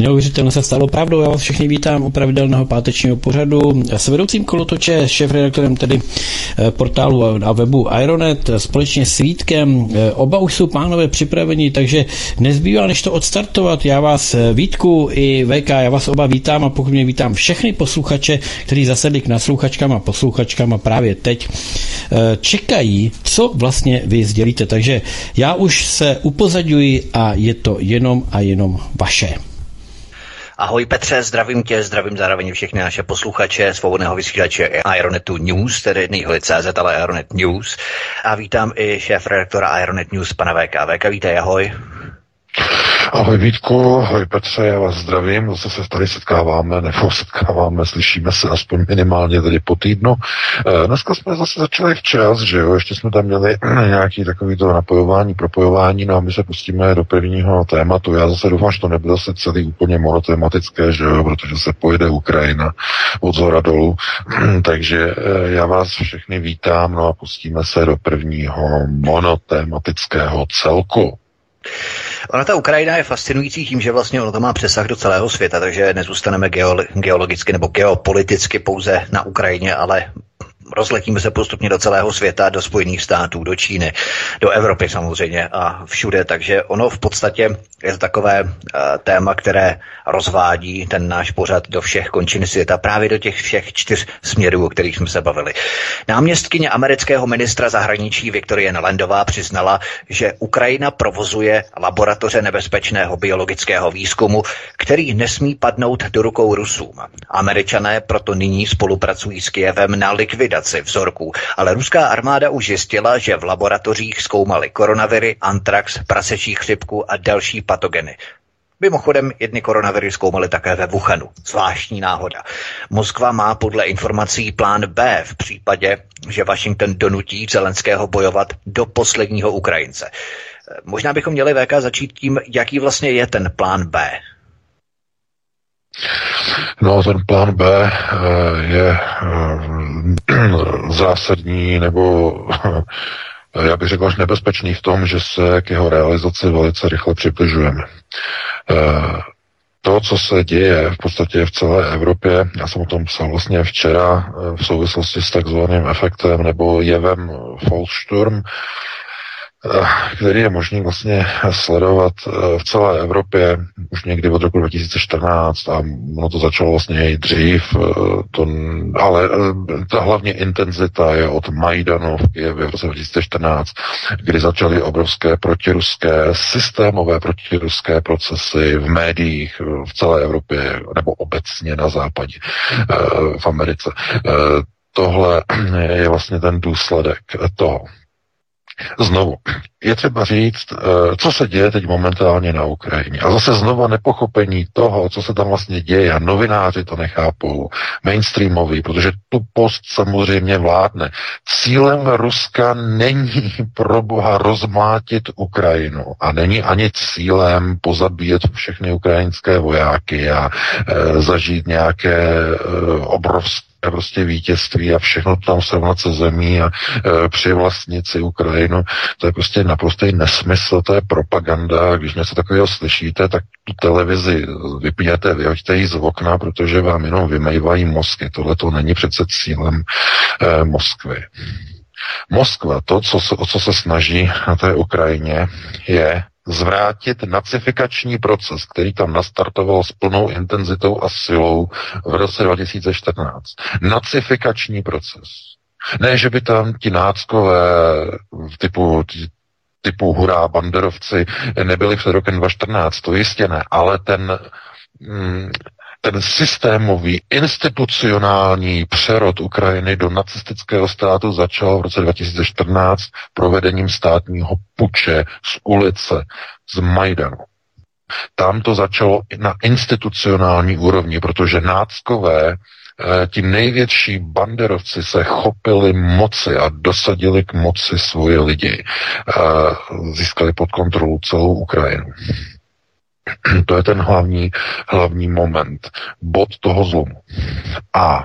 Neuvěřitelně se stalo pravdou. Já vás všichni vítám u pravidelného pátečního pořadu s vedoucím kolotoče, šéf-redaktorem tedy eh, portálu a webu Ironet společně s Vítkem. Eh, oba už jsou pánové připraveni, takže nezbývá než to odstartovat. Já vás eh, Vítku i VK, já vás oba vítám a pokud mě vítám všechny posluchače, kteří zasedli k nasluchačkám a posluchačkám a právě teď čekají, co vlastně vy sdělíte. Takže já už se upozaďuji a je to jenom a jenom vaše. Ahoj Petře, zdravím tě, zdravím zároveň všechny naše posluchače svobodného vysílače Aeronetu News, tedy nejholi CZ, ale Aeronet News. A vítám i šéf redaktora Aeronet News, pana VK. VK, vítej, ahoj. Ahoj Vítku, ahoj Petře, já vás zdravím, zase se tady setkáváme, nebo setkáváme, slyšíme se aspoň minimálně tady po týdnu. E, dneska jsme zase začali včas, že jo, ještě jsme tam měli nějaký takový to napojování, propojování, no a my se pustíme do prvního tématu. Já zase doufám, že to nebude zase celý úplně monotematické, že jo, protože se pojede Ukrajina od zhora dolů. Takže e, já vás všechny vítám, no a pustíme se do prvního monotematického celku. Ona ta Ukrajina je fascinující tím, že vlastně ono to má přesah do celého světa, takže nezůstaneme geologicky nebo geopoliticky pouze na Ukrajině, ale rozletíme se postupně do celého světa, do Spojených států, do Číny, do Evropy samozřejmě a všude. Takže ono v podstatě je takové uh, téma, které rozvádí ten náš pořad do všech končin světa, právě do těch všech čtyř směrů, o kterých jsme se bavili. Náměstkyně amerického ministra zahraničí Viktorie Nelendová přiznala, že Ukrajina provozuje laboratoře nebezpečného biologického výzkumu, který nesmí padnout do rukou Rusům. Američané proto nyní spolupracují s Kijevem na likvidaci likvidaci vzorků, ale ruská armáda už zjistila, že v laboratořích zkoumali koronaviry, antrax, prasečí chřipku a další patogeny. Mimochodem, jedny koronaviry zkoumali také ve Wuhanu. Zvláštní náhoda. Moskva má podle informací plán B v případě, že Washington donutí Zelenského bojovat do posledního Ukrajince. Možná bychom měli VK začít tím, jaký vlastně je ten plán B. No, ten plán B eh, je eh, zásadní nebo já bych řekl až nebezpečný v tom, že se k jeho realizaci velice rychle přibližujeme. Eh, to, co se děje v podstatě v celé Evropě, já jsem o tom psal vlastně včera v souvislosti s takzvaným efektem nebo jevem Volksturm, Eh, který je možný vlastně sledovat eh, v celé Evropě už někdy od roku 2014 a ono to začalo vlastně i dřív, eh, to, ale ta hlavně intenzita je od Majdanu v Kijevě v roce 2014, kdy začaly obrovské protiruské, systémové protiruské procesy v médiích v celé Evropě nebo obecně na západě v Americe. Tohle je vlastně ten důsledek toho. Znovu, je třeba říct, eh, co se děje teď momentálně na Ukrajině. A zase znova nepochopení toho, co se tam vlastně děje. A novináři to nechápou, mainstreamoví, protože tu post samozřejmě vládne. Cílem Ruska není pro boha rozmlátit Ukrajinu a není ani cílem pozabíjet všechny ukrajinské vojáky a e, zažít nějaké e, obrovské prostě vítězství a všechno tam se zemí a e, přivlastnit si Ukrajinu. To je prostě naprostý nesmysl, to je propaganda. Když něco takového slyšíte, tak tu televizi vypněte, vyhoďte ji z okna, protože vám jenom vymejvají mozky. Tohle to není přece cílem e, Moskvy. Moskva, to, co o co se snaží na té Ukrajině, je zvrátit nacifikační proces, který tam nastartoval s plnou intenzitou a silou v roce 2014. Nacifikační proces. Ne, že by tam ti náckové typu typu hurá banderovci nebyli před rokem 2014, to jistě ne, ale ten mm, ten systémový, institucionální přerod Ukrajiny do nacistického státu začal v roce 2014 provedením státního puče z ulice, z Majdanu. Tam to začalo na institucionální úrovni, protože náckové ti největší banderovci se chopili moci a dosadili k moci svoje lidi. Získali pod kontrolu celou Ukrajinu. To je ten hlavní, hlavní moment, bod toho zlomu. A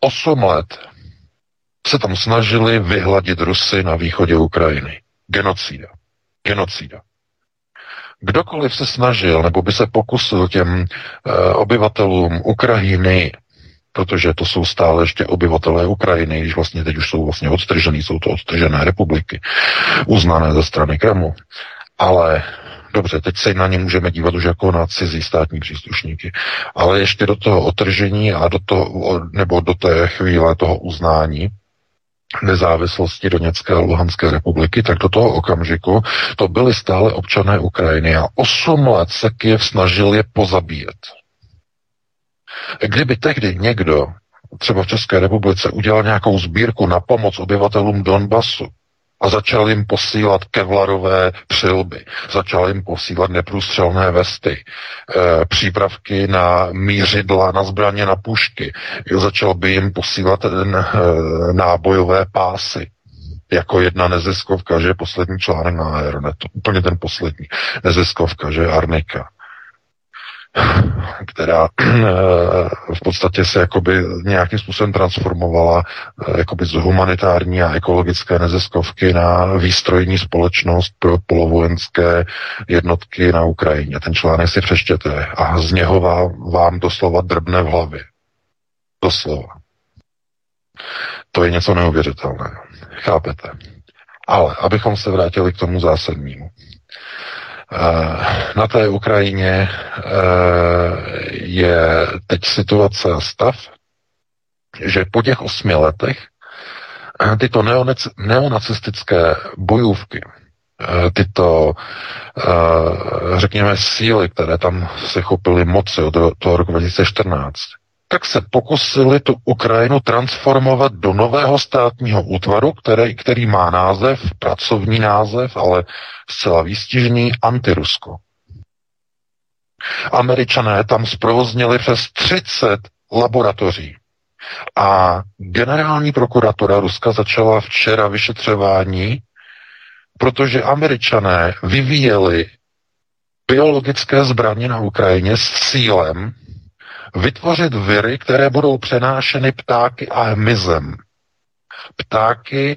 osm let se tam snažili vyhladit Rusy na východě Ukrajiny. Genocída. Genocída. Kdokoliv se snažil, nebo by se pokusil těm e, obyvatelům Ukrajiny, protože to jsou stále ještě obyvatelé Ukrajiny, když vlastně teď už jsou vlastně odtržený, jsou to odtržené republiky, uznané ze strany Kremlu. Ale dobře, teď se na ně můžeme dívat už jako na cizí státní příslušníky, ale ještě do toho otržení a do toho, nebo do té chvíle toho uznání, nezávislosti Doněcké a Luhanské republiky, tak do toho okamžiku to byly stále občané Ukrajiny a osm let se Kiev snažil je pozabíjet. Kdyby tehdy někdo třeba v České republice udělal nějakou sbírku na pomoc obyvatelům Donbasu, a začal jim posílat kevlarové přilby, začal jim posílat neprůstřelné vesty, e, přípravky na mířidla, na zbraně, na pušky, začal by jim posílat e, nábojové pásy, jako jedna neziskovka, že poslední článek na Aeronetu, úplně ten poslední neziskovka, že Arnika která eh, v podstatě se jakoby nějakým způsobem transformovala eh, jakoby z humanitární a ekologické neziskovky na výstrojní společnost pro polovojenské jednotky na Ukrajině. Ten článek si přečtěte a z něho vám, vám doslova drbne v hlavě. Doslova. To je něco neuvěřitelného. Chápete? Ale abychom se vrátili k tomu zásadnímu. Eh, na té Ukrajině eh, je teď situace a stav, že po těch osmi letech eh, tyto neonacistické bojůvky, tyto, řekněme, síly, které tam se chopily moci od toho roku 2014, tak se pokusili tu Ukrajinu transformovat do nového státního útvaru, který, který má název, pracovní název, ale zcela výstižný, antirusko. Američané tam zprovoznili přes 30 laboratoří. A generální prokuratura Ruska začala včera vyšetřování, protože američané vyvíjeli biologické zbraně na Ukrajině s cílem vytvořit viry, které budou přenášeny ptáky a hmyzem. Ptáky e,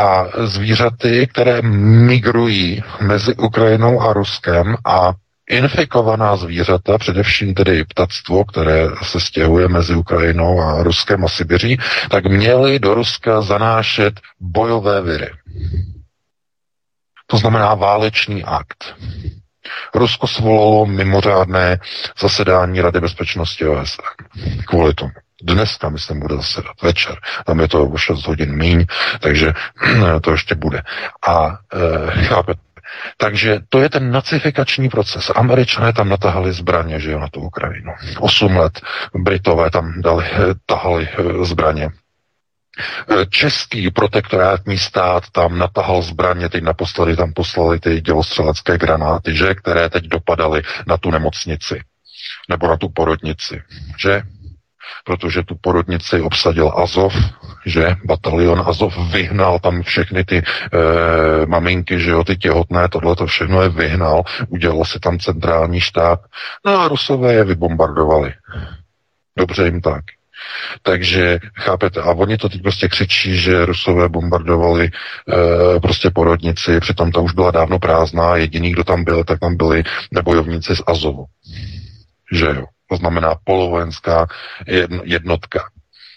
a zvířaty, které migrují mezi Ukrajinou a Ruskem a infikovaná zvířata, především tedy ptactvo, které se stěhuje mezi Ukrajinou a Ruskem a Sibiří, tak měly do Ruska zanášet bojové viry. To znamená válečný akt. Rusko svolalo mimořádné zasedání Rady bezpečnosti OSN kvůli tomu. Dneska, myslím, bude zasedat večer. Tam je to o 6 hodin míň, takže to ještě bude. A e, chápete, takže to je ten nacifikační proces. Američané tam natahali zbraně, že jo, na tu Ukrajinu. Osm let Britové tam dali, tahali e, zbraně. Eh, český protektorátní stát tam natahal zbraně, teď naposledy tam poslali ty dělostřelecké granáty, že, které teď dopadaly na tu nemocnici nebo na tu porodnici, že? Protože tu porodnici obsadil Azov, že? Batalion Azov vyhnal tam všechny ty e, maminky, že jo, ty těhotné, tohle to všechno je vyhnal, udělal si tam centrální štáb, no a Rusové je vybombardovali. Dobře jim tak. Takže chápete, a oni to teď prostě křičí, že Rusové bombardovali e, prostě porodnici, přitom ta už byla dávno prázdná, jediný, kdo tam byl, tak tam byli nebojovníci z Azovu. Že jo? To znamená polovojenská jednotka.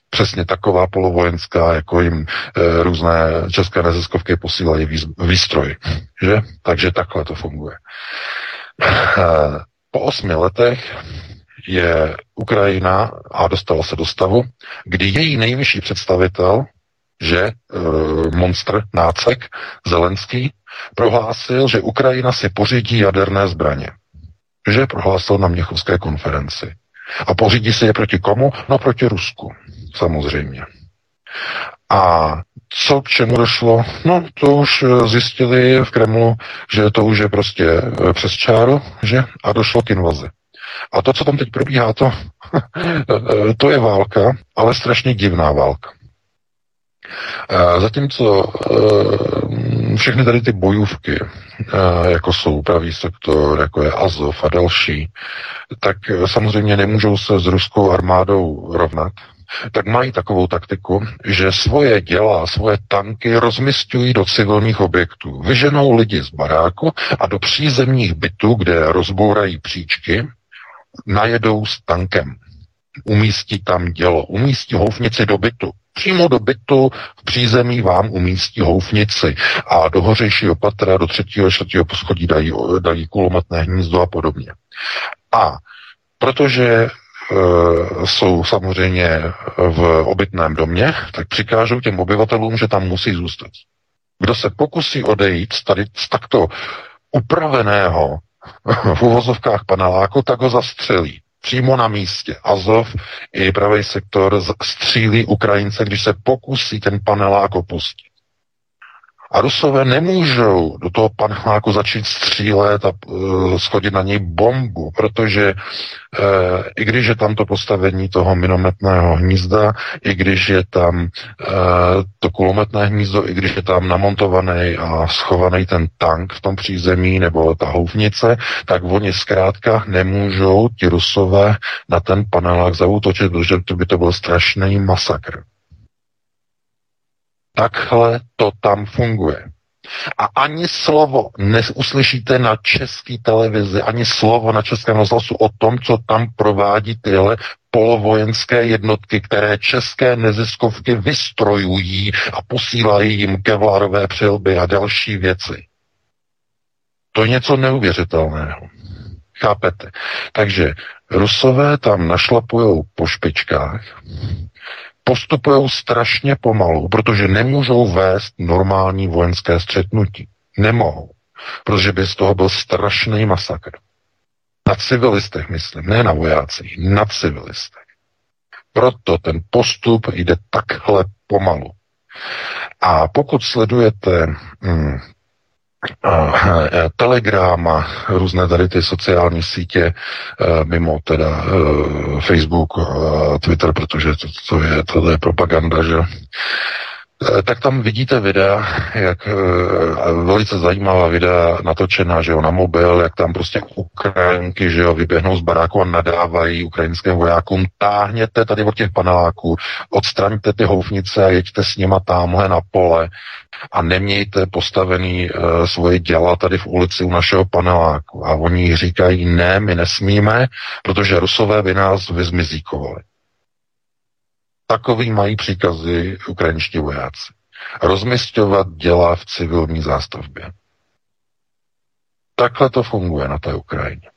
Přesně taková polovojenská, jako jim e, různé české neziskovky posílají výstroj. Že? Takže takhle to funguje. E, po osmi letech je Ukrajina a dostala se do stavu, kdy její nejvyšší představitel, že e, monstr Nácek Zelenský prohlásil, že Ukrajina si pořídí jaderné zbraně. Že prohlásil na Měchovské konferenci. A pořídí si je proti komu? No proti Rusku, samozřejmě. A co k čemu došlo? No, to už e, zjistili v Kremlu, že to už je prostě e, přes čáru, že? A došlo k invazi. A to, co tam teď probíhá, to, to je válka, ale strašně divná válka. Zatímco všechny tady ty bojůvky, jako jsou pravý sektor, jako je Azov a další, tak samozřejmě nemůžou se s ruskou armádou rovnat, tak mají takovou taktiku, že svoje děla, svoje tanky rozmistují do civilních objektů. Vyženou lidi z baráku a do přízemních bytů, kde rozbourají příčky, najedou s tankem. Umístí tam dělo, umístí houfnici do bytu. Přímo do bytu v přízemí vám umístí houfnici a do hořejšího patra, do třetího, čtvrtého poschodí dají, dají kulometné hnízdo a podobně. A protože Eh, jsou samozřejmě v obytném domě, tak přikážou těm obyvatelům, že tam musí zůstat. Kdo se pokusí odejít z tady z takto upraveného v uvozovkách paneláku, tak ho zastřelí. Přímo na místě. Azov i pravý sektor střílí Ukrajince, když se pokusí ten panelák opustit. A Rusové nemůžou do toho paneláku začít střílet a uh, schodit na něj bombu, protože uh, i když je tam to postavení toho minometného hnízda, i když je tam uh, to kulometné hnízdo, i když je tam namontovaný a schovaný ten tank v tom přízemí nebo ta houfnice, tak oni zkrátka nemůžou ti Rusové na ten panelák zautočit, protože to by to byl strašný masakr. Takhle to tam funguje. A ani slovo neuslyšíte na české televizi, ani slovo na českém rozhlasu o tom, co tam provádí tyhle polovojenské jednotky, které české neziskovky vystrojují a posílají jim kevlarové přilby a další věci. To je něco neuvěřitelného. Chápete? Takže Rusové tam našlapujou po špičkách, postupují strašně pomalu, protože nemůžou vést normální vojenské střetnutí. Nemohou, protože by z toho byl strašný masakr. Na civilistech, myslím, ne na vojácích, na civilistech. Proto ten postup jde takhle pomalu. A pokud sledujete hmm, Telegram a různé tady ty sociální sítě, e, mimo teda e, Facebook, Twitter, protože to, to, je, to je propaganda, že tak tam vidíte videa, jak eh, velice zajímavá videa natočená, že jo, na mobil, jak tam prostě Ukrajinky, že jo, vyběhnou z baráku a nadávají ukrajinským vojákům, táhněte tady od těch paneláků, odstraňte ty houfnice a jeďte s nima tamhle na pole a nemějte postavený uh, svoje děla tady v ulici u našeho paneláku. A oni říkají, ne, my nesmíme, protože Rusové by nás vyzmizíkovali. Takový mají příkazy ukrajinští vojáci. Rozmistovat děla v civilní zástavbě. Takhle to funguje na té Ukrajině.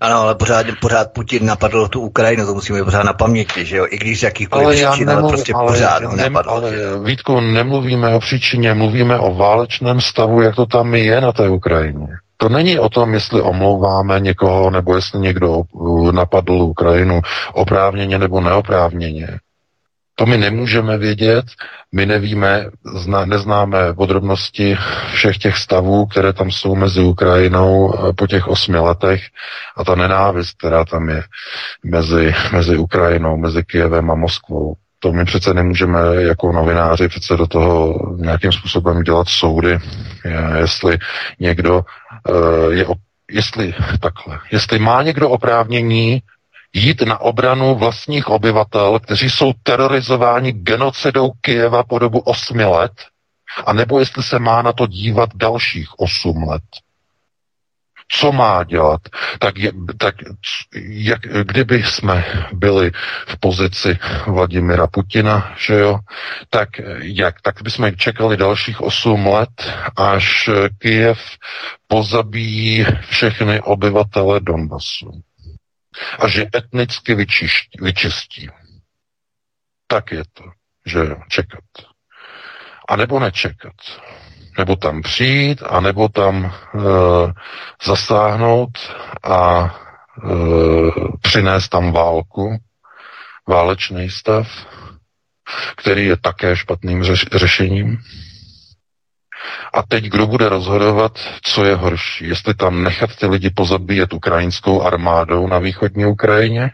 Ano, ale pořád, pořád Putin napadl tu Ukrajinu, to musíme pořád na paměti, že jo? I když z jakýchkoliv ale příčin, ale prostě ale pořád ho napadl. Ale Vítku, nemluvíme o příčině, mluvíme o válečném stavu, jak to tam je na té Ukrajině. To není o tom, jestli omlouváme někoho, nebo jestli někdo napadl Ukrajinu oprávněně nebo neoprávněně. To my nemůžeme vědět, my nevíme, zna, neznáme podrobnosti všech těch stavů, které tam jsou mezi Ukrajinou eh, po těch osmi letech a ta nenávist, která tam je mezi, mezi Ukrajinou, mezi Kijevem a Moskvou. To my přece nemůžeme jako novináři přece do toho nějakým způsobem dělat soudy, jestli někdo uh, je, jestli takhle, jestli má někdo oprávnění jít na obranu vlastních obyvatel, kteří jsou terorizováni genocidou Kijeva po dobu osmi let, a nebo jestli se má na to dívat dalších osm let. Co má dělat? Tak, je, tak jak, kdyby jsme byli v pozici Vladimira Putina, že jo, tak, jak, tak bychom čekali dalších osm let, až Kijev pozabíjí všechny obyvatele Donbasu a že etnicky vyčiští, vyčistí. Tak je to, že čekat. A nebo nečekat. Nebo tam přijít, a nebo tam e, zasáhnout a e, přinést tam válku, válečný stav, který je také špatným řeš- řešením. A teď kdo bude rozhodovat, co je horší? Jestli tam nechat ty lidi pozabíjet ukrajinskou armádou na východní Ukrajině,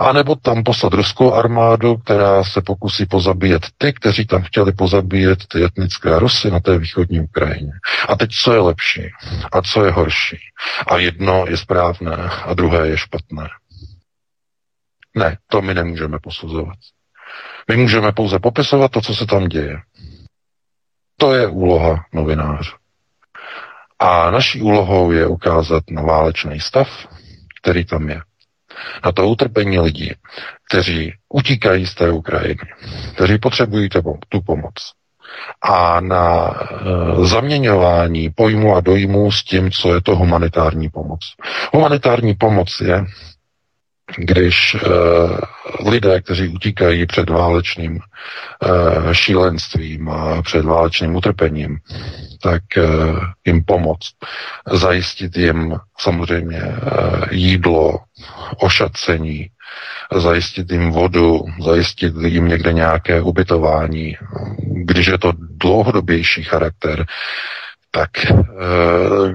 a nebo tam poslat ruskou armádu, která se pokusí pozabíjet ty, kteří tam chtěli pozabíjet ty etnické Rusy na té východní Ukrajině. A teď co je lepší a co je horší? A jedno je správné a druhé je špatné. Ne, to my nemůžeme posuzovat. My můžeme pouze popisovat to, co se tam děje. To je úloha novinářů. A naší úlohou je ukázat na válečný stav, který tam je. Na to utrpení lidí, kteří utíkají z té Ukrajiny, kteří potřebují tu pomoc. A na e, zaměňování pojmu a dojmu s tím, co je to humanitární pomoc. Humanitární pomoc je když uh, lidé, kteří utíkají před válečným uh, šílenstvím a před válečným utrpením, tak uh, jim pomoct, zajistit jim samozřejmě uh, jídlo, ošacení, zajistit jim vodu, zajistit jim někde nějaké ubytování, když je to dlouhodobější charakter, tak eh,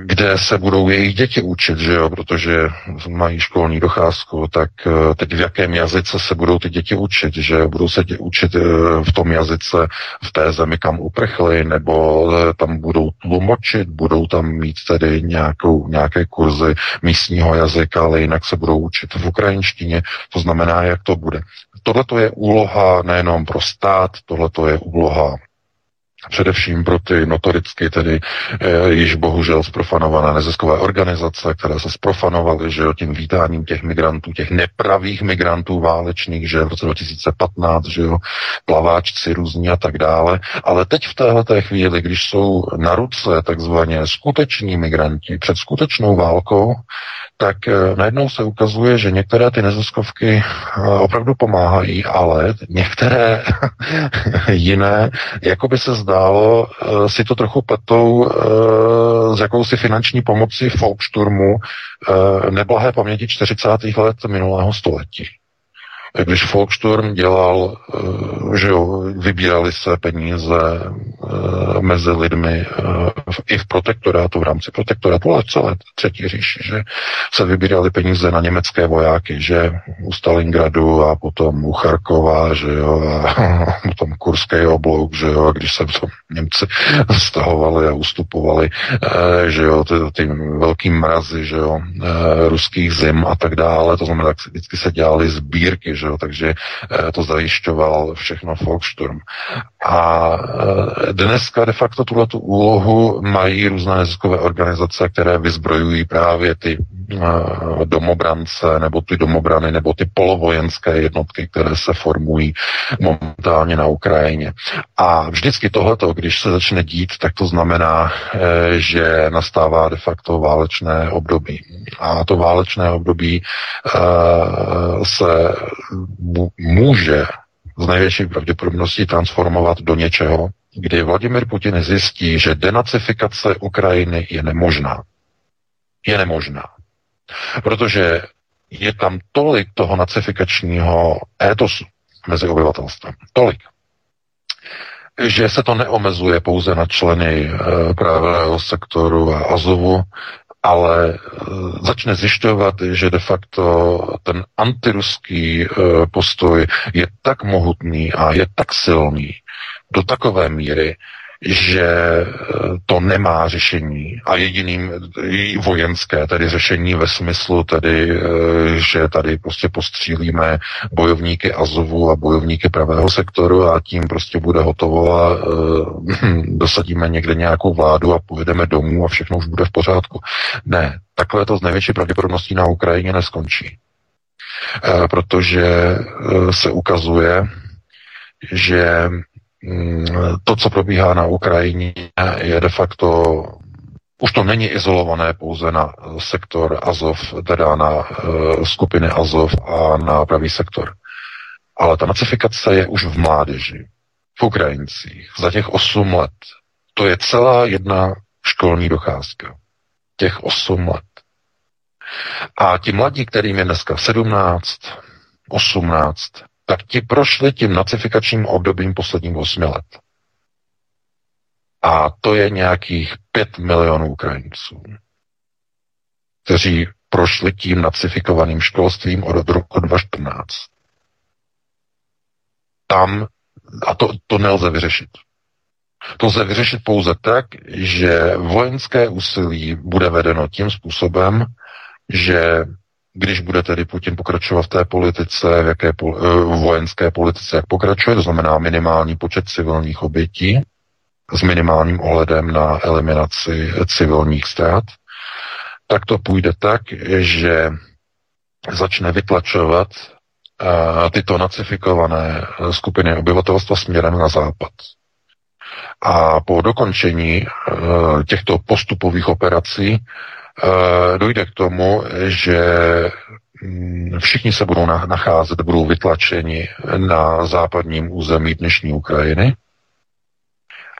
kde se budou jejich děti učit, že jo, protože mají školní docházku, tak eh, teď v jakém jazyce se budou ty děti učit, že budou se tě učit eh, v tom jazyce v té zemi, kam uprchli, nebo tam budou tlumočit, budou tam mít tedy nějakou, nějaké kurzy místního jazyka, ale jinak se budou učit v ukrajinštině, to znamená, jak to bude. Tohle je úloha nejenom pro stát, tohle je úloha Především pro ty notoricky tedy e, již bohužel zprofanované neziskové organizace, které se sprofanovaly, že jo, tím vítáním těch migrantů, těch nepravých migrantů válečných, že v roce 2015, že jo, plaváčci různí a tak dále. Ale teď v téhle chvíli, když jsou na ruce takzvaně skuteční migranti před skutečnou válkou, tak eh, najednou se ukazuje, že některé ty neziskovky eh, opravdu pomáhají, ale některé jiné, jako by se zdálo, eh, si to trochu pletou s jakousi finanční pomoci Volkssturmu neblahé paměti 40. let minulého století když Volksturm dělal, eh, že jo, vybírali se peníze eh, mezi lidmi eh, i v protektorátu, v rámci protektorátu, ale celé třetí říši, že se vybírali peníze na německé vojáky, že u Stalingradu a potom u Charkova, že jo, a potom Kurský oblouk, že jo, a když se to Němci stahovali a ustupovali, že jo, ty, ty velký mrazy, že jo, ruských zim a tak dále, to znamená, vždycky se dělali sbírky, že jo, takže eh, to zajišťoval všechno Volkssturm. A eh, dneska de facto tuhle tu úlohu mají různé neziskové organizace, které vyzbrojují právě ty eh, domobrance, nebo ty domobrany, nebo ty polovojenské jednotky, které se formují momentálně na Ukrajině. A vždycky tohleto, když se začne dít, tak to znamená, že nastává de facto válečné období. A to válečné období se může z největší pravděpodobností transformovat do něčeho, kdy Vladimir Putin zjistí, že denacifikace Ukrajiny je nemožná. Je nemožná. Protože je tam tolik toho nacifikačního étosu mezi obyvatelstvem. Tolik. Že se to neomezuje pouze na členy e, právého sektoru a Azovu, ale eh, začne zjišťovat, že de facto ten antiruský eh, postoj je tak mohutný a je tak silný do takové míry, že eh, to nemá řešení a jediným vojenské, tedy řešení ve smyslu tedy, eh, že tady prostě postřílíme bojovníky Azovu a bojovníky pravého sektoru a tím prostě bude hotovo a uh, dosadíme někde nějakou vládu a pojedeme domů a všechno už bude v pořádku. Ne, takhle to z největší pravděpodobností na Ukrajině neskončí. Protože se ukazuje, že to, co probíhá na Ukrajině, je de facto už to není izolované pouze na sektor Azov, teda na uh, skupiny Azov a na pravý sektor. Ale ta nacifikace je už v mládeži, v Ukrajincích, za těch 8 let. To je celá jedna školní docházka. Těch 8 let. A ti mladí, kterým je dneska 17, 18, tak ti prošli tím nacifikačním obdobím posledních 8 let. A to je nějakých 5 milionů Ukrajinců, kteří prošli tím nacifikovaným školstvím od roku 2014. Tam, a to, to nelze vyřešit. To lze vyřešit pouze tak, že vojenské úsilí bude vedeno tím způsobem, že když bude tedy Putin pokračovat v té politice, v jaké po, eh, vojenské politice, jak pokračuje, to znamená minimální počet civilních obětí, s minimálním ohledem na eliminaci civilních ztrát, tak to půjde tak, že začne vytlačovat uh, tyto nacifikované skupiny obyvatelstva směrem na západ. A po dokončení těchto postupových operací dojde k tomu, že mm, všichni se budou nacházet, budou vytlačeni na západním území dnešní Ukrajiny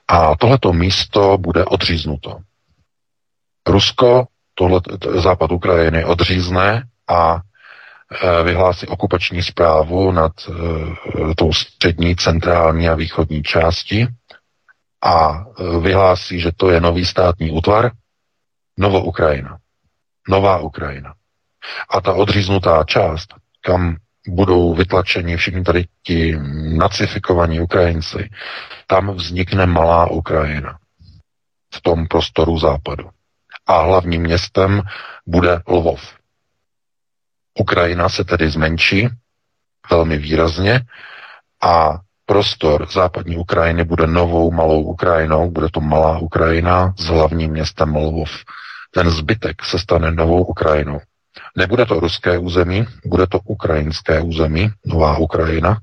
a tohleto místo bude odříznuto. Rusko tohle, západ Ukrajiny odřízne a e, vyhlásí okupační zprávu nad e, tou střední, centrální a východní části a vyhlásí, že to je nový státní útvar, Novo Ukrajina. Nová Ukrajina. A ta odříznutá část, kam budou vytlačeni všichni tady ti nacifikovaní Ukrajinci, tam vznikne malá Ukrajina v tom prostoru západu. A hlavním městem bude Lvov. Ukrajina se tedy zmenší velmi výrazně a prostor západní Ukrajiny bude novou malou Ukrajinou, bude to malá Ukrajina s hlavním městem Lvov. Ten zbytek se stane novou Ukrajinou. Nebude to ruské území, bude to ukrajinské území, nová Ukrajina,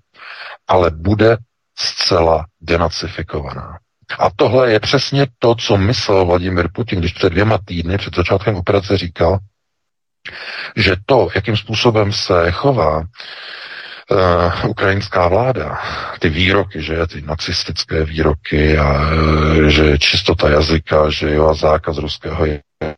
ale bude zcela denacifikovaná. A tohle je přesně to, co myslel Vladimir Putin, když před dvěma týdny, před začátkem operace říkal, že to, jakým způsobem se chová uh, ukrajinská vláda, ty výroky, že ty nacistické výroky a uh, že čistota jazyka, že jo, a zákaz ruského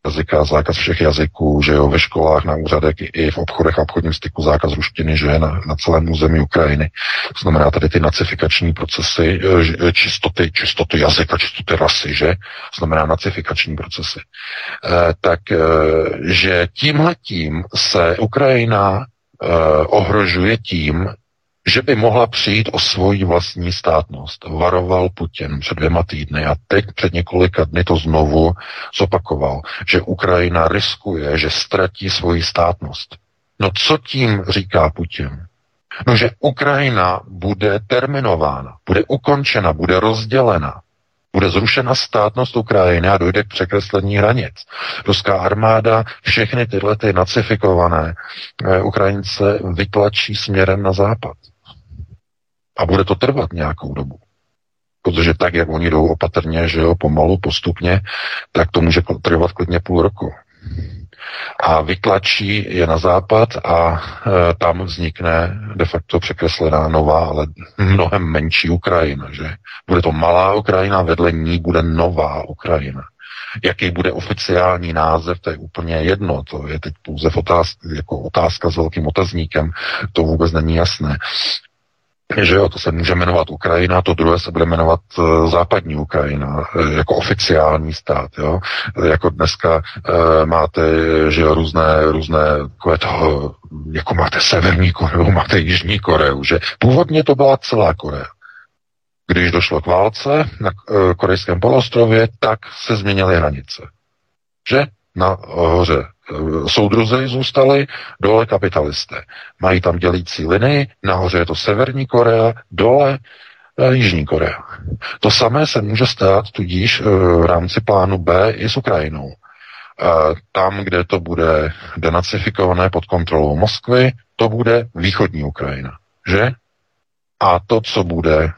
jazyka, zákaz všech jazyků, že jo, ve školách, na úřadech i v obchodech a obchodním styku zákaz ruštiny, že je na, na celém území Ukrajiny. To znamená tady ty nacifikační procesy, e, e, čistoty, čistoty jazyka, čistoty rasy, že? To znamená nacifikační procesy. E, tak, e, že tímhletím se Ukrajina e, ohrožuje tím, že by mohla přijít o svoji vlastní státnost. Varoval Putin před dvěma týdny a teď před několika dny to znovu zopakoval, že Ukrajina riskuje, že ztratí svoji státnost. No co tím říká Putin? No, že Ukrajina bude terminována, bude ukončena, bude rozdělena. Bude zrušena státnost Ukrajiny a dojde k překreslení hranic. Ruská armáda všechny tyhle ty nacifikované eh, Ukrajince vytlačí směrem na západ. A bude to trvat nějakou dobu. Protože tak, jak oni jdou opatrně, že jo, pomalu, postupně, tak to může trvat klidně půl roku. A vytlačí je na západ a e, tam vznikne de facto překreslená nová, ale mnohem menší Ukrajina, že? Bude to malá Ukrajina, vedle ní bude nová Ukrajina. Jaký bude oficiální název, to je úplně jedno, to je teď pouze otázka, jako otázka s velkým otazníkem, to vůbec není jasné že jo, to se může jmenovat Ukrajina, to druhé se bude jmenovat uh, západní Ukrajina, uh, jako oficiální stát, jo. Jako dneska uh, máte, že jo, různé, různé, takové toho, jako máte Severní Koreu, máte Jižní Koreu, že původně to byla celá Korea. Když došlo k válce na korejském polostrově, tak se změnily hranice. Že? Na hoře Eh, soudruzi zůstali, dole kapitalisté. Mají tam dělící linii, nahoře je to Severní Korea, dole eh, Jižní Korea. To samé se může stát tudíž eh, v rámci plánu B i s Ukrajinou. Tam, kde to bude denacifikované pod kontrolou Moskvy, to bude východní Ukrajina. Že? A to, co bude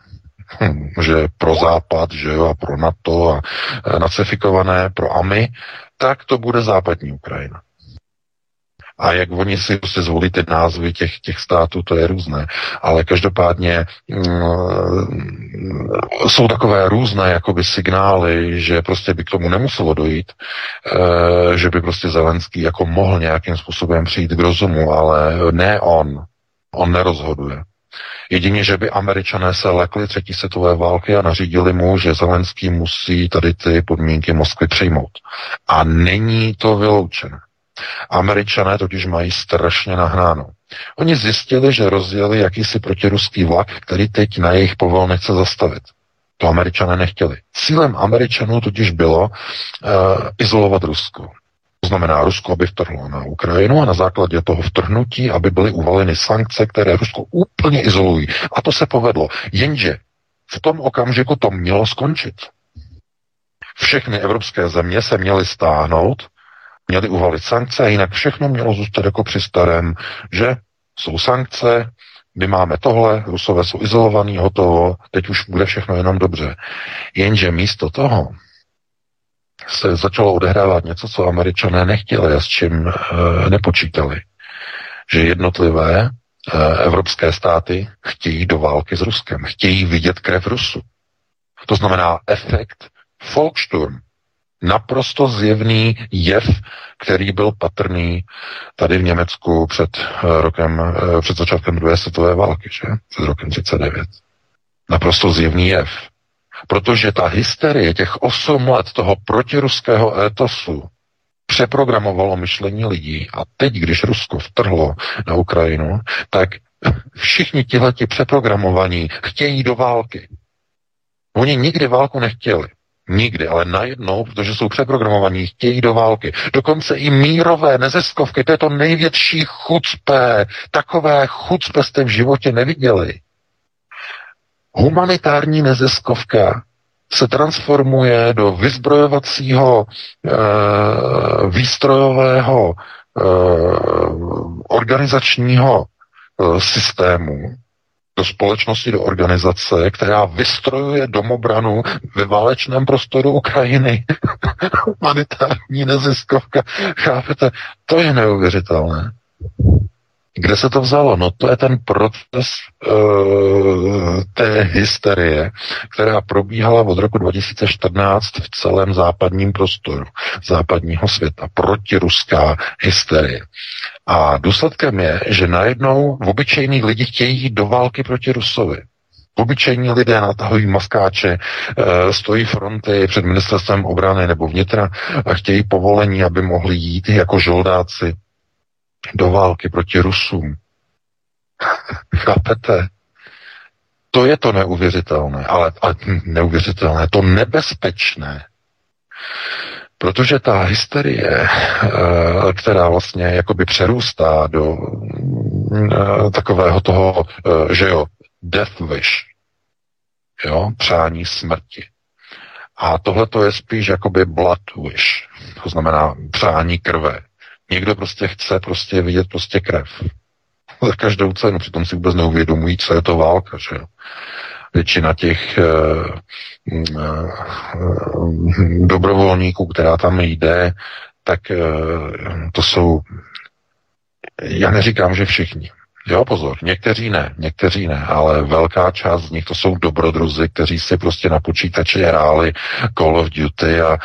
že pro Západ, že jo, a pro NATO a nacifikované pro AMI, tak to bude západní Ukrajina. A jak oni si prostě zvolí ty názvy těch, těch států, to je různé. Ale každopádně mm, jsou takové různé jakoby signály, že prostě by k tomu nemuselo dojít, e, že by prostě Zelenský jako mohl nějakým způsobem přijít k rozumu, ale ne on. On nerozhoduje. Jedině, že by američané se lekli třetí světové války a nařídili mu, že Zelenský musí tady ty podmínky Moskvy přijmout. A není to vyloučené. Američané totiž mají strašně nahnáno. Oni zjistili, že rozjeli jakýsi protiruský vlak, který teď na jejich povol nechce zastavit. To američané nechtěli. Cílem američanů totiž bylo uh, izolovat Rusko. To znamená Rusko, aby vtrhlo na Ukrajinu a na základě toho vtrhnutí, aby byly uvaleny sankce, které Rusko úplně izolují. A to se povedlo. Jenže v tom okamžiku to mělo skončit. Všechny evropské země se měly stáhnout, měly uvalit sankce a jinak všechno mělo zůstat jako při starém, že jsou sankce, my máme tohle, Rusové jsou izolovaní, hotovo, teď už bude všechno jenom dobře. Jenže místo toho se začalo odehrávat něco, co američané nechtěli a s čím e, nepočítali. Že jednotlivé e, evropské státy chtějí do války s Ruskem, chtějí vidět krev Rusu. To znamená efekt Volkssturm, naprosto zjevný jev, který byl patrný tady v Německu před eh, rokem, před začátkem druhé světové války, že? Před rokem 39. Naprosto zjevný jev. Protože ta hysterie těch 8 let toho protiruského étosu přeprogramovalo myšlení lidí a teď, když Rusko vtrhlo na Ukrajinu, tak všichni tihleti přeprogramovaní chtějí do války. Oni nikdy válku nechtěli. Nikdy, ale najednou, protože jsou přeprogramovaní, chtějí do války. Dokonce i mírové neziskovky, to je to největší chucpé. Takové chucpe jste v životě neviděli. Humanitární neziskovka se transformuje do vyzbrojovacího e, výstrojového e, organizačního e, systému, do společnosti, do organizace, která vystrojuje domobranu ve válečném prostoru Ukrajiny. Humanitární neziskovka. Chápete? To je neuvěřitelné. Kde se to vzalo? No to je ten proces uh, té hysterie, která probíhala od roku 2014 v celém západním prostoru západního světa. Protiruská hysterie. A důsledkem je, že najednou v obyčejných lidi chtějí jít do války proti Rusovi. Obyčejní lidé natahují maskáče, eh, stojí fronty před ministerstvem obrany nebo vnitra a chtějí povolení, aby mohli jít jako žoldáci do války proti Rusům. Chápete? To je to neuvěřitelné, ale, ale neuvěřitelné, to nebezpečné. Protože ta hysterie, eh, která vlastně jakoby přerůstá do eh, takového toho, eh, že jo, death wish, jo, přání smrti. A tohle to je spíš jakoby blood wish, to znamená přání krve. Někdo prostě chce prostě vidět prostě krev. Za každou cenu, přitom si vůbec neuvědomují, co je to válka, že jo. Většina těch uh, uh, dobrovolníků, která tam jde, tak uh, to jsou, já neříkám, že všichni, Jo, pozor, někteří ne, někteří ne, ale velká část z nich to jsou dobrodruzi, kteří si prostě na počítači hráli Call of Duty a e,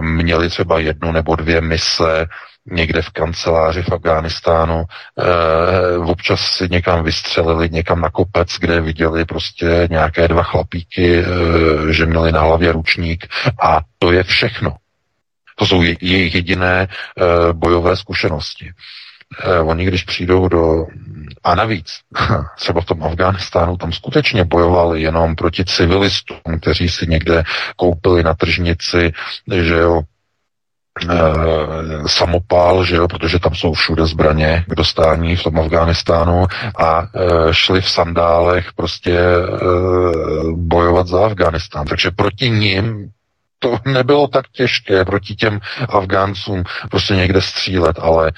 měli třeba jednu nebo dvě mise někde v kanceláři v Afghánistánu, e, občas si někam vystřelili, někam na kopec, kde viděli prostě nějaké dva chlapíky, e, že měli na hlavě ručník a to je všechno. To jsou je, jejich jediné e, bojové zkušenosti. E, oni, když přijdou do... A navíc, třeba v tom Afghánistánu, tam skutečně bojovali jenom proti civilistům, kteří si někde koupili na tržnici, že jo, Eh, samopál, že jo, protože tam jsou všude zbraně k dostání v tom Afghánistánu a e, šli v sandálech prostě e, bojovat za Afghánistán. Takže proti ním to nebylo tak těžké proti těm Afgáncům prostě někde střílet, ale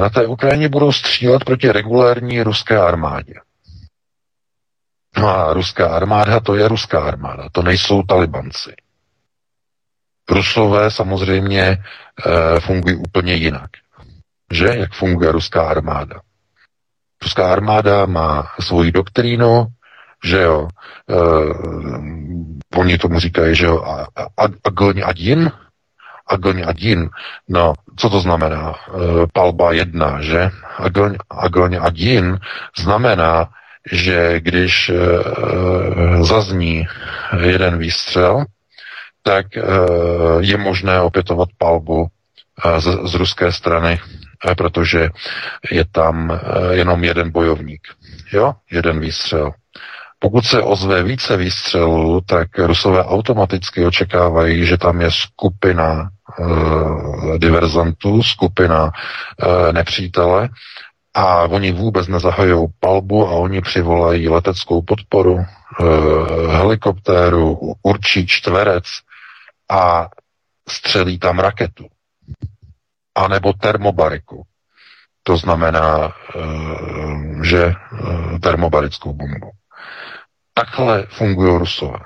na té Ukrajině budou střílet proti regulární ruské armádě. No a ruská armáda to je ruská armáda, to nejsou talibanci. Rusové samozřejmě e, fungují úplně jinak. Že? Jak funguje ruská armáda? Ruská armáda má svoji doktrínu, že jo, e, oni tomu říkají, že jo, agoň adin, agoň adin, no, co to znamená? E, palba jedna, že? Agoň, agoň adin znamená, že když e, zazní jeden výstřel, tak e, je možné opětovat palbu e, z, z ruské strany, e, protože je tam jenom jeden bojovník. Jo, jeden výstřel. Pokud se ozve více výstřelů, tak Rusové automaticky očekávají, že tam je skupina e, diverzantů, skupina e, nepřítele a oni vůbec nezahajují palbu a oni přivolají leteckou podporu, e, helikoptéru, určí čtverec a střelí tam raketu. A nebo termobariku. To znamená, e, že e, termobarickou bombu. Takhle fungují Rusové.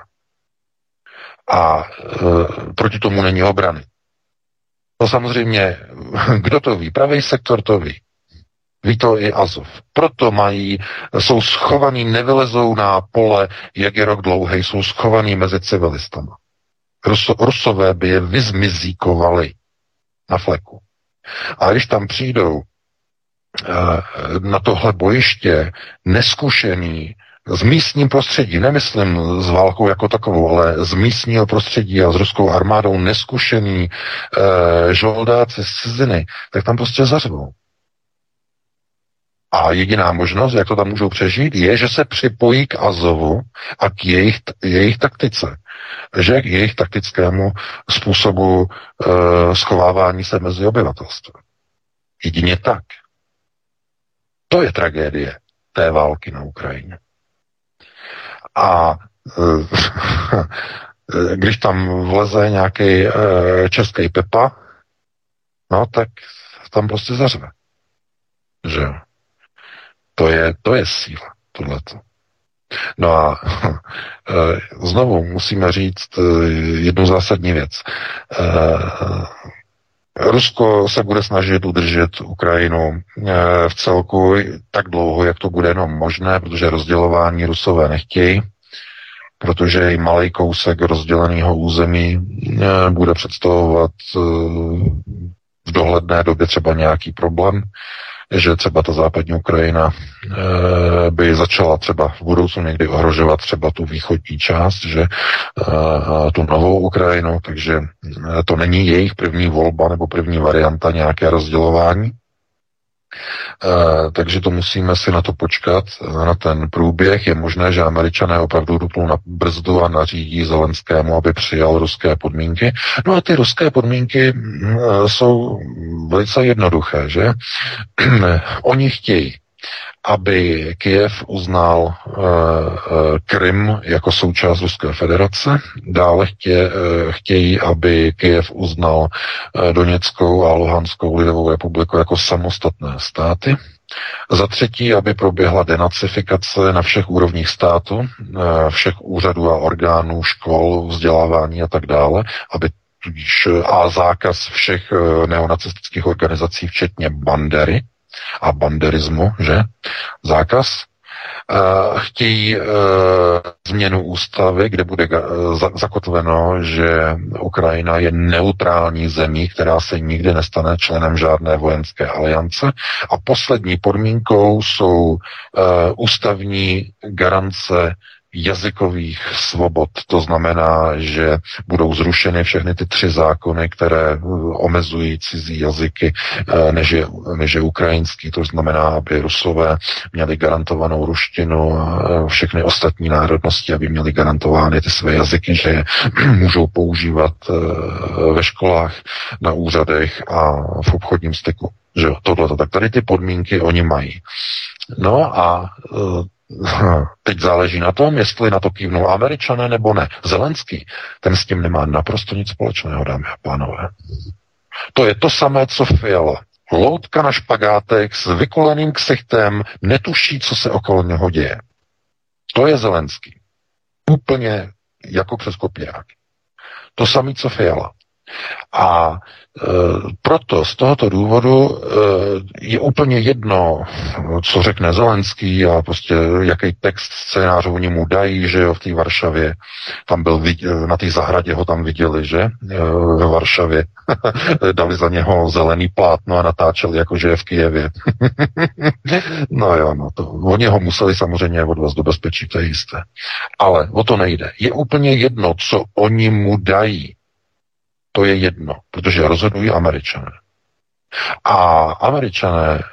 A e, proti tomu není obrany. No samozřejmě, kdo to ví? Pravý sektor to ví. Ví to i Azov. Proto mají, jsou schovaný, nevylezou na pole, jak je rok dlouhý, jsou schovaný mezi civilistama. Ruso, Rusové by je vyzmizíkovali na fleku. A když tam přijdou e, na tohle bojiště neskušený, z místním prostředí, nemyslím s válkou jako takovou, ale z místního prostředí a s ruskou armádou neskušený e, žoldáci z ciziny, tak tam prostě zařvou. A jediná možnost, jak to tam můžou přežít, je, že se připojí k Azovu a k jejich, jejich taktice. Že k jejich taktickému způsobu e, schovávání se mezi obyvatelstvem. Jedině tak. To je tragédie té války na Ukrajině. A e, když tam vleze nějaký e, český Pepa, no tak tam prostě zařve. Že To je, to je síla, tohleto. No a e, znovu musíme říct jednu zásadní věc. Rusko se bude snažit udržet Ukrajinu v celku tak dlouho, jak to bude jenom možné, protože rozdělování Rusové nechtějí, protože i malý kousek rozděleného území bude představovat v dohledné době třeba nějaký problém že třeba ta západní Ukrajina e, by začala třeba v budoucnu někdy ohrožovat třeba tu východní část, že e, tu novou Ukrajinu, takže e, to není jejich první volba nebo první varianta nějaké rozdělování. Uh, takže to musíme si na to počkat, na ten průběh. Je možné, že američané opravdu dupnou na brzdu a nařídí Zelenskému, aby přijal ruské podmínky. No a ty ruské podmínky uh, jsou velice jednoduché, že? Oni chtějí aby Kiev uznal uh, Krym jako součást Ruské federace. Dále uh, chtějí, aby Kiev uznal Doněckou a Luhanskou lidovou republiku jako samostatné státy. Za třetí, aby proběhla denacifikace na všech úrovních státu, všech úřadů a orgánů, škol, vzdělávání a tak dále, aby tudíž a zákaz všech neonacistických organizací, včetně Bandery, a banderismu, že? Zákaz. Uh, chtějí uh, změnu ústavy, kde bude uh, zakotveno, že Ukrajina je neutrální zemí, která se nikdy nestane členem žádné vojenské aliance. A poslední podmínkou jsou uh, ústavní garance jazykových svobod. To znamená, že budou zrušeny všechny ty tři zákony, které eh, omezují cizí jazyky, eh, než je, než je ukrajinský. To znamená, aby Rusové měli garantovanou ruštinu a eh, všechny ostatní národnosti, aby měli garantovány ty své jazyky, že je můžou používat ve školách, na úřadech a v obchodním styku. Že tohle, tak tady ty podmínky oni mají. No a Teď záleží na tom, jestli na to kývnou američané nebo ne. Zelenský, ten s tím nemá naprosto nic společného, dámy a pánové. To je to samé, co Fiala. Loutka na špagátek s vykoleným ksichtem, netuší, co se okolo něho děje. To je Zelenský. Úplně jako přes kopiák. To samé, co Fiala. A proto z tohoto důvodu e, je úplně jedno, co řekne Zelenský a prostě jaký text scénář oni mu dají, že jo, v té Varšavě. Tam byl, na té zahradě ho tam viděli, že, e, ve Varšavě. Dali za něho zelený plátno a natáčeli, jako že je v Kijevě. no jo, no to, oni ho museli samozřejmě odvést do bezpečí, to je jisté. Ale o to nejde. Je úplně jedno, co oni mu dají to je jedno, protože rozhodují američané. A američané e,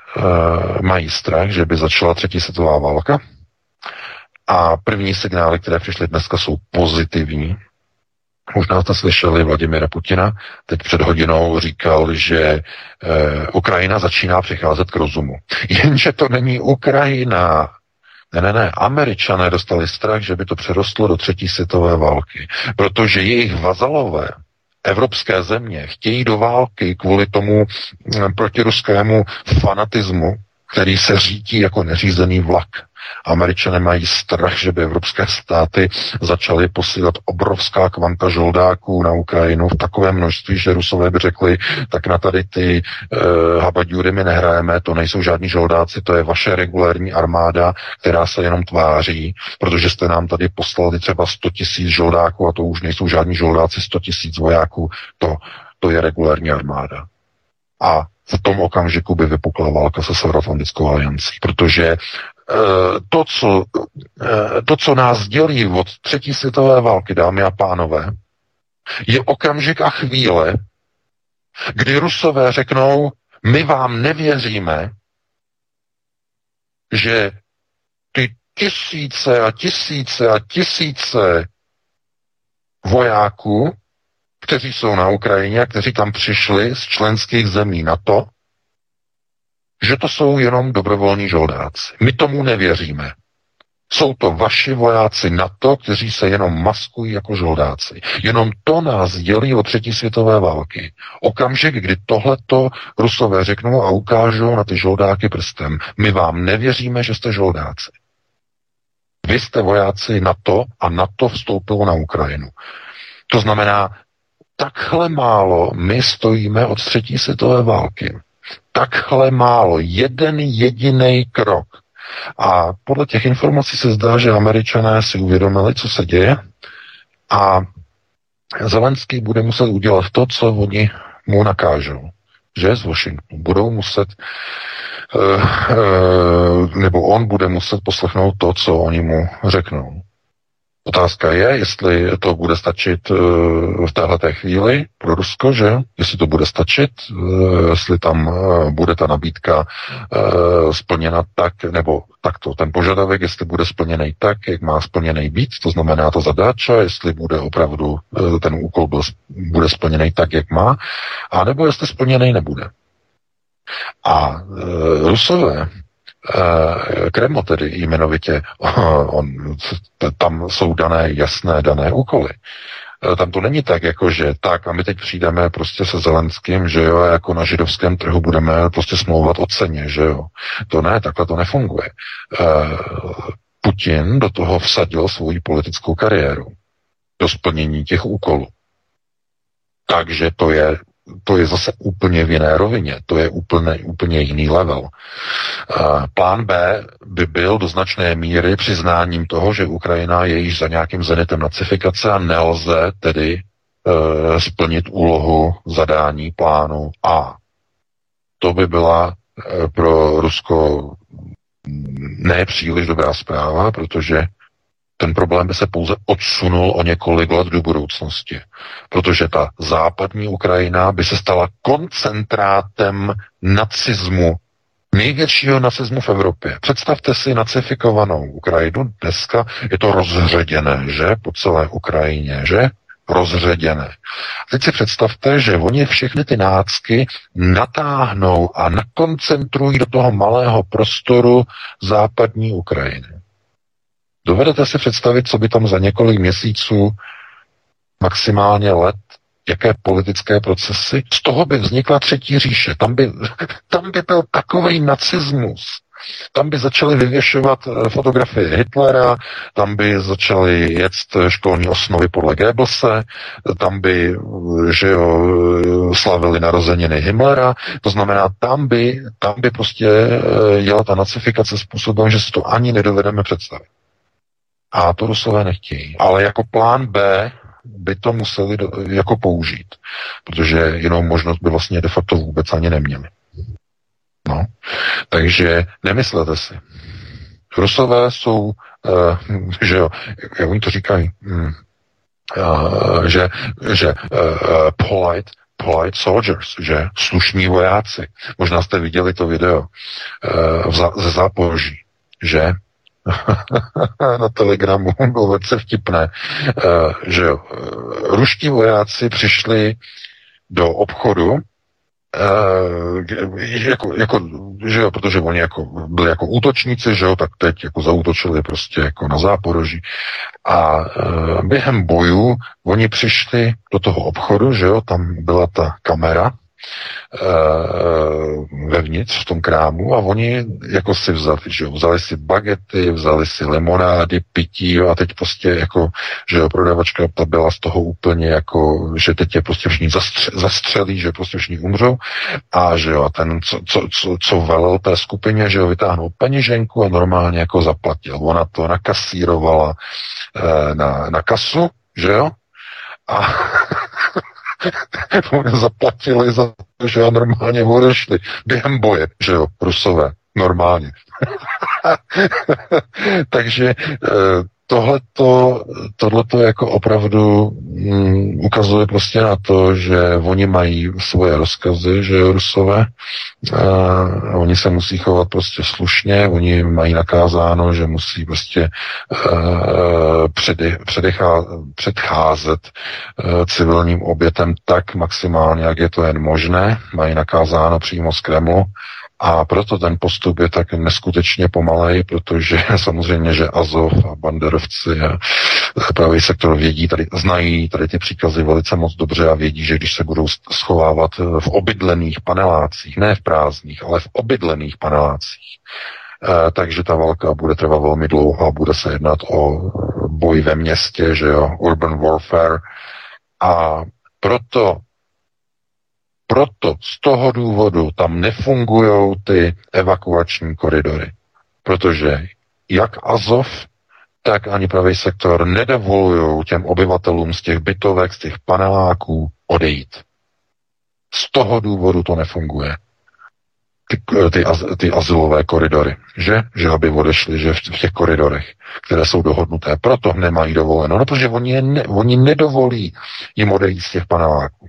mají strach, že by začala třetí světová válka. A první signály, které přišly dneska, jsou pozitivní. Možná jste slyšeli Vladimira Putina, teď před hodinou říkal, že e, Ukrajina začíná přicházet k rozumu. Jenže to není Ukrajina. Ne, ne, ne. Američané dostali strach, že by to přerostlo do třetí světové války, protože jejich vazalové evropské země chtějí do války kvůli tomu mm, protiruskému fanatismu, který se řídí jako neřízený vlak. Američané mají strach, že by evropské státy začaly posílat obrovská kvanta žoldáků na Ukrajinu v takovém množství, že Rusové by řekli, tak na tady ty uh, habadjury my nehrajeme, to nejsou žádní žoldáci, to je vaše regulární armáda, která se jenom tváří, protože jste nám tady poslali třeba 100 tisíc žoldáků a to už nejsou žádní žoldáci, 100 tisíc vojáků, to, to je regulární armáda. A v tom okamžiku by vypukla válka se Severoatlantickou aliancí, protože Eh, to, co, eh, to, co nás dělí od třetí světové války, dámy a pánové, je okamžik a chvíle, kdy Rusové řeknou, my vám nevěříme, že ty tisíce a tisíce a tisíce vojáků, kteří jsou na Ukrajině a kteří tam přišli z členských zemí NATO, že to jsou jenom dobrovolní žoldáci. My tomu nevěříme. Jsou to vaši vojáci NATO, kteří se jenom maskují jako žoldáci. Jenom to nás dělí od třetí světové války. Okamžik, kdy tohleto Rusové řeknou a ukážou na ty žoldáky prstem. My vám nevěříme, že jste žoldáci. Vy jste vojáci NATO a NATO vstoupilo na Ukrajinu. To znamená, takhle málo my stojíme od třetí světové války takhle málo, jeden jediný krok. A podle těch informací se zdá, že američané si uvědomili, co se děje a Zelenský bude muset udělat to, co oni mu nakážou. Že z Washingtonu budou muset uh, uh, nebo on bude muset poslechnout to, co oni mu řeknou. Otázka je, jestli to bude stačit eh, v téhle chvíli pro Rusko, že? Jestli to bude stačit, eh, jestli tam eh, bude ta nabídka splněna tak, nebo takto ten požadavek, jestli bude splněný tak, jak má splněný být, to znamená to zadáča, jestli bude opravdu ten úkol byl, bude splněný tak, jak má, a nebo jestli splněný nebude. A e, Rusové Kreml tedy jmenovitě, on, tam jsou dané jasné dané úkoly. Eh, tam to není tak, jako že tak a my teď přijdeme prostě se Zelenským, že jo, jako na židovském trhu budeme prostě smlouvat o ceně, že jo. To ne, takhle to nefunguje. Eh, Putin do toho vsadil svou politickou kariéru, do splnění těch úkolů. Takže to je to je zase úplně v jiné rovině, to je úplně, úplně jiný level. Plán B by byl do značné míry přiznáním toho, že Ukrajina je již za nějakým zenitem nacifikace a nelze tedy e, splnit úlohu zadání plánu A. To by byla e, pro Rusko nepříliš dobrá zpráva, protože ten problém by se pouze odsunul o několik let do budoucnosti, protože ta západní Ukrajina by se stala koncentrátem nacismu, největšího nacismu v Evropě. Představte si nacifikovanou Ukrajinu, dneska je to rozředěné, že, po celé Ukrajině, že, rozředěné. Teď si představte, že oni všechny ty nácky natáhnou a nakoncentrují do toho malého prostoru západní Ukrajiny. Dovedete si představit, co by tam za několik měsíců, maximálně let, jaké politické procesy? Z toho by vznikla třetí říše. Tam by, tam by byl takový nacismus, Tam by začali vyvěšovat eh, fotografie Hitlera, tam by začali jet školní osnovy podle Goebbelse, tam by, že jo, slavili narozeniny Himmlera, to znamená, tam by, tam by prostě jela ta nacifikace způsobem, že si to ani nedovedeme představit. A to Rusové nechtějí. Ale jako plán B by to museli do, jako použít, protože jinou možnost by vlastně de facto vůbec ani neměli. No. Takže nemyslete si. Rusové jsou, uh, že jo, jak oni to říkají, um, uh, že, že uh, polite, polite soldiers, že slušní vojáci. Možná jste viděli to video uh, ze Záporoží, že na telegramu bylo velice vtipné, uh, že jo, ruští vojáci přišli do obchodu Uh, jako, jako, že jo, protože oni jako byli jako útočníci, že jo, tak teď jako zautočili prostě jako na záporoží. A během bojů oni přišli do toho obchodu, že jo, tam byla ta kamera, vevnitř v tom krámu a oni jako si vzali, že jo, vzali si bagety, vzali si limonády, pití jo, a teď prostě jako, že jo, prodavačka ta byla z toho úplně jako, že teď je prostě všichni zastře, zastřelí, že prostě všichni umřou a že jo, a ten, co, co, co, co velel té skupině, že jo, vytáhnul peněženku a normálně jako zaplatil. Ona to nakasírovala uh, na, na kasu, že jo, a zaplatili za to, že normálně odešli během boje, že jo, Rusové, normálně. Takže eh, tohleto, tohleto jako opravdu mm, ukazuje prostě na to, že oni mají svoje rozkazy, že rusové, a oni se musí chovat prostě slušně, oni mají nakázáno, že musí prostě uh, předcházet uh, civilním obětem tak maximálně, jak je to jen možné, mají nakázáno přímo z Kremlu, a proto ten postup je tak neskutečně pomalej, protože samozřejmě, že Azov a banderovci a pravý sektor vědí, tady znají tady ty příkazy velice moc dobře a vědí, že když se budou schovávat v obydlených panelácích, ne v prázdných, ale v obydlených panelácích, eh, takže ta válka bude trvat velmi dlouho a bude se jednat o boj ve městě, že jo, urban warfare. A proto proto z toho důvodu tam nefungují ty evakuační koridory. Protože jak Azov, tak ani pravý sektor nedovolují těm obyvatelům z těch bytovek, z těch paneláků odejít. Z toho důvodu to nefunguje. Ty, ty, ty azylové koridory, že? Že aby odešli, že v, v těch koridorech, které jsou dohodnuté. Proto nemají dovoleno, no protože oni, ne, oni nedovolí jim odejít z těch paneláků.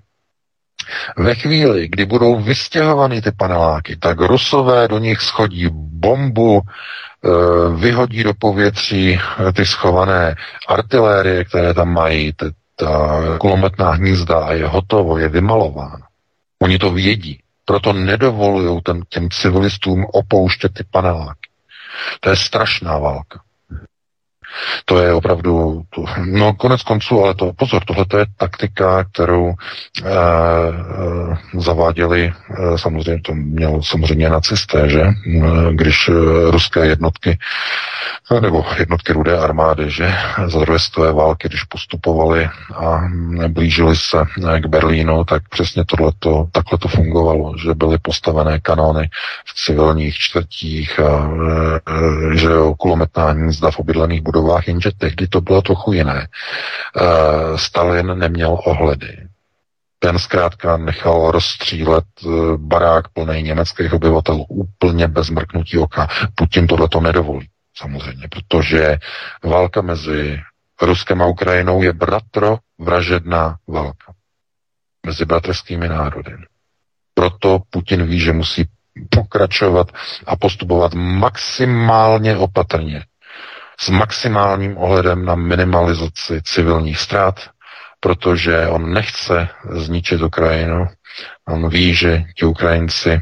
Ve chvíli, kdy budou vystěhovány ty paneláky, tak Rusové do nich schodí bombu, eh, vyhodí do povětří eh, ty schované artilérie, které tam mají, ta kulometná hnízda a je hotovo, je vymalováno. Oni to vědí, proto nedovolují těm civilistům opouštět ty paneláky. To je strašná válka. To je opravdu, to, no konec konců, ale to, pozor, tohle je taktika, kterou e, e, zaváděli, e, samozřejmě to měl samozřejmě nacisté, že, e, když e, ruské jednotky, nebo jednotky rudé armády, že, za druhé světové války, když postupovali a blížili se k Berlínu, tak přesně tohleto, takhle to fungovalo, že byly postavené kanóny v civilních čtvrtích a e, že jo, kulometná hnízda v obydlených budovách budovách, jenže tehdy to bylo trochu jiné. Uh, Stalin neměl ohledy. Ten zkrátka nechal rozstřílet eh, barák plný německých obyvatel úplně bez mrknutí oka. Putin tohle to nedovolí, samozřejmě, protože válka mezi Ruskem a Ukrajinou je bratro vražedná válka mezi bratrskými národy. Proto Putin ví, že musí pokračovat a postupovat maximálně opatrně s maximálním ohledem na minimalizaci civilních ztrát, protože on nechce zničit Ukrajinu. On ví, že ti Ukrajinci e,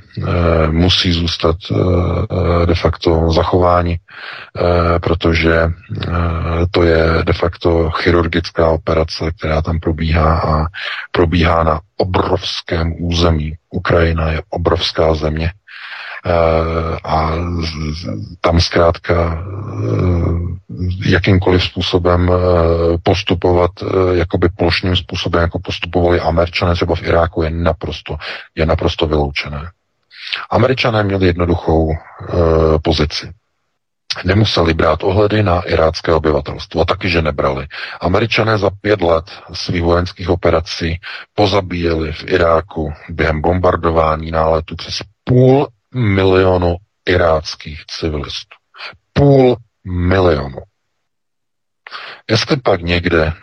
musí zůstat e, de facto zachováni, e, protože e, to je de facto chirurgická operace, která tam probíhá a probíhá na obrovském území. Ukrajina je obrovská země a tam zkrátka jakýmkoliv způsobem postupovat jakoby plošným způsobem, jako postupovali američané třeba v Iráku, je naprosto, je naprosto vyloučené. Američané měli jednoduchou pozici nemuseli brát ohledy na irácké obyvatelstvo. A taky, že nebrali. Američané za pět let svých vojenských operací pozabíjeli v Iráku během bombardování náletu přes půl milionu iráckých civilistů. Půl milionu. Jestli pak někde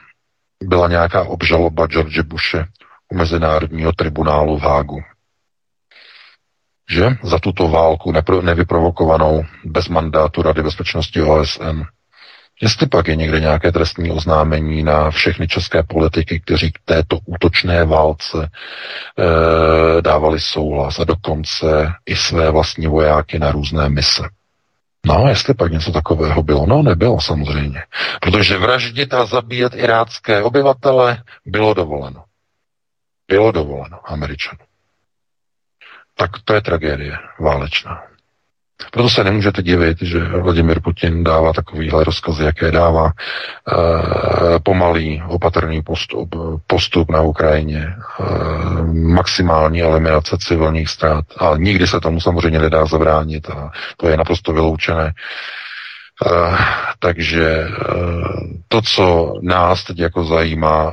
byla nějaká obžaloba George Bushe u Mezinárodního tribunálu v Hágu, že za tuto válku nevyprovokovanou bez mandátu Rady bezpečnosti OSN. Jestli pak je někde nějaké trestní oznámení na všechny české politiky, kteří k této útočné válce e, dávali souhlas a dokonce i své vlastní vojáky na různé mise. No, jestli pak něco takového bylo, no nebylo samozřejmě. Protože vraždit a zabíjet irácké obyvatele bylo dovoleno. Bylo dovoleno Američanům tak to je tragédie válečná. Proto se nemůžete divit, že Vladimir Putin dává takovýhle rozkazy, jaké dává e, pomalý, opatrný postup, postup na Ukrajině, e, maximální eliminace civilních ztrát. A nikdy se tomu samozřejmě nedá zabránit a to je naprosto vyloučené. E, takže to, co nás teď jako zajímá,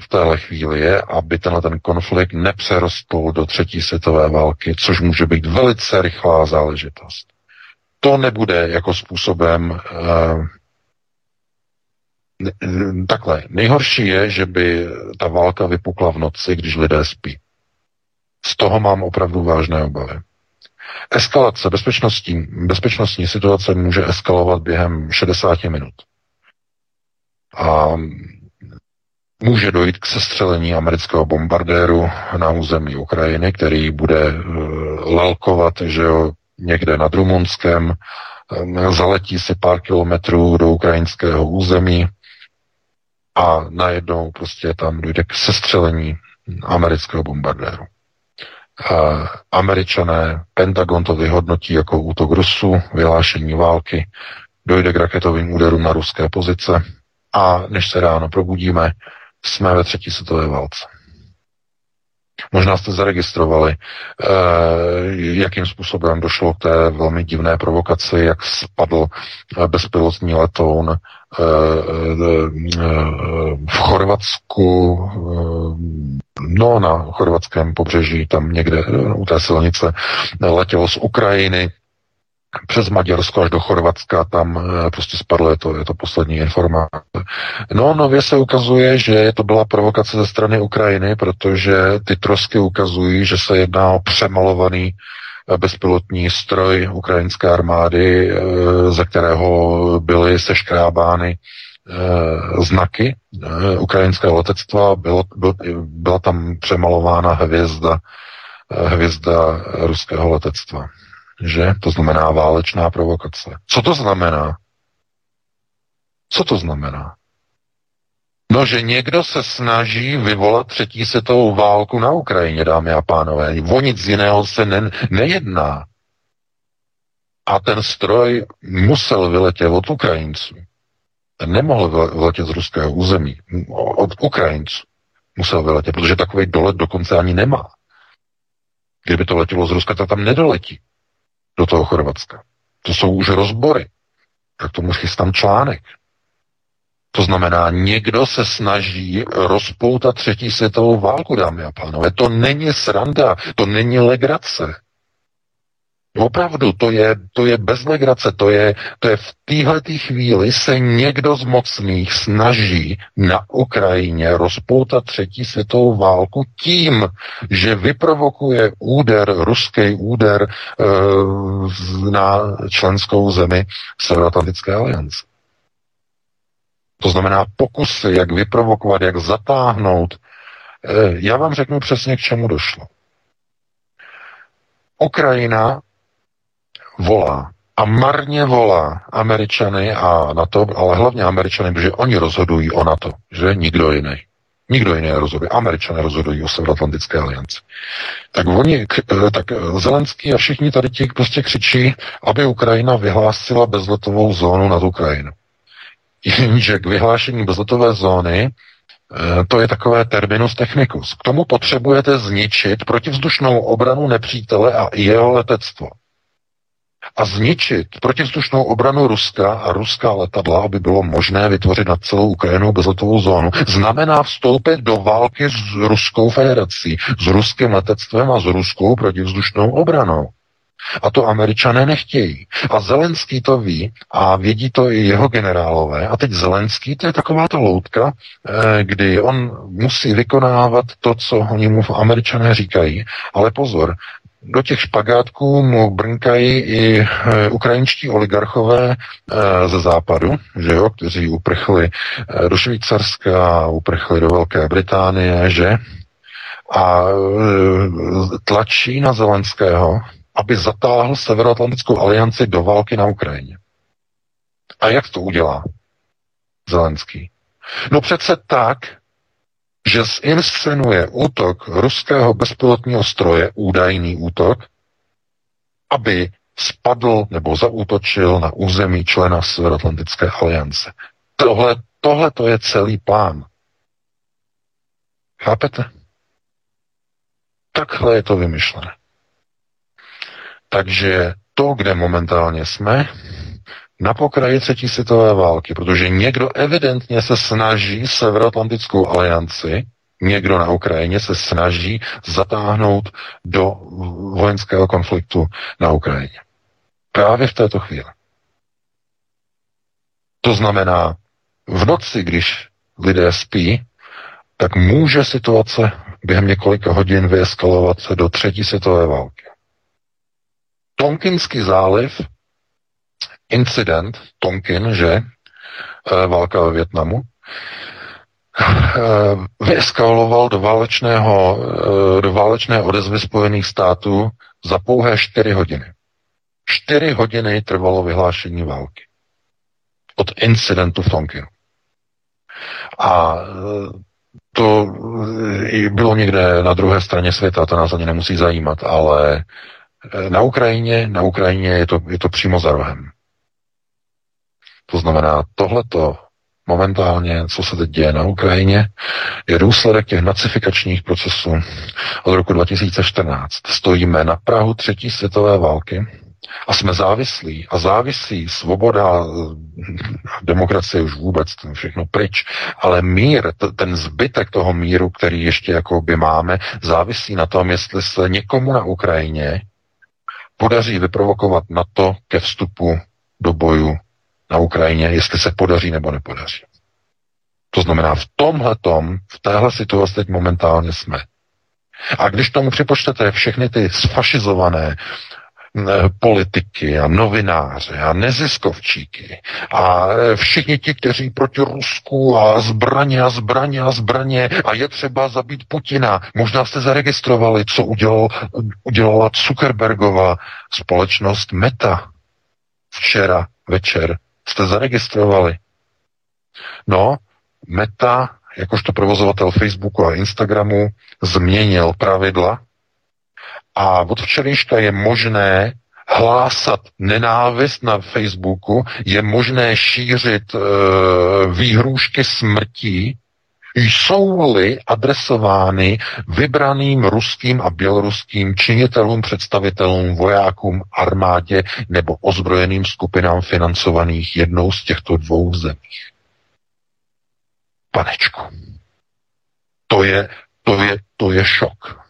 v téhle chvíli je, aby tenhle ten konflikt nepřerostl do třetí světové války, což může být velice rychlá záležitost. To nebude jako způsobem uh, takhle. Nejhorší je, že by ta válka vypukla v noci, když lidé spí. Z toho mám opravdu vážné obavy. Eskalace bezpečnostní, bezpečnostní situace může eskalovat během 60 minut. A může dojít k sestřelení amerického bombardéru na území Ukrajiny, který bude uh, lalkovat, že jo, někde nad Rumunskem, um, zaletí si pár kilometrů do ukrajinského území a najednou prostě tam dojde k sestřelení amerického bombardéru. Uh, američané, Pentagon to vyhodnotí jako útok Rusu, vyhlášení války, dojde k raketovým úderům na ruské pozice a než se ráno probudíme, jsme ve třetí světové válce. Možná jste zaregistrovali, eh, jakým způsobem došlo k té velmi divné provokaci, jak spadl eh, bezpilotní letoun eh, v Chorvatsku, no na chorvatském pobřeží, tam někde u té silnice letělo z Ukrajiny přes Maďarsko až do Chorvatska, tam eh, prostě spadlo, je to, je to poslední informace. No, nově se ukazuje, že to byla provokace ze strany Ukrajiny, protože ty trosky ukazují, že se jedná o přemalovaný eh, bezpilotní stroj ukrajinské armády, eh, ze kterého byly seškrábány znaky ukrajinského letectva, bylo, byl, byla tam přemalována hvězda, hvězda ruského letectva že? To znamená válečná provokace. Co to znamená? Co to znamená? No, že někdo se snaží vyvolat třetí světovou válku na Ukrajině, dámy a pánové. O nic jiného se ne, nejedná. A ten stroj musel vyletět od Ukrajinců. Ten nemohl vyletět z ruského území. Od Ukrajinců musel vyletět, protože takový dolet dokonce ani nemá. Kdyby to letělo z Ruska, tak tam nedoletí do toho Chorvatska. To jsou už rozbory. Tak tomu chystám článek. To znamená, někdo se snaží rozpoutat třetí světovou válku, dámy a pánové. To není sranda, to není legrace. Opravdu, to je, to je bez legrace, to je, to je v téhle chvíli se někdo z mocných snaží na Ukrajině rozpoutat třetí světovou válku tím, že vyprovokuje úder, ruský úder e, na členskou zemi Severoatlantické aliance. To znamená pokusy, jak vyprovokovat, jak zatáhnout. E, já vám řeknu přesně, k čemu došlo. Ukrajina volá a marně volá Američany a NATO, ale hlavně Američany, protože oni rozhodují o NATO, že nikdo jiný. Nikdo jiný nerozhoduje. Američané rozhodují o Severoatlantické alianci. Tak oni, eh, tak Zelenský a všichni tady ti prostě křičí, aby Ukrajina vyhlásila bezletovou zónu nad Ukrajinu. Jenže k vyhlášení bezletové zóny eh, to je takové terminus technicus. K tomu potřebujete zničit protivzdušnou obranu nepřítele a jeho letectvo a zničit protivzdušnou obranu Ruska a ruská letadla, aby bylo možné vytvořit nad celou Ukrajinou bezletovou zónu, znamená vstoupit do války s Ruskou federací, s ruským letectvem a s ruskou protivzdušnou obranou. A to američané nechtějí. A Zelenský to ví a vědí to i jeho generálové. A teď Zelenský, to je taková ta loutka, eh, kdy on musí vykonávat to, co oni mu američané říkají. Ale pozor, do těch špagátků mu brnkají i e, ukrajinští oligarchové e, ze západu, že jo, kteří uprchli e, do Švýcarska, uprchli do Velké Británie, že? A tlačí na Zelenského, aby zatáhl Severoatlantickou alianci do války na Ukrajině. A jak to udělá Zelenský? No přece tak, že zinscenuje útok ruského bezpilotního stroje, údajný útok, aby spadl nebo zaútočil na území člena Severoatlantické aliance. Tohle, tohle to je celý plán. Chápete? Takhle je to vymyšlené. Takže to, kde momentálně jsme, na pokraji třetí světové války, protože někdo evidentně se snaží Severoatlantickou alianci, někdo na Ukrajině se snaží zatáhnout do vojenského konfliktu na Ukrajině. Právě v této chvíli. To znamená, v noci, když lidé spí, tak může situace během několika hodin vyeskalovat do třetí světové války. Tonkinský záliv incident Tonkin, že eh, válka ve Větnamu, eh, vyeskaloval do, válečného, eh, do válečné odezvy Spojených států za pouhé 4 hodiny. 4 hodiny trvalo vyhlášení války. Od incidentu v Tonkinu. A to bylo někde na druhé straně světa, to nás ani nemusí zajímat, ale na Ukrajině, na Ukrajině je to, je to přímo za rohem. To znamená, tohleto momentálně, co se teď děje na Ukrajině, je důsledek těch nacifikačních procesů od roku 2014. Stojíme na Prahu třetí světové války a jsme závislí. A závisí svoboda, demokracie už vůbec, všechno pryč. Ale mír, ten zbytek toho míru, který ještě jako by máme, závisí na tom, jestli se někomu na Ukrajině podaří vyprovokovat na to ke vstupu do boju na Ukrajině, jestli se podaří nebo nepodaří. To znamená, v tomhle v téhle situaci teď momentálně jsme. A když tomu připočtete všechny ty sfašizované politiky a novináře a neziskovčíky a všichni ti, kteří proti Rusku a zbraně a zbraně a zbraně a je třeba zabít Putina. Možná jste zaregistrovali, co udělal, udělala Zuckerbergova společnost Meta včera večer jste zaregistrovali. No, Meta, jakožto provozovatel Facebooku a Instagramu, změnil pravidla a od včerejška je možné hlásat nenávist na Facebooku, je možné šířit e, výhrůžky smrtí jsou-li adresovány vybraným ruským a běloruským činitelům, představitelům, vojákům, armádě nebo ozbrojeným skupinám financovaných jednou z těchto dvou zemí. Panečku. To je, to je, to je šok.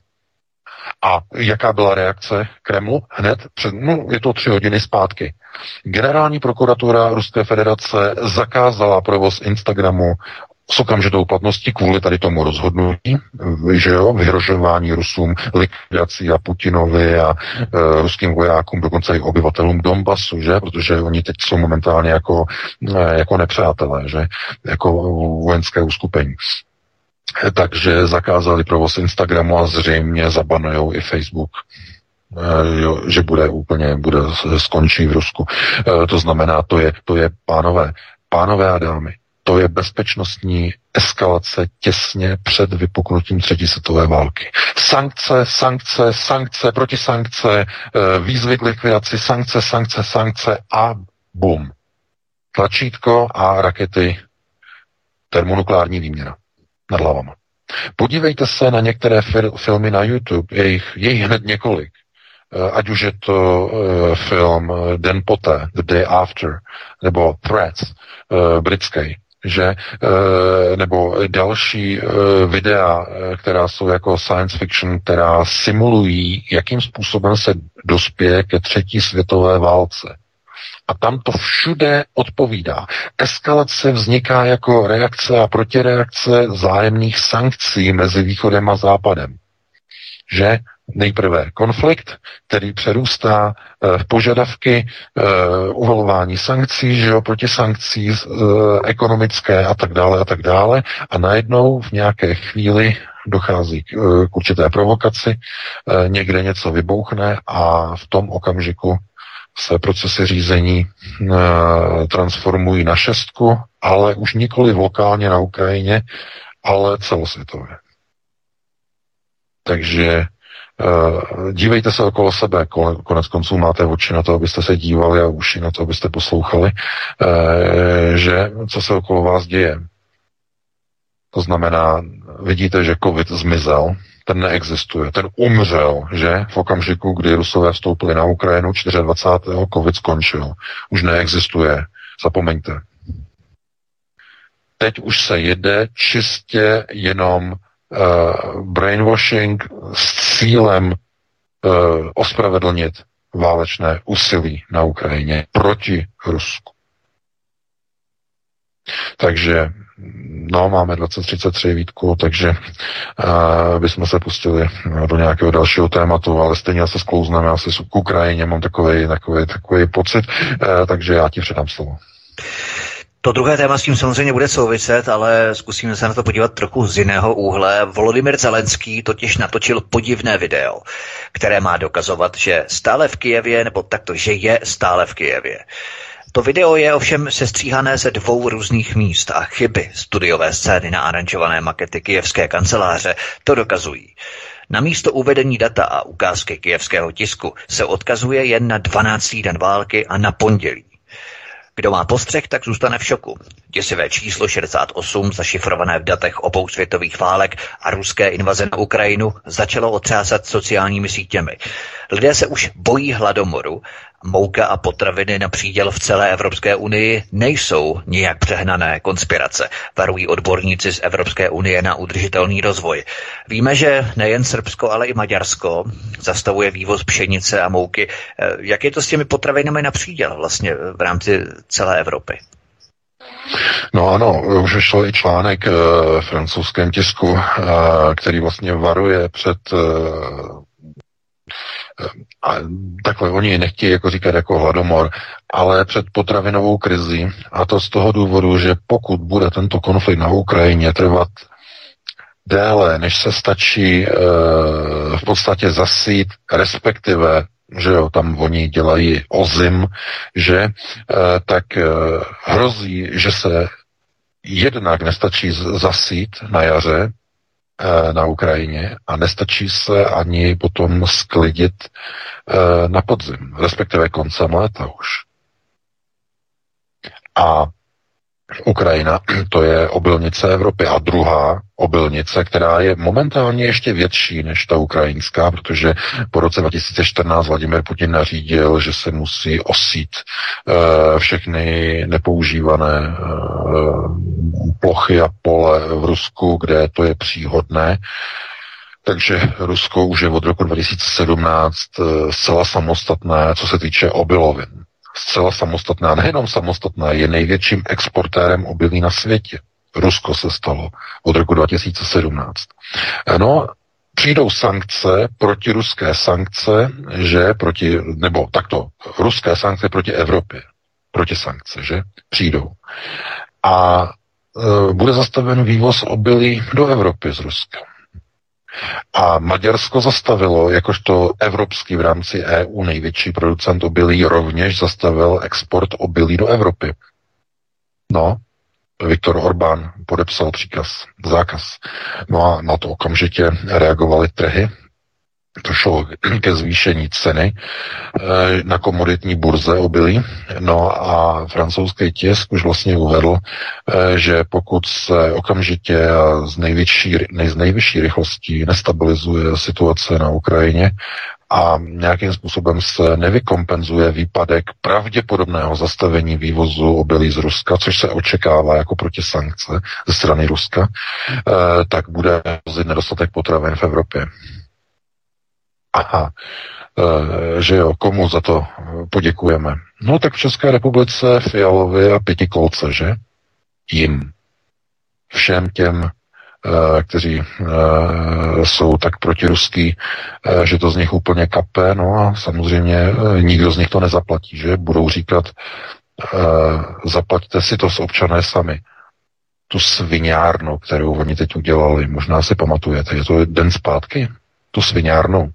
A jaká byla reakce Kremlu? Hned před, no, je to tři hodiny zpátky. Generální prokuratura Ruské federace zakázala provoz Instagramu s okamžitou platností kvůli tady tomu rozhodnutí, že jo, vyhrožování Rusům, likvidací a Putinovi a e, ruským vojákům, dokonce i obyvatelům Donbasu, že, protože oni teď jsou momentálně jako, e, jako nepřátelé, že, jako vojenské uskupení. Takže zakázali provoz Instagramu a zřejmě zabanujou i Facebook jo, že bude úplně, bude skončí v Rusku. To znamená, to je, to je pánové, pánové a dámy, to je bezpečnostní eskalace těsně před vypuknutím třetí světové války. Sankce, sankce, sankce, protisankce, eh, výzvy k likvidaci, sankce, sankce, sankce a bum. Tlačítko a rakety termonukleární výměna nad hlavama. Podívejte se na některé fil- filmy na YouTube, je jich, je jich hned několik. Eh, ať už je to uh, film Den poté, The Day After, nebo Threats, uh, britský, že nebo další videa, která jsou jako science fiction, která simulují, jakým způsobem se dospěje ke třetí světové válce. A tam to všude odpovídá. Eskalace vzniká jako reakce a protireakce zájemných sankcí mezi východem a západem. Že nejprve konflikt, který přerůstá v požadavky uvalování sankcí, že jo, proti sankcí ekonomické a tak dále a tak dále a najednou v nějaké chvíli dochází k, k určité provokaci, někde něco vybouchne a v tom okamžiku se procesy řízení transformují na šestku, ale už nikoli lokálně na Ukrajině, ale celosvětově. Takže e, dívejte se okolo sebe, konec konců máte oči na to, abyste se dívali a uši na to, abyste poslouchali, e, že co se okolo vás děje. To znamená, vidíte, že covid zmizel, ten neexistuje. Ten umřel, že? V okamžiku, kdy Rusové vstoupili na Ukrajinu 24. covid skončil. Už neexistuje. Zapomeňte. Teď už se jede čistě jenom uh, brainwashing s cílem uh, ospravedlnit válečné úsilí na Ukrajině proti Rusku. Takže No, máme 2033 výtku, takže uh, bychom se pustili do nějakého dalšího tématu, ale stejně se sklouzneme asi k Ukrajině, mám takový, takový, takový pocit, uh, takže já ti předám slovo. To druhé téma s tím samozřejmě bude souviset, ale zkusíme se na to podívat trochu z jiného úhle. Volodymyr Zelenský totiž natočil podivné video, které má dokazovat, že stále v Kijevě, nebo takto, že je stále v Kijevě. To video je ovšem sestříhané ze dvou různých míst a chyby studiové scény na aranžované makety kijevské kanceláře to dokazují. Na místo uvedení data a ukázky kijevského tisku se odkazuje jen na 12. den války a na pondělí. Kdo má postřeh, tak zůstane v šoku. Děsivé číslo 68, zašifrované v datech obou světových válek a ruské invaze na Ukrajinu, začalo otřásat sociálními sítěmi. Lidé se už bojí hladomoru mouka a potraviny na příděl v celé Evropské unii nejsou nijak přehnané konspirace, varují odborníci z Evropské unie na udržitelný rozvoj. Víme, že nejen Srbsko, ale i Maďarsko zastavuje vývoz pšenice a mouky. Eh, jak je to s těmi potravinami na příděl vlastně v rámci celé Evropy? No ano, už šel i článek e, v francouzském tisku, který vlastně varuje před a takhle oni nechtějí jako říkat jako hladomor, ale před potravinovou krizi a to z toho důvodu, že pokud bude tento konflikt na Ukrajině trvat déle, než se stačí e, v podstatě zasít, respektive že jo, tam oni dělají ozim, že e, tak e, hrozí, že se jednak nestačí zasít na jaře, na Ukrajině a nestačí se ani potom sklidit eh, na podzim, respektive koncem léta už. A Ukrajina, to je obilnice Evropy. A druhá obilnice, která je momentálně ještě větší než ta ukrajinská, protože po roce 2014 Vladimir Putin nařídil, že se musí osít uh, všechny nepoužívané uh, plochy a pole v Rusku, kde to je příhodné. Takže Rusko už je od roku 2017 uh, zcela samostatné, co se týče obilovin zcela samostatná, nejenom samostatná, je největším exportérem obilí na světě. Rusko se stalo od roku 2017. No, přijdou sankce, protiruské sankce, že proti, nebo takto, ruské sankce proti Evropě, proti sankce, že přijdou. A e, bude zastaven vývoz obilí do Evropy z Ruska. A Maďarsko zastavilo, jakožto evropský v rámci EU největší producent obilí, rovněž zastavil export obilí do Evropy. No, Viktor Orbán podepsal příkaz, zákaz. No a na to okamžitě reagovaly trhy, došlo ke zvýšení ceny eh, na komoditní burze obilí. No a francouzský tisk už vlastně uvedl, eh, že pokud se okamžitě z, největší, z nejvyšší rychlostí nestabilizuje situace na Ukrajině a nějakým způsobem se nevykompenzuje výpadek pravděpodobného zastavení vývozu obilí z Ruska, což se očekává jako proti sankce ze strany Ruska, eh, tak bude nedostatek potravin v Evropě. Aha, e, že jo, komu za to poděkujeme? No tak v České republice Fialovi a Pětikolce, že? Jim. Všem těm, e, kteří e, jsou tak protiruský, že to z nich úplně kape, no a samozřejmě nikdo z nich to nezaplatí, že? Budou říkat, zaplaťte si to s občané sami tu sviňárnu, kterou oni teď udělali. Možná si pamatujete, je to den zpátky, tu sviňárnu.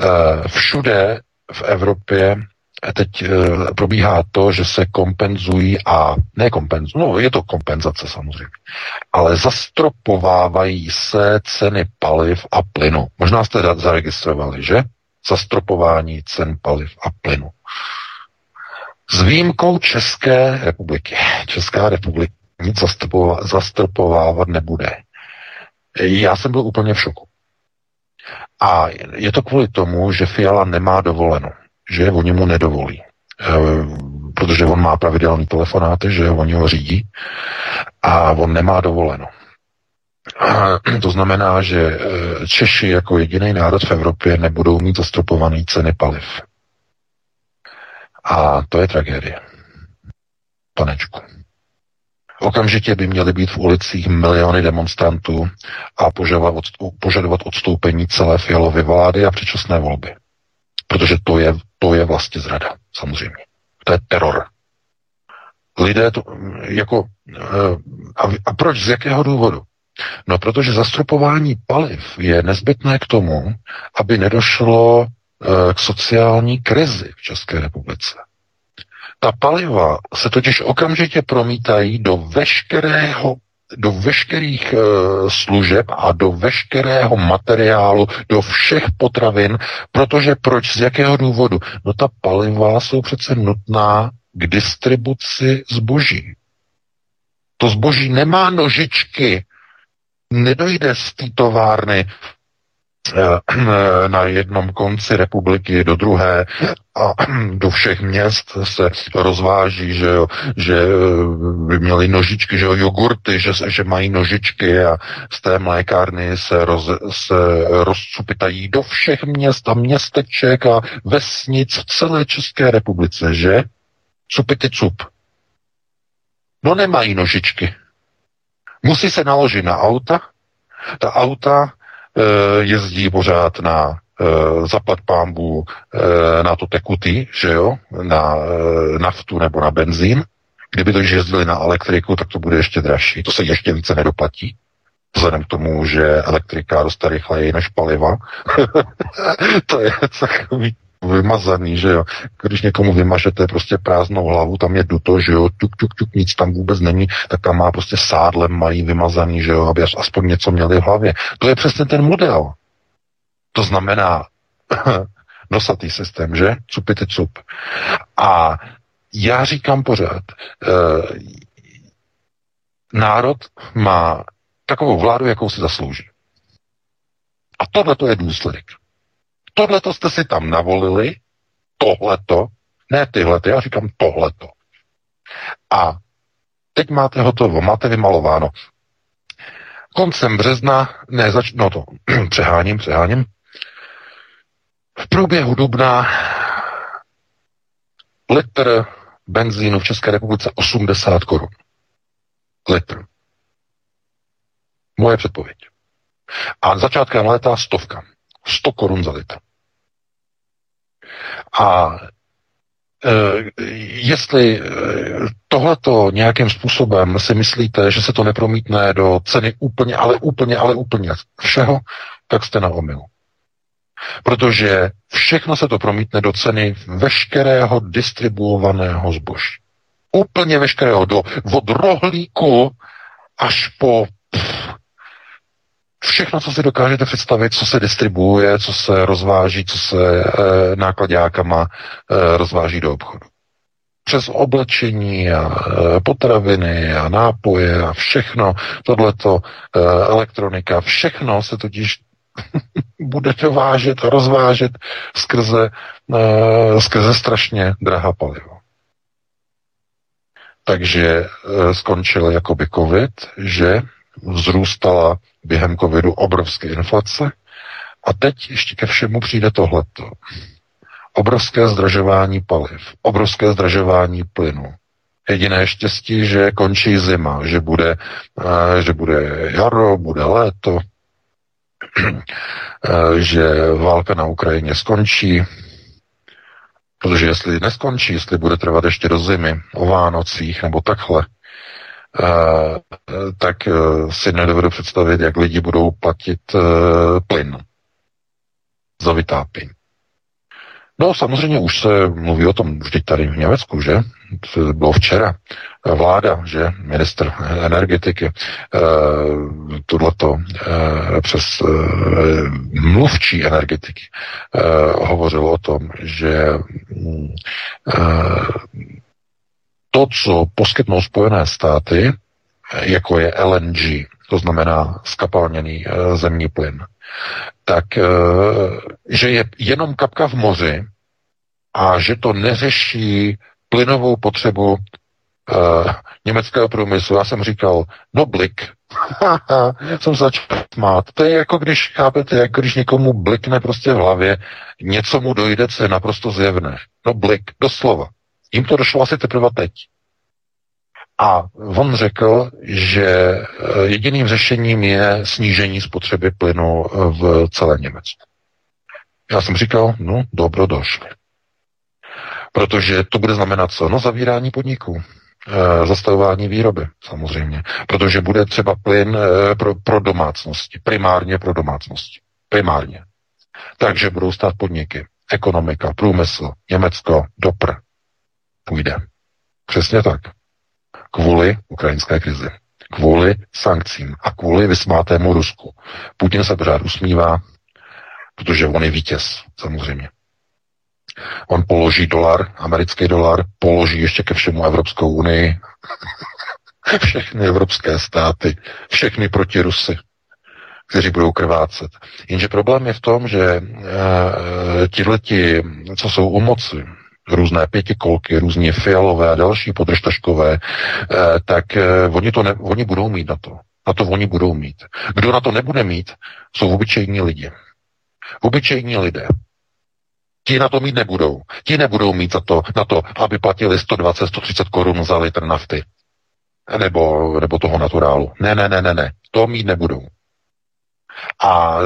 Eh, všude v Evropě teď eh, probíhá to, že se kompenzují a ne kompenzují, no je to kompenzace samozřejmě, ale zastropovávají se ceny paliv a plynu. Možná jste zaregistrovali, že? Zastropování cen paliv a plynu. S výjimkou České republiky. Česká republika nic zastropovávat nebude. Já jsem byl úplně v šoku. A je to kvůli tomu, že Fiala nemá dovoleno, že oni mu nedovolí. E, protože on má pravidelný telefonáty, že oni ho řídí a on nemá dovoleno. A to znamená, že e, Češi jako jediný národ v Evropě nebudou mít zastropované ceny paliv. A to je tragédie. Panečku. Okamžitě by měly být v ulicích miliony demonstrantů a požadovat, odstoupení celé fialové vlády a předčasné volby. Protože to je, to je vlastně zrada, samozřejmě. To je teror. Lidé to jako... Eh, a, a proč? Z jakého důvodu? No, protože zastropování paliv je nezbytné k tomu, aby nedošlo eh, k sociální krizi v České republice. Ta paliva se totiž okamžitě promítají do veškerého do veškerých e, služeb a do veškerého materiálu, do všech potravin, protože proč, z jakého důvodu? No ta paliva jsou přece nutná k distribuci zboží. To zboží nemá nožičky, nedojde z té továrny Eh, na jednom konci republiky do druhé a do všech měst se rozváží, že, jo, že eh, by měli nožičky, že jo, jogurty, že, že mají nožičky a z té mlékárny se, roz, se rozcupitají do všech měst a městeček a vesnic v celé České republice, že? Cupity cup. No nemají nožičky. Musí se naložit na auta, ta auta Eh, jezdí pořád na eh, zapad pámbu eh, na to tekutý, že jo, na naftu nebo na benzín. Kdyby to jezdili na elektriku, tak to bude ještě dražší. To se ještě více nedoplatí. Vzhledem k tomu, že elektrika roste rychleji než paliva. to je takový vymazaný, že jo. Když někomu vymažete prostě prázdnou hlavu, tam je duto, že jo, tuk, tuk, tuk, nic tam vůbec není, tak tam má prostě sádlem, mají vymazaný, že jo, aby aspoň něco měli v hlavě. To je přesně ten model. To znamená nosatý systém, že? Cupity cup. A já říkám pořád, eh, národ má takovou vládu, jakou si zaslouží. A tohle to je důsledek. Tohleto jste si tam navolili, tohleto, ne tyhleto, já říkám tohleto. A teď máte hotovo, máte vymalováno. Koncem března, ne, zač, no to přeháním, přeháním. V průběhu dubna litr benzínu v České republice 80 korun. Litr. Moje předpověď. A začátkem léta stovka. 100 korun za litr. A e, jestli e, tohleto nějakým způsobem si myslíte, že se to nepromítne do ceny úplně, ale úplně, ale úplně všeho, tak jste na omilu. Protože všechno se to promítne do ceny veškerého distribuovaného zboží. Úplně veškerého, do, od rohlíku až po pff, všechno, co si dokážete představit, co se distribuuje, co se rozváží, co se e, nákladňákama e, rozváží do obchodu. Přes oblečení a e, potraviny a nápoje a všechno, tohleto, e, elektronika, všechno se totiž bude dovážet a rozvážet skrze, e, skrze strašně drahá palivo. Takže e, skončil jakoby covid, že vzrůstala během covidu obrovské inflace a teď ještě ke všemu přijde tohleto. Obrovské zdražování paliv, obrovské zdražování plynu. Jediné štěstí, že končí zima, že bude, že bude jaro, bude léto, že válka na Ukrajině skončí, protože jestli neskončí, jestli bude trvat ještě do zimy, o Vánocích nebo takhle, tak si nedovedu představit, jak lidi budou platit plyn za vytápění. No samozřejmě už se mluví o tom vždyť tady v Německu, že? To bylo včera. Vláda, že? Minister energetiky eh, tohleto eh, přes eh, mluvčí energetiky eh, hovořil o tom, že eh, to, co poskytnou Spojené státy, jako je LNG, to znamená skapalněný eh, zemní plyn, tak eh, že je jenom kapka v moři a že to neřeší plynovou potřebu německého průmyslu. Já jsem říkal, no blik. jsem začal smát. To je jako když, chápete, jako když někomu blikne prostě v hlavě, něco mu dojde, co je naprosto zjevné. No blik, doslova. Jim to došlo asi teprve teď. A on řekl, že eh, jediným řešením je snížení spotřeby plynu eh, v celé Německu. Já jsem říkal, no dobro došli. Protože to bude znamenat co? No zavírání podniků, e, zastavování výroby samozřejmě. Protože bude třeba plyn e, pro, pro domácnosti, primárně pro domácnosti. Primárně. Takže budou stát podniky, ekonomika, průmysl, Německo, dopr. Půjde. Přesně tak kvůli ukrajinské krizi, kvůli sankcím a kvůli vysmátému Rusku. Putin se pořád usmívá, protože on je vítěz, samozřejmě. On položí dolar, americký dolar, položí ještě ke všemu Evropskou unii, všechny evropské státy, všechny proti Rusy, kteří budou krvácet. Jenže problém je v tom, že e, tihleti, co jsou u moci, různé pětikolky, různě fialové a další podržtaškové, eh, tak eh, oni, to ne, oni budou mít na to. Na to oni budou mít. Kdo na to nebude mít, jsou obyčejní lidi. Obyčejní lidé. Ti na to mít nebudou. Ti nebudou mít za to, na to, aby platili 120-130 korun za litr nafty. Nebo, nebo toho naturálu. Ne, ne, ne, ne, ne. To mít nebudou a e,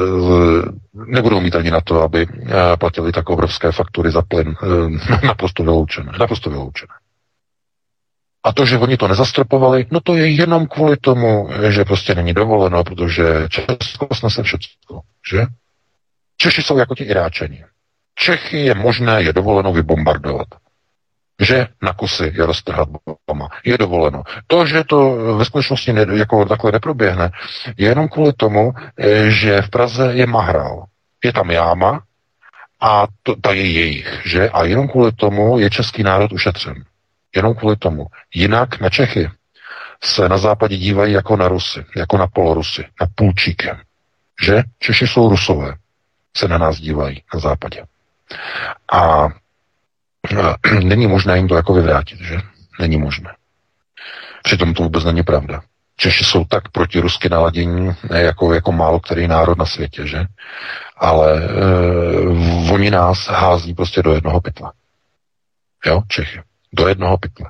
nebudou mít ani na to, aby e, platili tak obrovské faktury za plyn. E, naprosto vyloučené. Naprosto vyloučené. A to, že oni to nezastropovali, no to je jenom kvůli tomu, že prostě není dovoleno, protože Česko snese všechno, že? Češi jsou jako ti Iráčani. Čechy je možné, je dovoleno vybombardovat že na kusy je roztrhat bombama. Je dovoleno. To, že to ve skutečnosti ne, jako takhle neproběhne, je jenom kvůli tomu, eh, že v Praze je mahrál. Je tam jáma a to, ta je jejich, že? A jenom kvůli tomu je český národ ušetřen. Jenom kvůli tomu. Jinak na Čechy se na západě dívají jako na Rusy, jako na polorusy, na půlčíkem. Že? Češi jsou rusové, se na nás dívají na západě. A není možné jim to jako vyvrátit, že? Není možné. Přitom to vůbec není pravda. Češi jsou tak proti rusky naladění, jako, jako málo který národ na světě, že? Ale e, oni nás hází prostě do jednoho pytla. Jo, Čechy. Do jednoho pytle.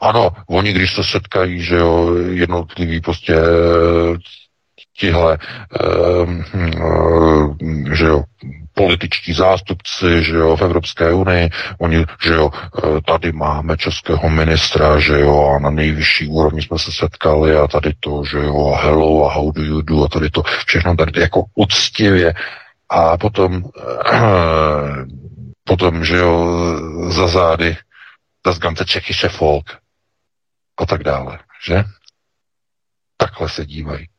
Ano, oni, když se setkají, že jo, jednotliví prostě tihle, uh, že jo, političtí zástupci, že jo, v Evropské unii, oni, že jo, eh, tady máme českého ministra, že jo, a na nejvyšší úrovni jsme se setkali a tady to, že jo, a hello a how do you do a tady to, všechno tady jako uctivě a potom, uh, potom, že jo, za zády, das ganze tschechische Volk, a tak dále, že? Takhle se dívají.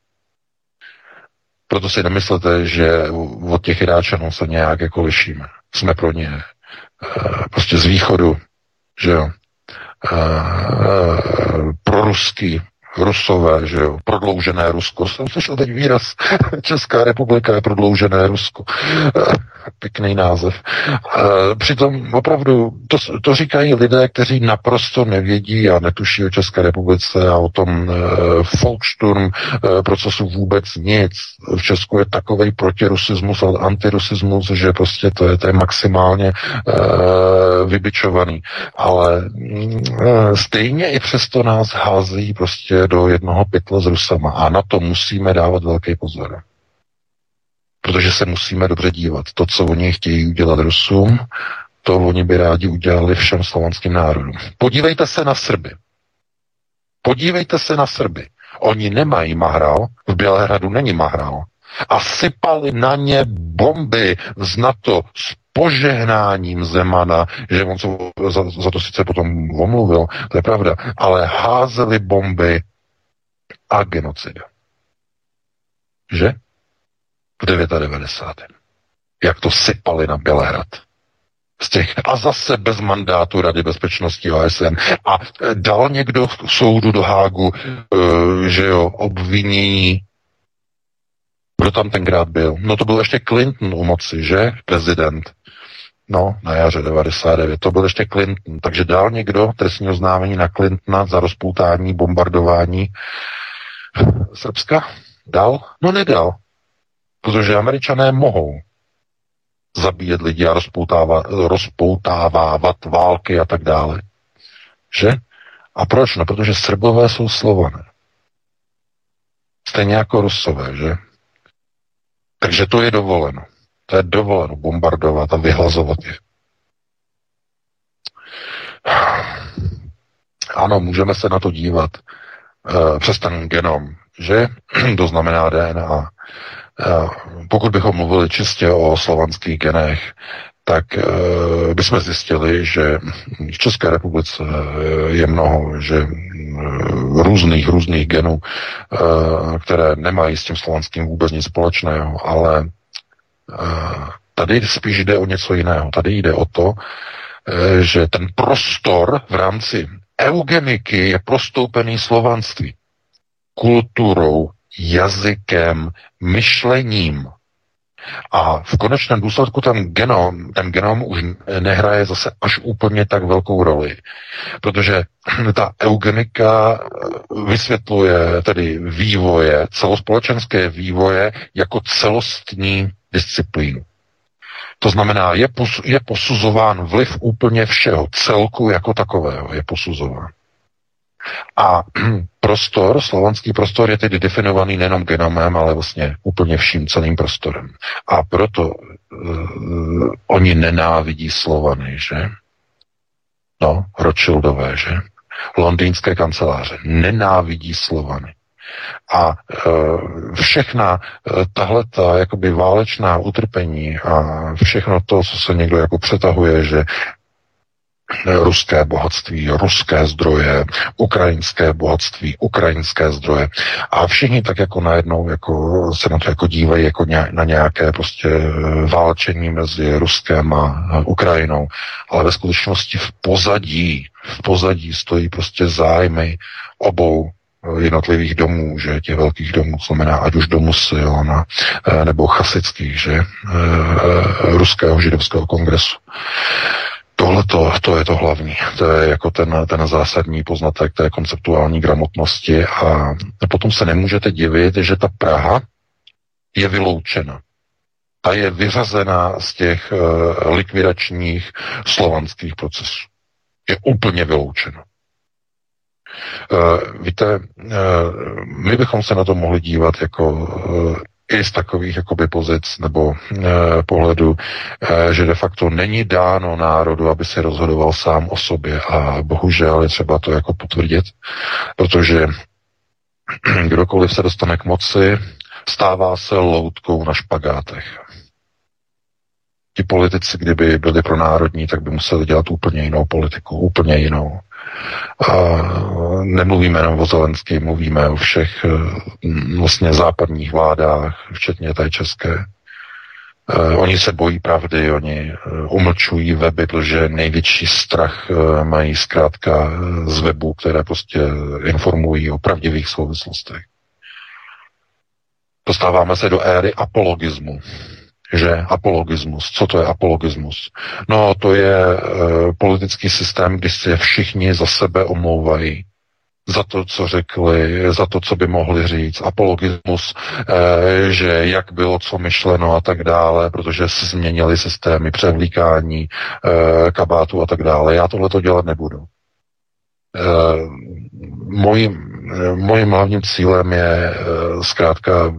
Proto si nemyslete, že od těch Iráčanů se nějak jako lišíme. Jsme pro ně eh, prostě z východu, že jo, eh, pro ruský, Rusové, že jo, prodloužené Rusko. Jsem slyšel teď výraz, Česká republika je prodloužené Rusko. Pěkný název. Přitom opravdu to, to říkají lidé, kteří naprosto nevědí a netuší o České republice a o tom Volkssturm uh, procesu vůbec nic. V Česku je takový protirusismus a antirusismus, že prostě to je, to je maximálně vybičovaný. Ale uh, stejně i přesto nás hází prostě do jednoho pytle s Rusama. A na to musíme dávat velký pozor. Protože se musíme dobře dívat. To, co oni chtějí udělat Rusům, to oni by rádi udělali všem slovanským národům. Podívejte se na Srby. Podívejte se na Srby. Oni nemají mahral, v Bělehradu není mahral. A sypali na ně bomby z NATO s požehnáním Zemana, že on se za, za to sice potom omluvil, to je pravda, ale házeli bomby a genocida. Že? V 99. Jak to sypali na Bělehrad. Z těch, a zase bez mandátu Rady bezpečnosti OSN. A e, dal někdo soudu do Hágu, uh, že jo, obvinění kdo tam tenkrát byl? No to byl ještě Clinton u moci, že? Prezident. No, na jaře 99. To byl ještě Clinton. Takže dal někdo trestní oznámení na Clintona za rozpoutání, bombardování Srbska? Dal? No nedal. Protože američané mohou zabíjet lidi a rozpoutávávat války a tak dále. Že? A proč? No, protože Srbové jsou slované. Stejně jako Rusové, že? Takže to je dovoleno. To je dovoleno bombardovat a vyhlazovat je. Ano, můžeme se na to dívat přes ten genom, že? to znamená DNA. Uh, pokud bychom mluvili čistě o slovanských genech, tak uh, bychom zjistili, že v České republice je mnoho, že různých, různých genů, které nemají s tím slovanským vůbec nic společného, ale Tady spíš jde o něco jiného. Tady jde o to, eh, že ten prostor v rámci eugeniky je prostoupený slovanství. Kulturou, jazykem, myšlením. A v konečném důsledku ten genom, ten genom už nehraje zase až úplně tak velkou roli. Protože ta eugenika vysvětluje tedy vývoje, celospolečenské vývoje jako celostní disciplínu. To znamená, je, pos, je posuzován vliv úplně všeho, celku jako takového je posuzován. A prostor, slovanský prostor je tedy definovaný nejenom genomem, ale vlastně úplně vším celým prostorem. A proto uh, oni nenávidí Slovany, že? No, Rothschildové, že? Londýnské kanceláře nenávidí Slovany. A e, všechna e, tahle ta jakoby válečná utrpení a všechno to, co se někdo jako přetahuje, že ruské bohatství, ruské zdroje, ukrajinské bohatství, ukrajinské zdroje. A všichni tak jako najednou jako se na to jako dívají jako na nějaké prostě válčení mezi Ruskem a Ukrajinou. Ale ve skutečnosti v pozadí, v pozadí stojí prostě zájmy obou jednotlivých domů, že těch velkých domů, znamená ať už domu Siona eh, nebo chasických, že eh, eh, ruského židovského kongresu. Tohle to je to hlavní. To je jako ten, ten zásadní poznatek té konceptuální gramotnosti a potom se nemůžete divit, že ta Praha je vyloučena. Ta je vyřazena z těch likvidačních slovanských procesů. Je úplně vyloučena. Uh, víte, uh, my bychom se na to mohli dívat jako uh, i z takových jakoby pozic nebo uh, pohledu, uh, že de facto není dáno národu, aby se rozhodoval sám o sobě a bohužel je třeba to jako potvrdit, protože kdokoliv se dostane k moci, stává se loutkou na špagátech. Ti politici, kdyby byli pro národní, tak by museli dělat úplně jinou politiku, úplně jinou. A nemluvíme jenom o Zelenský, mluvíme o všech vlastně západních vládách, včetně té české. Uh, oni se bojí pravdy, oni uh, umlčují weby, protože největší strach mají zkrátka z webů, které prostě informují o pravdivých souvislostech. Dostáváme se do éry apologismu. Že apologismus. Co to je apologismus? No, to je e, politický systém, kdy se všichni za sebe omlouvají za to, co řekli, za to, co by mohli říct, apologismus, e, že jak bylo co myšleno a tak dále, protože se změnily systémy převlíkání e, kabátu a tak dále. Já tohle to dělat nebudu. E, mojím, mojím hlavním cílem je e, zkrátka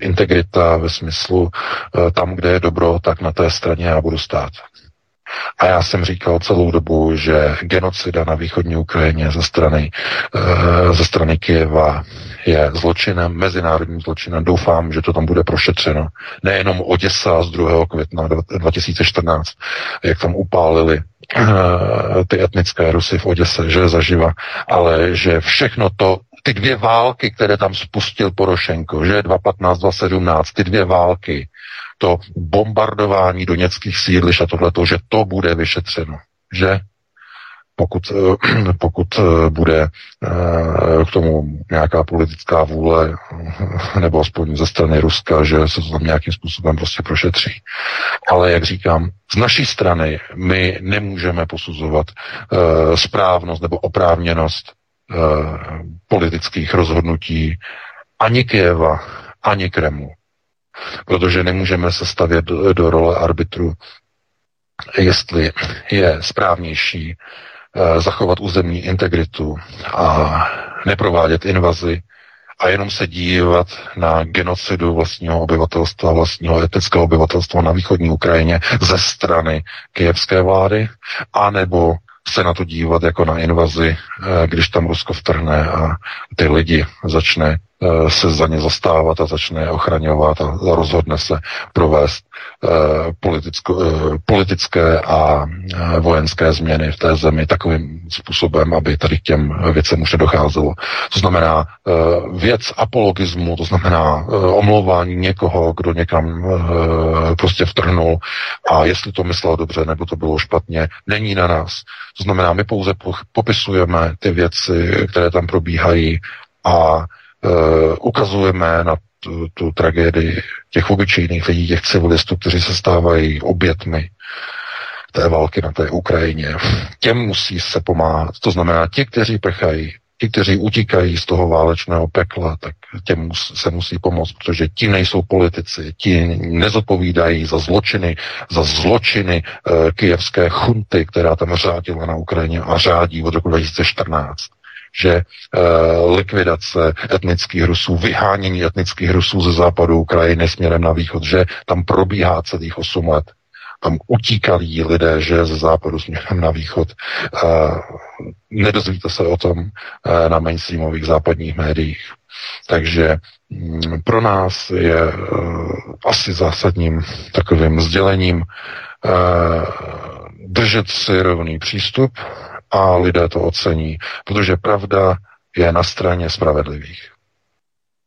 integrita ve smyslu e, tam, kde je dobro, tak na té straně já budu stát. A já jsem říkal celou dobu, že genocida na východní Ukrajině ze strany, e, ze strany Kyjeva je zločinem, mezinárodním zločinem. Doufám, že to tam bude prošetřeno. Nejenom Oděsa z 2. května 2014, jak tam upálili Eh, ty etnické Rusy v Oděse, že zaživa, ale že všechno to, ty dvě války, které tam spustil Porošenko, že 2015, 2017, ty dvě války, to bombardování doněckých sídliš a tohleto, že to bude vyšetřeno, že pokud, eh, pokud eh, bude eh, k tomu nějaká politická vůle, nebo aspoň ze strany Ruska, že se to tam nějakým způsobem prostě prošetří. Ale jak říkám, z naší strany my nemůžeme posuzovat správnost nebo oprávněnost politických rozhodnutí ani Kieva, ani Kremlu. Protože nemůžeme se stavět do, do role arbitru, jestli je správnější Eh, zachovat územní integritu a neprovádět invazi a jenom se dívat na genocidu vlastního obyvatelstva, vlastního etnického obyvatelstva na východní Ukrajině ze strany kijevské vlády, anebo se na to dívat jako na invazi, eh, když tam Rusko vtrhne a ty lidi začne se za ně zastávat a začne ochraňovat a rozhodne se provést eh, politicko, eh, politické a vojenské změny v té zemi takovým způsobem, aby tady k těm věcem už nedocházelo. To znamená věc apologismu, to znamená omlouvání někoho, kdo někam prostě vtrhnul a jestli to myslel dobře nebo to bylo špatně, není na nás. To znamená, my pouze popisujeme ty věci, které tam probíhají a Eh, ukazujeme na tu, tu tragédii těch obyčejných lidí, těch civilistů, kteří se stávají obětmi té války na té Ukrajině. Těm musí se pomáhat. To znamená, ti, kteří prchají, ti, kteří utíkají z toho válečného pekla, tak těm se musí pomoct, protože ti nejsou politici, ti nezodpovídají za zločiny, za zločiny e, kijevské chunty, která tam řádila na Ukrajině a řádí od roku 2014 že e, likvidace etnických Rusů, vyhánění etnických Rusů ze západu Ukrajiny směrem na východ, že tam probíhá celých 8 let. Tam utíkali lidé, že ze západu směrem na východ. E, nedozvíte se o tom e, na mainstreamových západních médiích. Takže mm, pro nás je e, asi zásadním takovým sdělením e, držet si rovný přístup a lidé to ocení, protože pravda je na straně spravedlivých.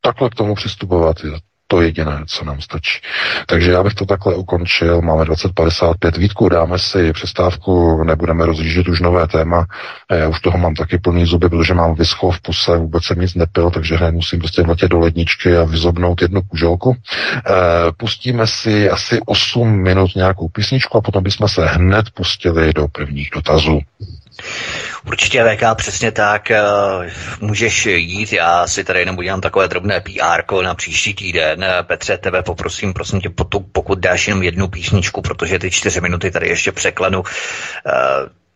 Takhle k tomu přistupovat je to jediné, co nám stačí. Takže já bych to takhle ukončil. Máme 2055 Vítku, dáme si přestávku, nebudeme rozjíždět už nové téma. Já už toho mám taky plný zuby, protože mám vyschlo v puse, vůbec jsem nic nepil, takže hned musím prostě vletět do ledničky a vyzobnout jednu kuželku. E, pustíme si asi 8 minut nějakou písničku a potom bychom se hned pustili do prvních dotazů. Určitě VK, přesně tak. Eh, můžeš jít, já si tady jenom udělám takové drobné PR na příští týden. Eh, Petře, tebe poprosím, prosím tě, pokud dáš jenom jednu písničku, protože ty čtyři minuty tady ještě překlenu eh,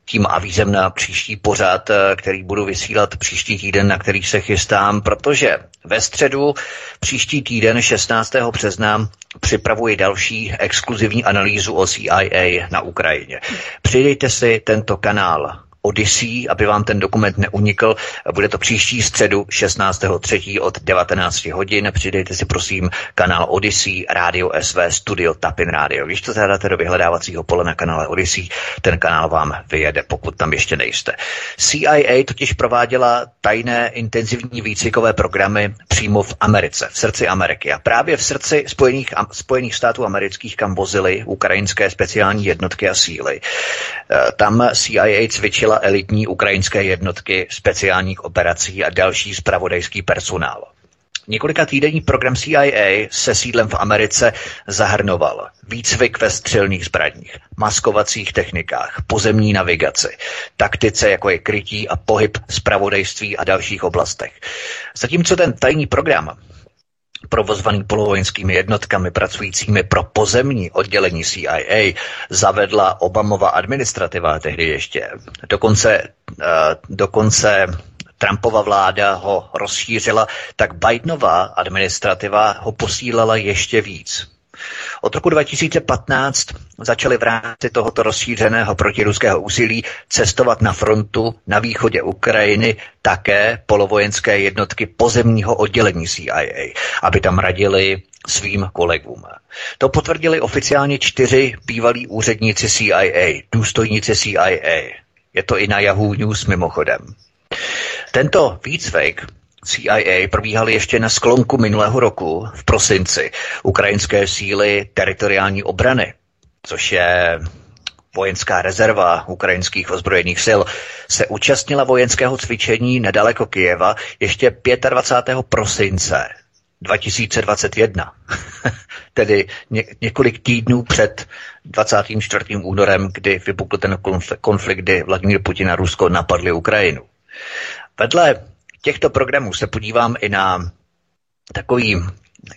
tím avízem na příští pořad, který budu vysílat příští týden, na který se chystám, protože ve středu příští týden 16. března připravuji další exkluzivní analýzu o CIA na Ukrajině. Přidejte si tento kanál Odyssey, aby vám ten dokument neunikl. Bude to příští středu 16.3. od 19 hodin. Přidejte si prosím kanál Odyssey, Radio SV, Studio Tapin Radio. Když to zadáte do vyhledávacího pole na kanále Odyssey, ten kanál vám vyjede, pokud tam ještě nejste. CIA totiž prováděla tajné intenzivní výcvikové programy přímo v Americe, v srdci Ameriky. A právě v srdci Spojených, Spojených států amerických, kam vozily ukrajinské speciální jednotky a síly. E, tam CIA cvičila elitní ukrajinské jednotky speciálních operací a další spravodajský personál. Několika týdenní program CIA se sídlem v Americe zahrnoval výcvik ve střelných zbraních, maskovacích technikách, pozemní navigaci, taktice jako je krytí a pohyb zpravodajství a dalších oblastech. Zatímco ten tajný program provozovaný polovojenskými jednotkami pracujícími pro pozemní oddělení CIA, zavedla Obamova administrativa tehdy ještě. Dokonce, uh, dokonce Trumpova vláda ho rozšířila, tak Bidenová administrativa ho posílala ještě víc. Od roku 2015 začaly v rámci tohoto rozšířeného protiruského úsilí cestovat na frontu na východě Ukrajiny také polovojenské jednotky pozemního oddělení CIA, aby tam radili svým kolegům. To potvrdili oficiálně čtyři bývalí úředníci CIA, důstojníci CIA. Je to i na Yahoo News mimochodem. Tento výcvik CIA probíhal ještě na sklonku minulého roku v prosinci ukrajinské síly teritoriální obrany, což je vojenská rezerva ukrajinských ozbrojených sil, se účastnila vojenského cvičení nedaleko Kijeva ještě 25. prosince 2021, tedy ně, několik týdnů před 24. únorem, kdy vypukl ten konflikt, kdy Vladimír Putin a Rusko napadli Ukrajinu. Vedle těchto programů se podívám i na takový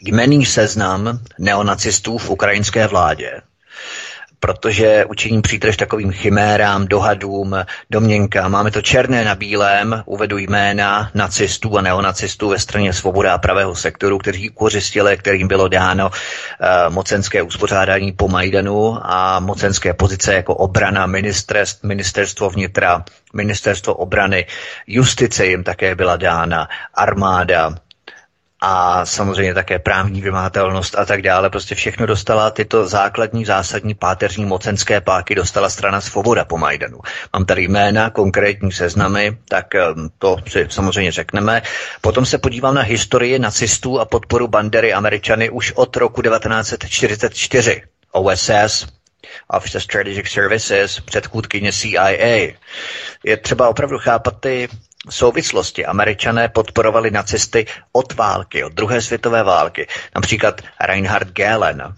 jmený seznam neonacistů v ukrajinské vládě protože učiním přítrž takovým chimérám, dohadům, domněnkám. Máme to černé na bílém, uvedu jména nacistů a neonacistů ve straně svoboda a pravého sektoru, kteří ukořistili, kterým bylo dáno uh, mocenské uspořádání po Majdanu a mocenské pozice jako obrana, ministerstvo vnitra, ministerstvo obrany, justice jim také byla dána, armáda, a samozřejmě také právní vymahatelnost a tak dále. Prostě všechno dostala tyto základní, zásadní páteřní mocenské páky dostala strana Svoboda po Majdanu. Mám tady jména, konkrétní seznamy, tak to si samozřejmě řekneme. Potom se podívám na historii nacistů a podporu bandery Američany už od roku 1944. OSS, Office of Strategic Services, předchůdkyně CIA. Je třeba opravdu chápat ty souvislosti američané podporovali nacisty od války, od druhé světové války. Například Reinhard Gehlen,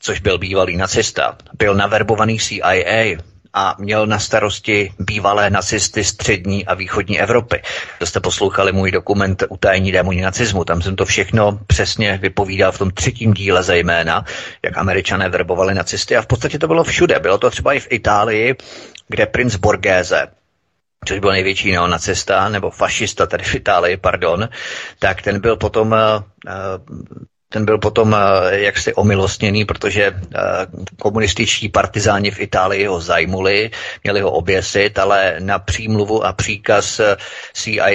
což byl bývalý nacista, byl naverbovaný CIA a měl na starosti bývalé nacisty střední a východní Evropy. To jste poslouchali můj dokument Utajení démoni nacismu. Tam jsem to všechno přesně vypovídal v tom třetím díle zejména, jak američané verbovali nacisty a v podstatě to bylo všude. Bylo to třeba i v Itálii, kde princ Borghese, což byl největší neonacista, nebo fašista tady v Itálii, pardon, tak ten byl potom uh, ten byl potom jaksi omilostněný, protože komunističtí partizáni v Itálii ho zajmuli, měli ho oběsit, ale na přímluvu a příkaz CIA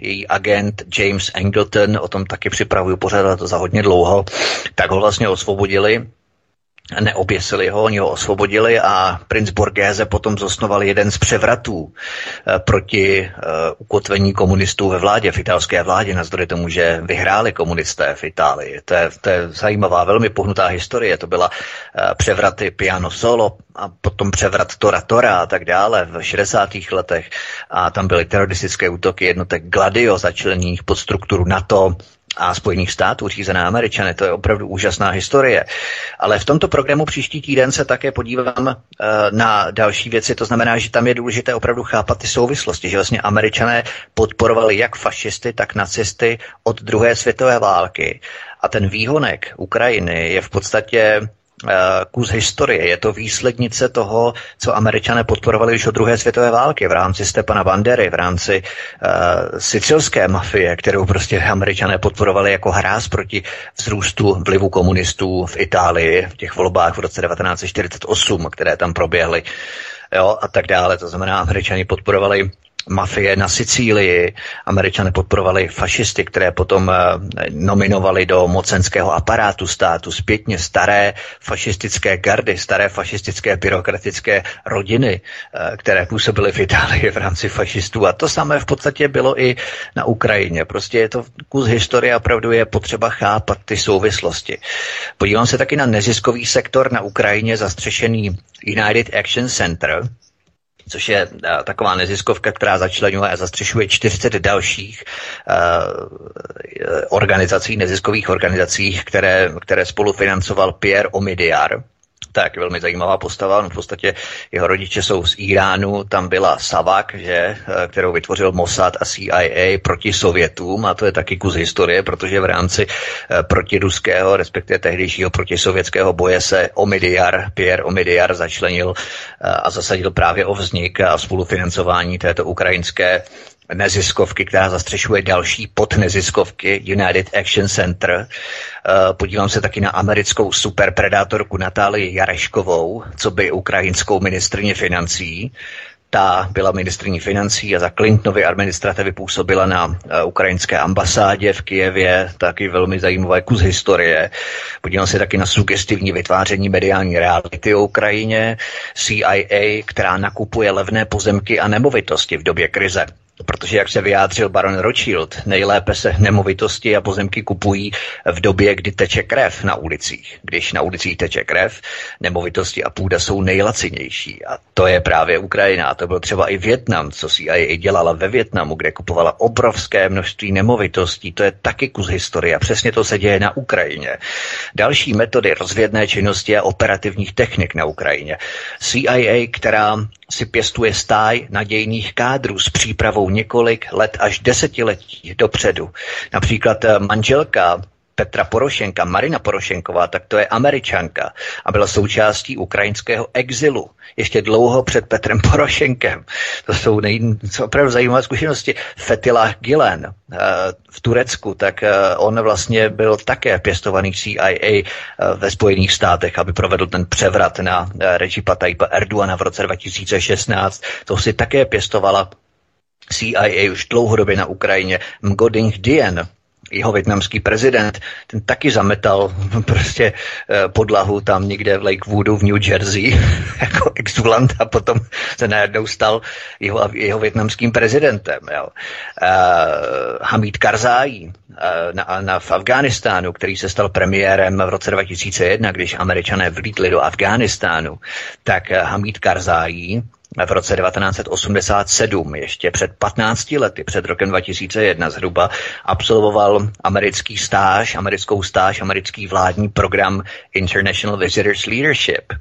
její agent James Angleton, o tom taky připravuju pořádat to za hodně dlouho, tak ho vlastně osvobodili neoběsili ho, oni ho osvobodili a princ Borghese potom zosnoval jeden z převratů eh, proti uh, ukotvení komunistů ve vládě, v italské vládě, navzdory tomu, že vyhráli komunisté v Itálii. To je, to je zajímavá, velmi pohnutá historie. To byla uh, převraty Piano Solo a potom převrat Tora Tora a tak dále v 60. letech a tam byly teroristické útoky jednotek Gladio začleněných pod strukturu NATO, a Spojených států, řízená Američany. To je opravdu úžasná historie. Ale v tomto programu příští týden se také podívám uh, na další věci. To znamená, že tam je důležité opravdu chápat ty souvislosti, že vlastně Američané podporovali jak fašisty, tak nacisty od druhé světové války. A ten výhonek Ukrajiny je v podstatě kus historie. Je to výslednice toho, co američané podporovali už od druhé světové války v rámci Stepana Bandery, v rámci uh, sicilské mafie, kterou prostě američané podporovali jako hráz proti vzrůstu vlivu komunistů v Itálii v těch volbách v roce 1948, které tam proběhly jo, a tak dále. To znamená, američani podporovali mafie na Sicílii. Američané podporovali fašisty, které potom eh, nominovali do mocenského aparátu státu. Zpětně staré fašistické gardy, staré fašistické byrokratické rodiny, eh, které působily v Itálii v rámci fašistů. A to samé v podstatě bylo i na Ukrajině. Prostě je to kus historie a opravdu je potřeba chápat ty souvislosti. Podívám se taky na neziskový sektor na Ukrajině zastřešený United Action Center, což je uh, taková neziskovka, která začlenuje a zastřešuje 40 dalších uh, organizací, neziskových organizací, které, které spolufinancoval Pierre Omidyar, tak velmi zajímavá postava. No v podstatě jeho rodiče jsou z Iránu, tam byla Savak, že, eh, kterou vytvořil Mossad a CIA proti Sovětům a to je taky kus historie, protože v rámci eh, protiruského, respektive tehdejšího protisovětského boje se Omidyar, Pierre Omidyar začlenil eh, a zasadil právě o vznik a spolufinancování této ukrajinské neziskovky, která zastřešuje další podneziskovky United Action Center. Eh, podívám se taky na americkou superpredátorku Natálii Jareškovou, co by ukrajinskou ministrně financí. Ta byla ministrní financí a za Clintonovy administrativy působila na uh, ukrajinské ambasádě v Kijevě, taky velmi zajímavé kus historie. Podívám se taky na sugestivní vytváření mediální reality o Ukrajině, CIA, která nakupuje levné pozemky a nemovitosti v době krize. Protože, jak se vyjádřil baron Rothschild, nejlépe se nemovitosti a pozemky kupují v době, kdy teče krev na ulicích. Když na ulicích teče krev, nemovitosti a půda jsou nejlacinější. A to je právě Ukrajina. A to byl třeba i Větnam, co CIA dělala ve Větnamu, kde kupovala obrovské množství nemovitostí. To je taky kus historie. A přesně to se děje na Ukrajině. Další metody rozvědné činnosti a operativních technik na Ukrajině. CIA, která si pěstuje stáj nadějných kádrů s přípravou několik let až desetiletí dopředu. Například eh, manželka Petra Porošenka, Marina Porošenková, tak to je američanka a byla součástí ukrajinského exilu ještě dlouho před Petrem Porošenkem. To jsou nej, co opravdu zajímavé zkušenosti. Fetila Gilen uh, v Turecku, tak uh, on vlastně byl také pěstovaný CIA uh, ve Spojených státech, aby provedl ten převrat na Regipa Tajpa Erdoana v roce 2016. To si také pěstovala CIA už dlouhodobě na Ukrajině. Mgoding Dien, jeho větnamský prezident, ten taky zametal prostě eh, podlahu tam někde v Lakewoodu v New Jersey jako exulant a potom se najednou stal jeho, jeho větnamským prezidentem. Jo. Uh, Hamid Karzai uh, na, na, v Afghánistánu, který se stal premiérem v roce 2001, když američané vlítli do Afghánistánu, tak Hamid Karzai v roce 1987, ještě před 15 lety, před rokem 2001 zhruba, absolvoval americký stáž, americkou stáž, americký vládní program International Visitors Leadership.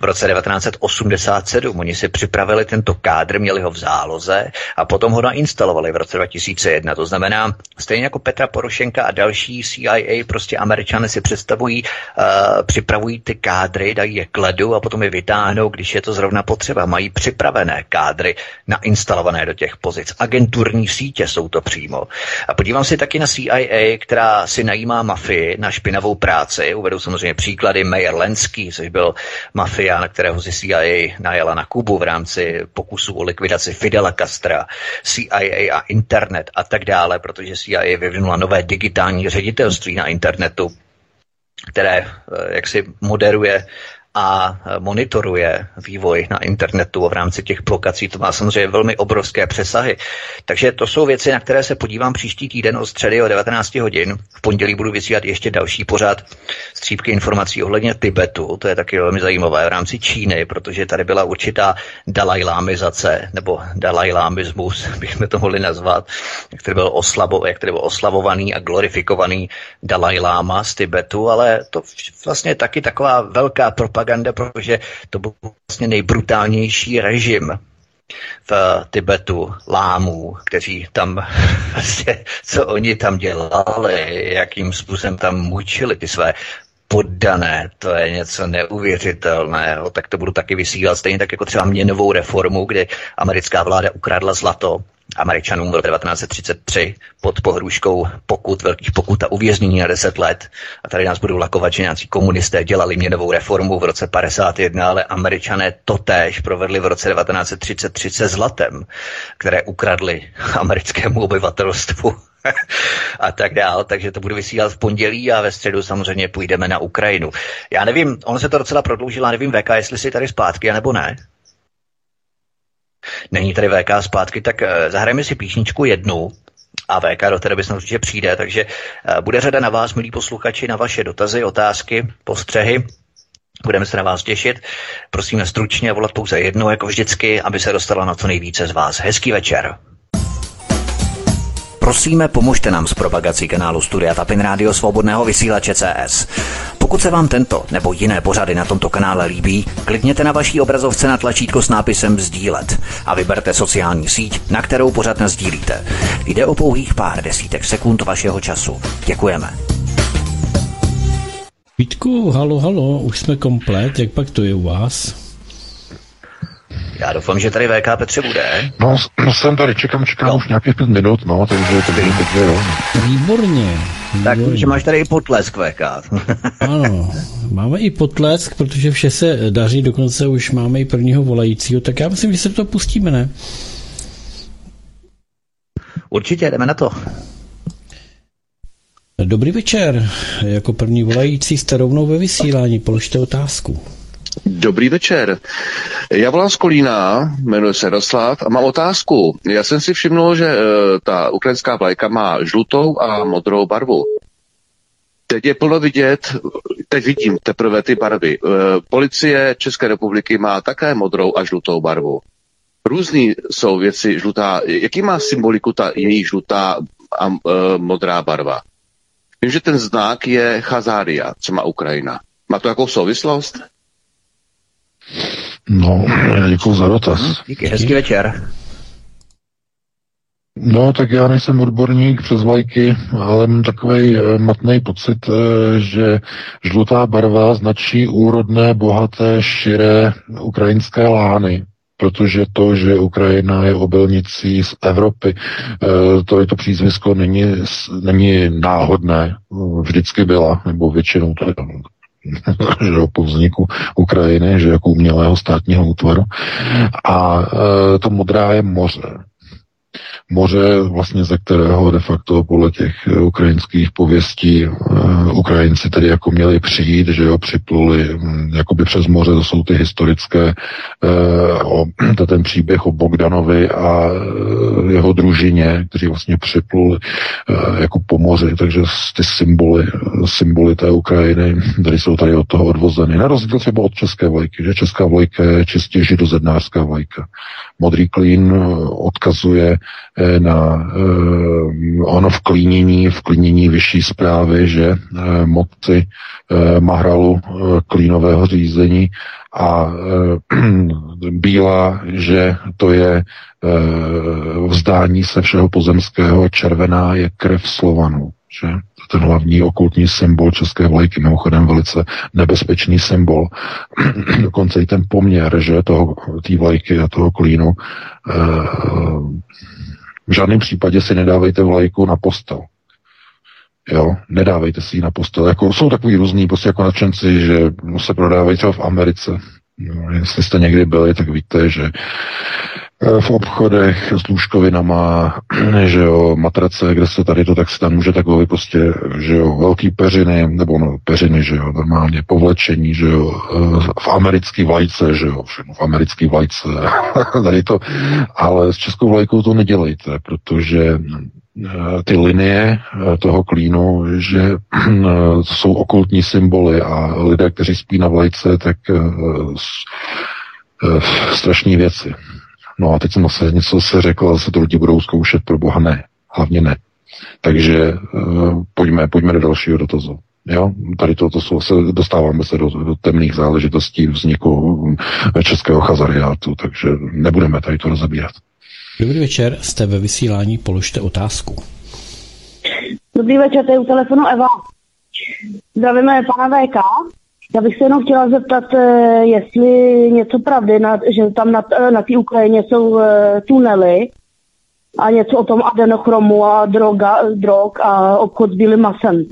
V roce 1987 oni si připravili tento kádr, měli ho v záloze a potom ho nainstalovali v roce 2001. To znamená, stejně jako Petra Porošenka a další CIA, prostě američané si představují, uh, připravují ty kádry, dají je k ledu a potom je vytáhnou, když je to zrovna potřeba. Mají při připravené kádry nainstalované do těch pozic. Agenturní sítě jsou to přímo. A podívám se taky na CIA, která si najímá mafii na špinavou práci. Uvedu samozřejmě příklady Mayer Lenský, což byl mafia, kterého si CIA najela na Kubu v rámci pokusu o likvidaci Fidela Castra, CIA a internet a tak dále, protože CIA vyvinula nové digitální ředitelství na internetu, které eh, jak si moderuje a monitoruje vývoj na internetu v rámci těch blokací. To má samozřejmě velmi obrovské přesahy. Takže to jsou věci, na které se podívám příští týden od středy o 19 hodin. V pondělí budu vysílat ještě další pořád střípky informací ohledně Tibetu. To je taky velmi zajímavé v rámci Číny, protože tady byla určitá dalajlámizace nebo dalajlámismus, bychom to mohli nazvat, tady byl, oslabo, tady byl oslavovaný a glorifikovaný Dalajláma z Tibetu, ale to vlastně taky taková velká propaganda propaganda, protože to byl vlastně nejbrutálnější režim v Tibetu lámů, kteří tam, vlastně, co oni tam dělali, jakým způsobem tam mučili ty své poddané, to je něco neuvěřitelného, tak to budu taky vysílat, stejně tak jako třeba měnovou reformu, kde americká vláda ukradla zlato Američanům v roce 1933 pod pohrůžkou pokut, velkých pokut a uvěznění na 10 let. A tady nás budou lakovat, že nějací komunisté dělali měnovou reformu v roce 51, ale američané totéž provedli v roce 1933 se zlatem, které ukradli americkému obyvatelstvu a tak dál, takže to budu vysílat v pondělí a ve středu samozřejmě půjdeme na Ukrajinu. Já nevím, ono se to docela prodloužilo, nevím VK, jestli si tady zpátky, nebo ne. Není tady VK zpátky, tak eh, zahrajeme si píšničku jednu, a VK do té doby určitě přijde, takže eh, bude řada na vás, milí posluchači, na vaše dotazy, otázky, postřehy. Budeme se na vás těšit. Prosíme stručně volat pouze jednou, jako vždycky, aby se dostala na co nejvíce z vás. Hezký večer. Prosíme, pomožte nám s propagací kanálu Studia Tapin Rádio Svobodného vysílače CS. Pokud se vám tento nebo jiné pořady na tomto kanále líbí, klikněte na vaší obrazovce na tlačítko s nápisem Sdílet a vyberte sociální síť, na kterou pořád sdílíte. Jde o pouhých pár desítek sekund vašeho času. Děkujeme. Vítku, halo, halo, už jsme komplet, jak pak to je u vás? Já doufám, že tady VK Petře bude. No, no jsem tady, čekám, čekám no. už nějakých pět minut, no, takže to bude teď, jo. Výborně. Tak, že máš tady i potlesk VK. ano, máme i potlesk, protože vše se daří, dokonce už máme i prvního volajícího, tak já myslím, že se to pustíme, ne? Určitě, jdeme na to. Dobrý večer. Jako první volající jste rovnou ve vysílání. Položte otázku. Dobrý večer. Já volám z Kolína, jmenuji se Roslav a mám otázku. Já jsem si všimnul, že e, ta ukrajinská vlajka má žlutou a modrou barvu. Teď je plno vidět, teď vidím teprve ty barvy. E, policie České republiky má také modrou a žlutou barvu. Různý jsou věci žlutá. Jaký má symboliku ta její žlutá a e, modrá barva? Vím, že ten znak je Chazária, co má Ukrajina. Má to jakou souvislost? No, děkuji za dotaz. Mhm, díky, hezký večer. No, tak já nejsem odborník přes vlajky, ale mám takový eh, matný pocit, eh, že žlutá barva značí úrodné, bohaté, širé ukrajinské lány protože to, že Ukrajina je obilnicí z Evropy, eh, to je to přízvisko není, není náhodné, vždycky byla, nebo většinou to je že po vzniku Ukrajiny, že jako umělého státního útvaru. A e, to modrá je moře moře, vlastně ze kterého de facto podle těch eh, ukrajinských pověstí uh, Ukrajinci tedy jako měli přijít, že jo, připluli um, jakoby přes moře, to jsou ty historické, uh, o, ten příběh o Bogdanovi a jeho družině, kteří vlastně připluli jako po moři, takže ty symboly, symboly té Ukrajiny, které jsou tady od toho odvozeny. Na rozdíl třeba od české vlajky, že česká vlajka je čistě židozednářská vlajka. Modrý klín odkazuje Eh, na eh, ono vklínění, vklínění vyšší zprávy, že eh, moci Mahralu klínového řízení a bílá, že to je vzdání se všeho pozemského, červená je krev Slovanů. Že? Ten hlavní okultní symbol české vlajky, mimochodem velice nebezpečný symbol. Dokonce i ten poměr, že toho, té vlajky a toho klínu v žádném případě si nedávejte vlajku na postel. Jo, nedávejte si ji na postel. Jako, jsou takový různý prostě jako nadšenci, že se prodávají třeba v Americe. No, jestli jste někdy byli, tak víte, že Eh, v obchodech s lůžkovinama, že jo, matrace, kde se tady to tak se tam může takový prostě, že jo, velký peřiny, nebo no, peřiny, že jo, normálně povlečení, že jo, eh, v americký vlajce, že jo, všechno v americký vlajce, tady to, ale s českou vlajkou to nedělejte, protože eh, ty linie toho klínu, že jsou okultní symboly a lidé, kteří spí na vlajce, tak strašní věci. No a teď jsem zase něco se řekl, zase to lidi budou zkoušet, pro boha ne. Hlavně ne. Takže uh, pojďme, pojďme do dalšího dotazu. Jo, tady to, to jsou, se, dostáváme se do, do temných záležitostí vzniku eh, českého chazariátu, takže nebudeme tady to rozebírat. Dobrý večer, jste ve vysílání, položte otázku. Dobrý večer, to je u telefonu Eva. Zdravíme pana VK. Já bych se jenom chtěla zeptat, eh, jestli něco pravdy, že tam na, eh, na té Ukrajině jsou eh, tunely a něco o tom adenochromu a droga, drog a obchod s bílým masem.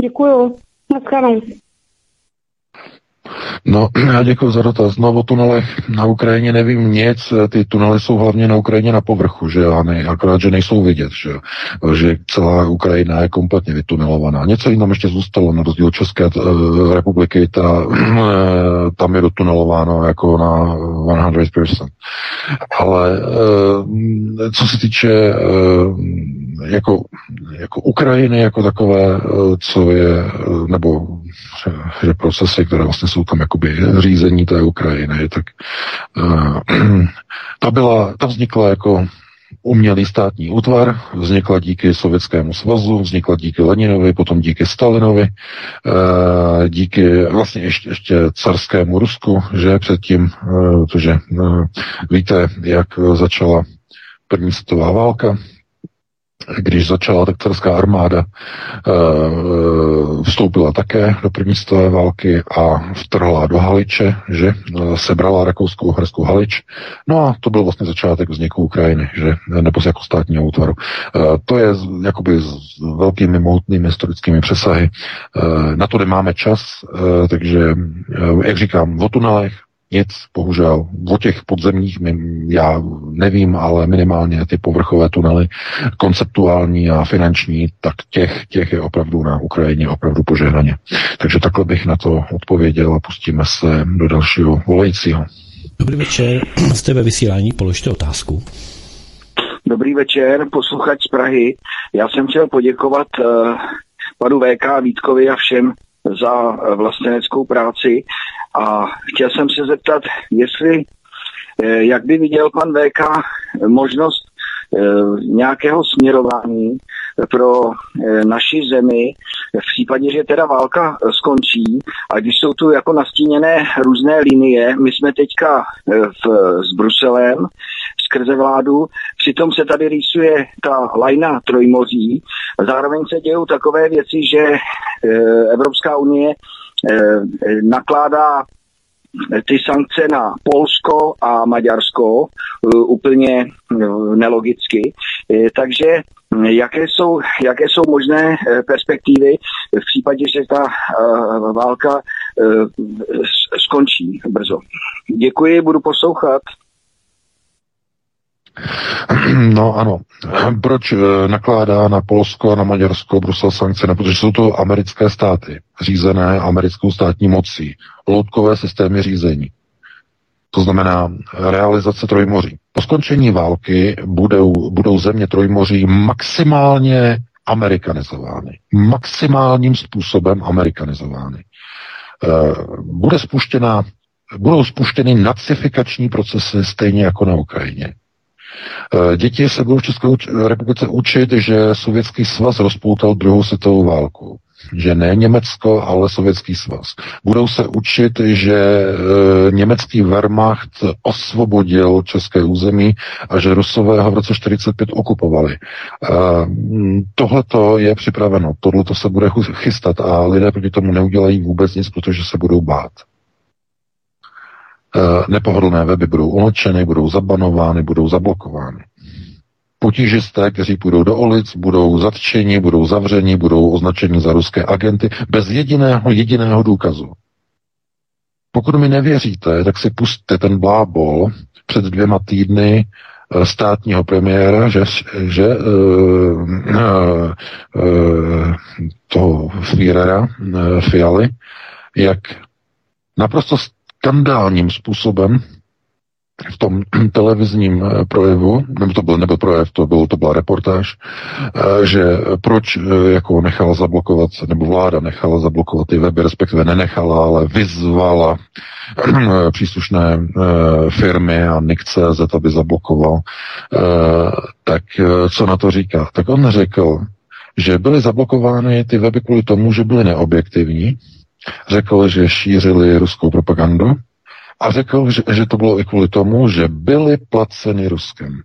Děkuju. Naschledanou. No, já děkuji za dotaz. No, o tunelech na Ukrajině nevím nic. Ty tunely jsou hlavně na Ukrajině na povrchu, že jo, ne, akorát, že nejsou vidět, že. Že celá Ukrajina je kompletně vytunelovaná. Něco jiného ještě zůstalo, na rozdíl České uh, republiky, ta, uh, tam je dotunelováno jako na 100%. Ale uh, co se týče jako, jako Ukrajiny jako takové, co je, nebo že procesy, které vlastně jsou tam jakoby řízení té Ukrajiny, tak uh, ta byla, ta vznikla jako umělý státní útvar, vznikla díky Sovětskému svazu, vznikla díky Leninovi, potom díky Stalinovi, díky vlastně ještě, ještě carskému Rusku, že předtím, protože víte, jak začala první světová válka, když začala, tak carská armáda uh, vstoupila také do první světové války a vtrhla do Haliče, že uh, sebrala rakouskou uherskou Halič. No a to byl vlastně začátek vzniku Ukrajiny, že nebo jako státního útvaru. Uh, to je jakoby s velkými mohutnými historickými přesahy. Na to nemáme čas, takže, jak říkám, o tunelech, nic, bohužel. O těch podzemních já nevím, ale minimálně ty povrchové tunely, konceptuální a finanční, tak těch, těch je opravdu na Ukrajině opravdu požehnaně. Takže takhle bych na to odpověděl a pustíme se do dalšího volajícího. Dobrý večer, jste ve vysílání, položte otázku. Dobrý večer, posluchač z Prahy. Já jsem chtěl poděkovat uh, panu VK Vítkovi a všem za uh, vlasteneckou práci. A chtěl jsem se zeptat, jestli, eh, jak by viděl pan VK možnost eh, nějakého směrování pro eh, naši zemi v případě, že teda válka skončí. A když jsou tu jako nastíněné různé linie, my jsme teďka v, s Bruselem skrze vládu, přitom se tady rýsuje ta lajna trojmoří, zároveň se dějou takové věci, že Evropská unie Eh, nakládá ty sankce na Polsko a Maďarsko úplně nelogicky. Takže jaké jsou, jaké jsou možné perspektivy v případě, že ta válka skončí brzo. Děkuji, budu poslouchat. No ano. Proč eh, nakládá na Polsko a na Maďarsko Brusel sankce? No, protože jsou to americké státy, řízené americkou státní mocí, loutkové systémy řízení. To znamená realizace Trojmoří. Po skončení války budou, budou země Trojmoří maximálně amerikanizovány. Maximálním způsobem amerikanizovány. Eh, bude spuštěna, budou spuštěny nacifikační procesy stejně jako na Ukrajině. Eh, děti se budou v České republice učit, že Sovětský svaz rozpoutal druhou světovou válku že ne Německo, ale Sovětský svaz. Budou se učit, že e, německý Wehrmacht osvobodil české území a že Rusové ho v roce 45 okupovali. E, tohleto je připraveno, tohleto se bude chystat a lidé proti tomu neudělají vůbec nic, protože se budou bát. Eh, nepohodlné weby budou umlčeny, budou zabanovány, budou zablokovány. Potížisté, kteří půjdou do ulic, budou zatčeni, budou zavřeni, budou označeni za ruské agenty bez jediného, jediného důkazu. Pokud mi nevěříte, tak si pustte ten blábol před dvěma týdny eh, státního premiéra, že, že uh, uh, uh, toho Führera, uh, Fialy, jak naprosto skandálním způsobem v tom televizním eh, projevu, nebo to byl nebo projev, to, byl, to byla reportáž, eh, že proč eh, jako nechala zablokovat, nebo vláda nechala zablokovat ty weby, respektive nenechala, ale vyzvala příslušné firmy a Nick.cz, aby zablokoval, tak co na to říká? Tak on řekl, že byly zablokovány ty weby kvůli tomu, že byly neobjektivní, Řekl, že šířili ruskou propagandu a řekl, že, že to bylo i kvůli tomu, že byli placeni Ruskem.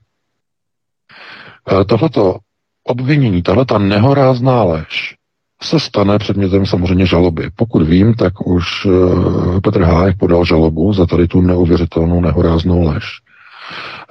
E, tohleto obvinění, tahleta nehorázná lež se stane předmětem samozřejmě žaloby. Pokud vím, tak už eh, Petr Hájek podal žalobu za tady tu neuvěřitelnou nehoráznou lež.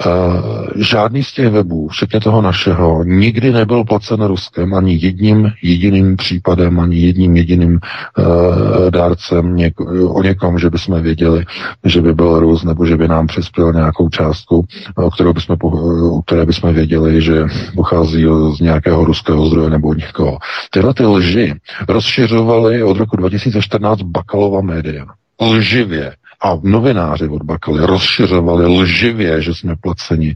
Uh, žádný z těch webů, včetně toho našeho, nikdy nebyl placen Ruskem ani jedním jediným případem, ani jedním jediným uh, dárcem něk- o někom, že bychom věděli, že by byl Rus, nebo že by nám přispěl nějakou částku, o, kterou bychom, o které bychom věděli, že pochází z nějakého ruského zdroje nebo od někoho. Tyhle ty lži rozšiřovaly od roku 2014 Bakalova média. Lživě a novináři od Bakaly rozšiřovali lživě, že jsme placeni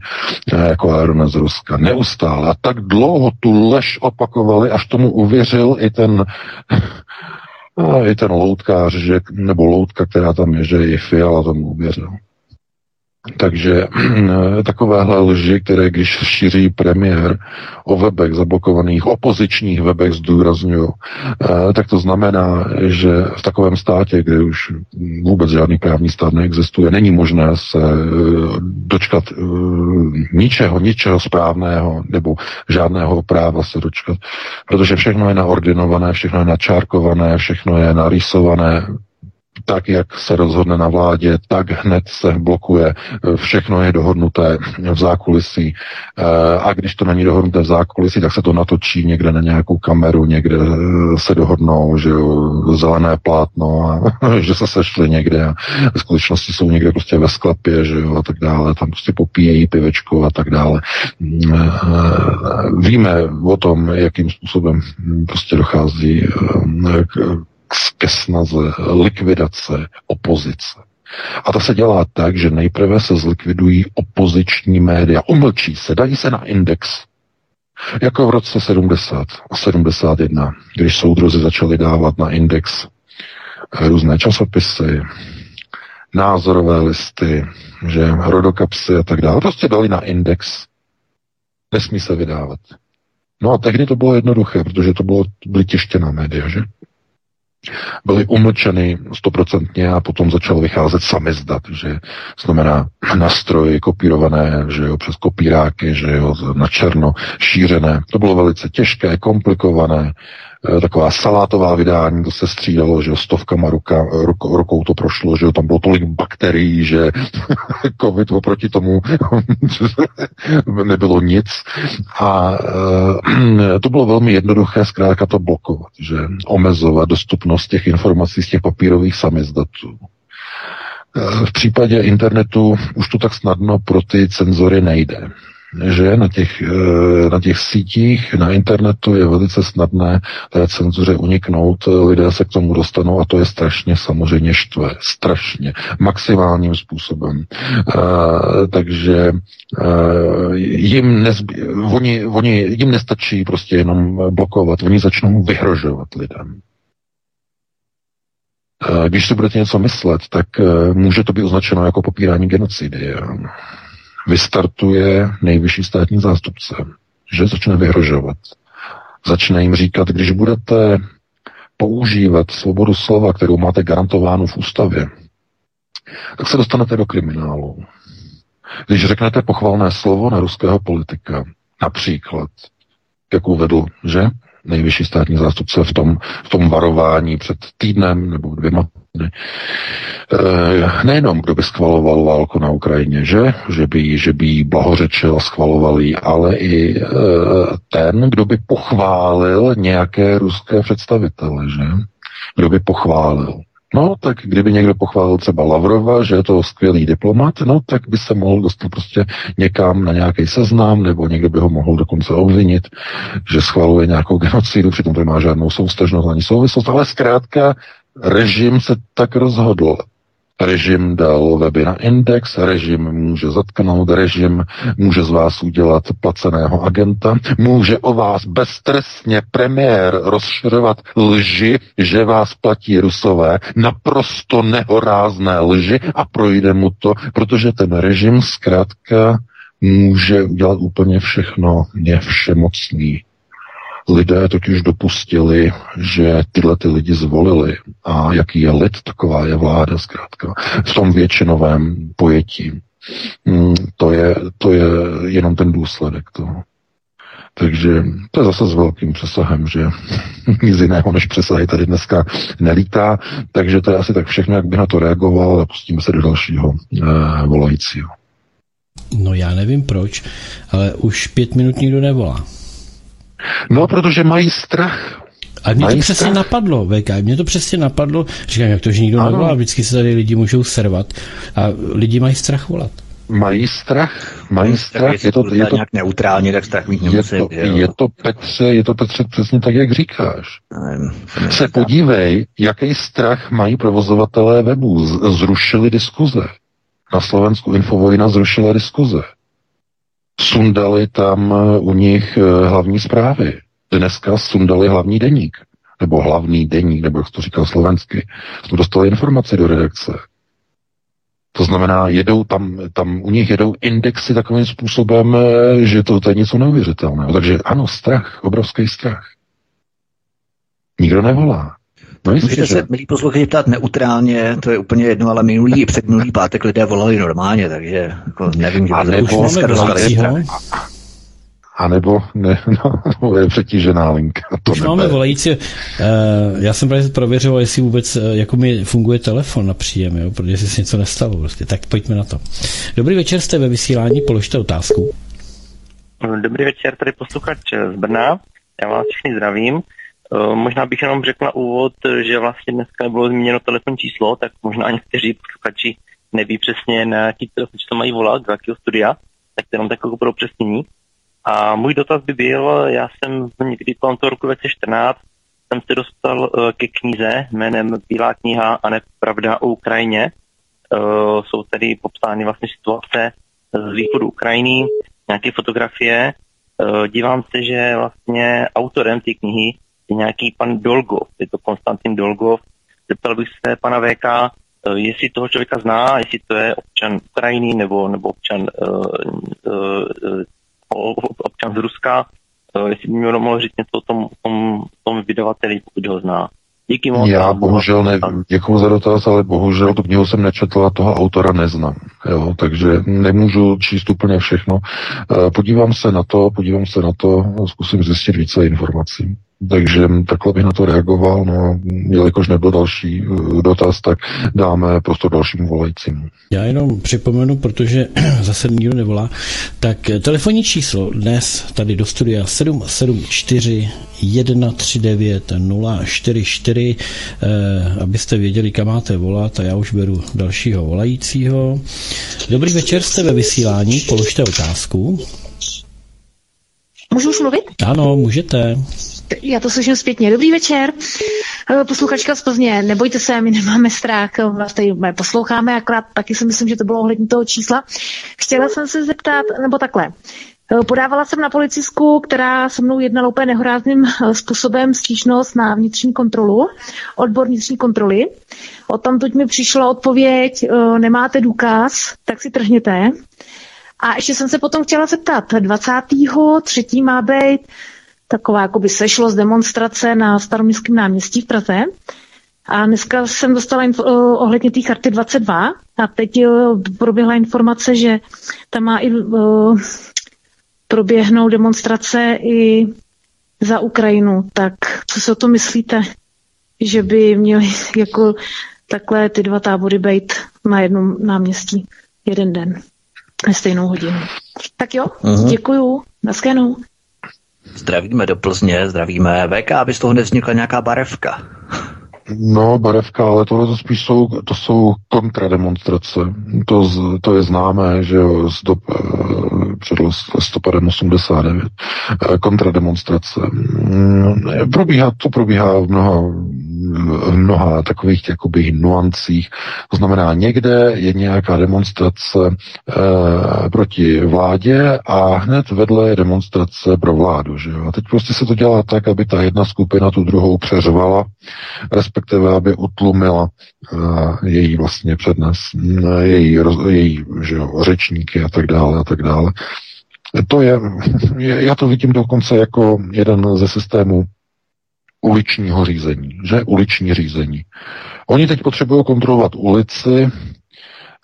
eh, jako Aerona z Ruska. Neustále. A tak dlouho tu lež opakovali, až tomu uvěřil i ten i ten loutkář, že, nebo loutka, která tam je, že i Fiala tomu uvěřil. Takže takovéhle lži, které když šíří premiér o webech zablokovaných, opozičních webech zdůrazňují, eh, tak to znamená, že v takovém státě, kde už vůbec žádný právní stát neexistuje, není možné se eh, dočkat eh, ničeho, ničeho správného nebo žádného práva se dočkat, protože všechno je naordinované, všechno je načárkované, všechno je narýsované tak, jak se rozhodne na vládě, tak hned se blokuje. Všechno je dohodnuté v zákulisí. Eh, a když to není dohodnuté v zákulisí, tak se to natočí někde na nějakou kameru, někde eh, se dohodnou, že zelené plátno a že se sešli někde a v skutečnosti jsou někde prostě ve sklepě, že jo, a tak dále. Tam prostě popíjejí pivečko a tak dále. Eh, víme o tom, jakým způsobem prostě dochází k ke snaze likvidace opozice. A to se dělá tak, že nejprve se zlikvidují opoziční média. Umlčí se, dají se na index. Jako v roce 70 a 71, když soudrozy začali dávat na index různé časopisy, názorové listy, že rodokapsy a tak dále. Prostě dali na index. Nesmí se vydávat. No a tehdy to bylo jednoduché, protože to bylo, byly tištěná média, že? Byly umlčeny stoprocentně a potom začal vycházet samizdat, že znamená nastroje kopírované, že jo, přes kopíráky, že jo, na černo šířené. To bylo velice těžké, komplikované, taková salátová vydání, to se střídalo, že stovkama ruka, rukou, rukou to prošlo, že tam bylo tolik bakterií, že covid oproti tomu nebylo nic. A e, to bylo velmi jednoduché zkrátka to blokovat, že omezovat dostupnost těch informací z těch papírových samizdatů. Eh, v případě internetu už to tak snadno pro ty cenzory nejde že na těch, eh, na těch sítích, na internetu je velice snadné té cenzuře uniknout, lidé se k tomu dostanou a to je strašně samozřejmě štve, strašně, maximálním způsobem. E, takže e, jim, nezbí, oni, oni, jim nestačí prostě jenom blokovat, oni začnou vyhrožovat lidem. Když si budete něco myslet, tak může to být označeno jako popírání genocidy vystartuje nejvyšší státní zástupce, že začne vyhrožovat. Začne jim říkat, když budete používat svobodu slova, kterou máte garantovánu v ústavě, tak se dostanete do kriminálu. Když řeknete pochvalné slovo na ruského politika, například, jak uvedl, že nejvyšší státní zástupce v tom, v tom varování před týdnem nebo dvěma týdny. E, nejenom, kdo by schvaloval válku na Ukrajině, že? Že by, že by jí blahořečil a schvaloval jí, ale i e, ten, kdo by pochválil nějaké ruské představitele, že? Kdo by pochválil. No, tak kdyby někdo pochválil třeba Lavrova, že je to skvělý diplomat, no, tak by se mohl dostat prostě někam na nějaký seznam, nebo někdo by ho mohl dokonce obvinit, že schvaluje nějakou genocidu, přitom to nemá žádnou soustažnost ani souvislost, ale zkrátka režim se tak rozhodl. Režim dal weby na index, režim může zatknout, režim může z vás udělat placeného agenta, může o vás beztrestně premiér rozširovat lži, že vás platí rusové, naprosto nehorázné lži a projde mu to, protože ten režim zkrátka může udělat úplně všechno, je všemocný. Lidé totiž dopustili, že tyhle ty lidi zvolili. A jaký je lid, taková je vláda zkrátka. V tom většinovém pojetí. Mm, to je, to je jenom ten důsledek toho. Takže to je zase s velkým přesahem, že nic jiného než přesahy tady dneska nelítá, takže to je asi tak všechno, jak bych na to reagoval a pustíme se do dalšího eh, volajícího. No já nevím proč, ale už pět minut nikdo nevolá. No, protože mají strach. A mě to přesně strach. napadlo, VK, mě to přesně napadlo, říkám, jak to, že nikdo nevolá, vždycky se tady lidi můžou servat a lidi mají strach volat. Mají strach, mají strach, je to, je to nějak neutrálně, tak strach mít nemusí. Je to, je to, Petře, je to Petře přesně tak, jak říkáš. Nevím, se podívej, jaký strach mají provozovatelé webů. Zrušili diskuze. Na Slovensku Infovojna zrušila diskuze. Sundali tam eh, u nich eh, hlavní zprávy. Dneska sundali hlavní deník. Nebo hlavní deník, nebo jak to říkal slovensky. Jsme dostali informace do redakce. To znamená, jedou tam, tam u nich jedou indexy takovým způsobem, eh, že to, to je něco neuvěřitelného. Takže ano, strach, obrovský strach. Nikdo nevolá. No Můžete se, milí posluchači, ptát neutrálně, to je úplně jedno, ale minulý i předminulý pátek lidé volali normálně, takže jako nevím, že by to dneska dostali a nebo ne, no, je přetížená linka. To Už máme volající. Uh, já jsem právě prověřoval, jestli vůbec uh, jako mi funguje telefon na příjem, jo, protože se něco nestalo. Prostě. Tak pojďme na to. Dobrý večer, jste ve vysílání, položte otázku. Dobrý večer, tady posluchač z Brna. Já vás všechny zdravím. Uh, možná bych jenom řekl na úvod, že vlastně dneska bylo zmíněno telefonní číslo, tak možná někteří posluchači neví přesně, na jaký telefon to mají volat, do jakého studia, tak to jenom takové pro upřesnění. A můj dotaz by byl, já jsem někdy kolem toho roku 2014 jsem se dostal uh, ke knize jménem Bílá kniha a nepravda o Ukrajině. Uh, jsou tady popsány vlastně situace z východu Ukrajiny, nějaké fotografie. Dívám se, že vlastně autorem té knihy je nějaký pan Dolgov, je to Konstantin Dolgov. Zeptal bych se pana VK, uh, jestli toho člověka zná, jestli to je občan Ukrajiny nebo, nebo občan uh, uh, občan z Ruska, eh, jestli by mi mohl říct něco o tom, tom, tom vydavateli, pokud ho zná. Díky moc. Já bohužel nevím, děkuji za dotaz, ale bohužel tu knihu jsem nečetl a toho autora neznám. Jo, takže nemůžu číst úplně všechno. Eh, podívám se na to, podívám se na to, zkusím zjistit více informací. Takže takhle bych na to reagoval, no jelikož nebyl další uh, dotaz, tak dáme prostor dalšímu volajícímu. Já jenom připomenu, protože zase nikdo nevolá, tak telefonní číslo dnes tady do studia 774 139 044, eh, abyste věděli, kam máte volat a já už beru dalšího volajícího. Dobrý večer, jste ve vysílání, položte otázku. Můžu už mluvit? Ano, můžete. Já to slyším zpětně. Dobrý večer. Eh, posluchačka z Plzně, nebojte se, my nemáme strach, eh, vás tady posloucháme, akorát taky si myslím, že to bylo ohledně toho čísla. Chtěla jsem se zeptat, nebo takhle. Eh, podávala jsem na policisku, která se mnou jednala úplně nehorázným způsobem stížnost na vnitřní kontrolu, odbor vnitřní kontroly. O tam teď mi přišla odpověď, nemáte důkaz, tak si trhněte. A ještě jsem se potom chtěla zeptat, 23. má být taková jakoby sešlost demonstrace na staroměstském náměstí v Praze. A dneska jsem dostala info, ohledně té karty 22 a teď proběhla informace, že tam má i uh, proběhnou demonstrace i za Ukrajinu. Tak co si o to myslíte, že by měly jako takhle ty dva tábory být na jednom náměstí jeden den, ve stejnou hodinu. Tak jo, uh-huh. děkuju, naschledanou. Zdravíme do Plzně, zdravíme VK, aby z toho nevznikla nějaká barevka. No, barevka, ale tohle to spíš jsou, to jsou kontrademonstrace. To, to je známé, že jo, z dob, eh, před listopadem 89. Eh, kontrademonstrace. Mm, probíhá, to probíhá v mnoha v mnoha takových jakoby nuancích. To znamená, někde je nějaká demonstrace e, proti vládě a hned vedle je demonstrace pro vládu. Že jo? A teď prostě se to dělá tak, aby ta jedna skupina tu druhou přeřvala, respektive aby utlumila e, její vlastně přednes, její, její že jo, řečníky a tak dále a tak dále. To je, já to vidím dokonce jako jeden ze systémů uličního řízení, že uliční řízení. Oni teď potřebují kontrolovat ulici,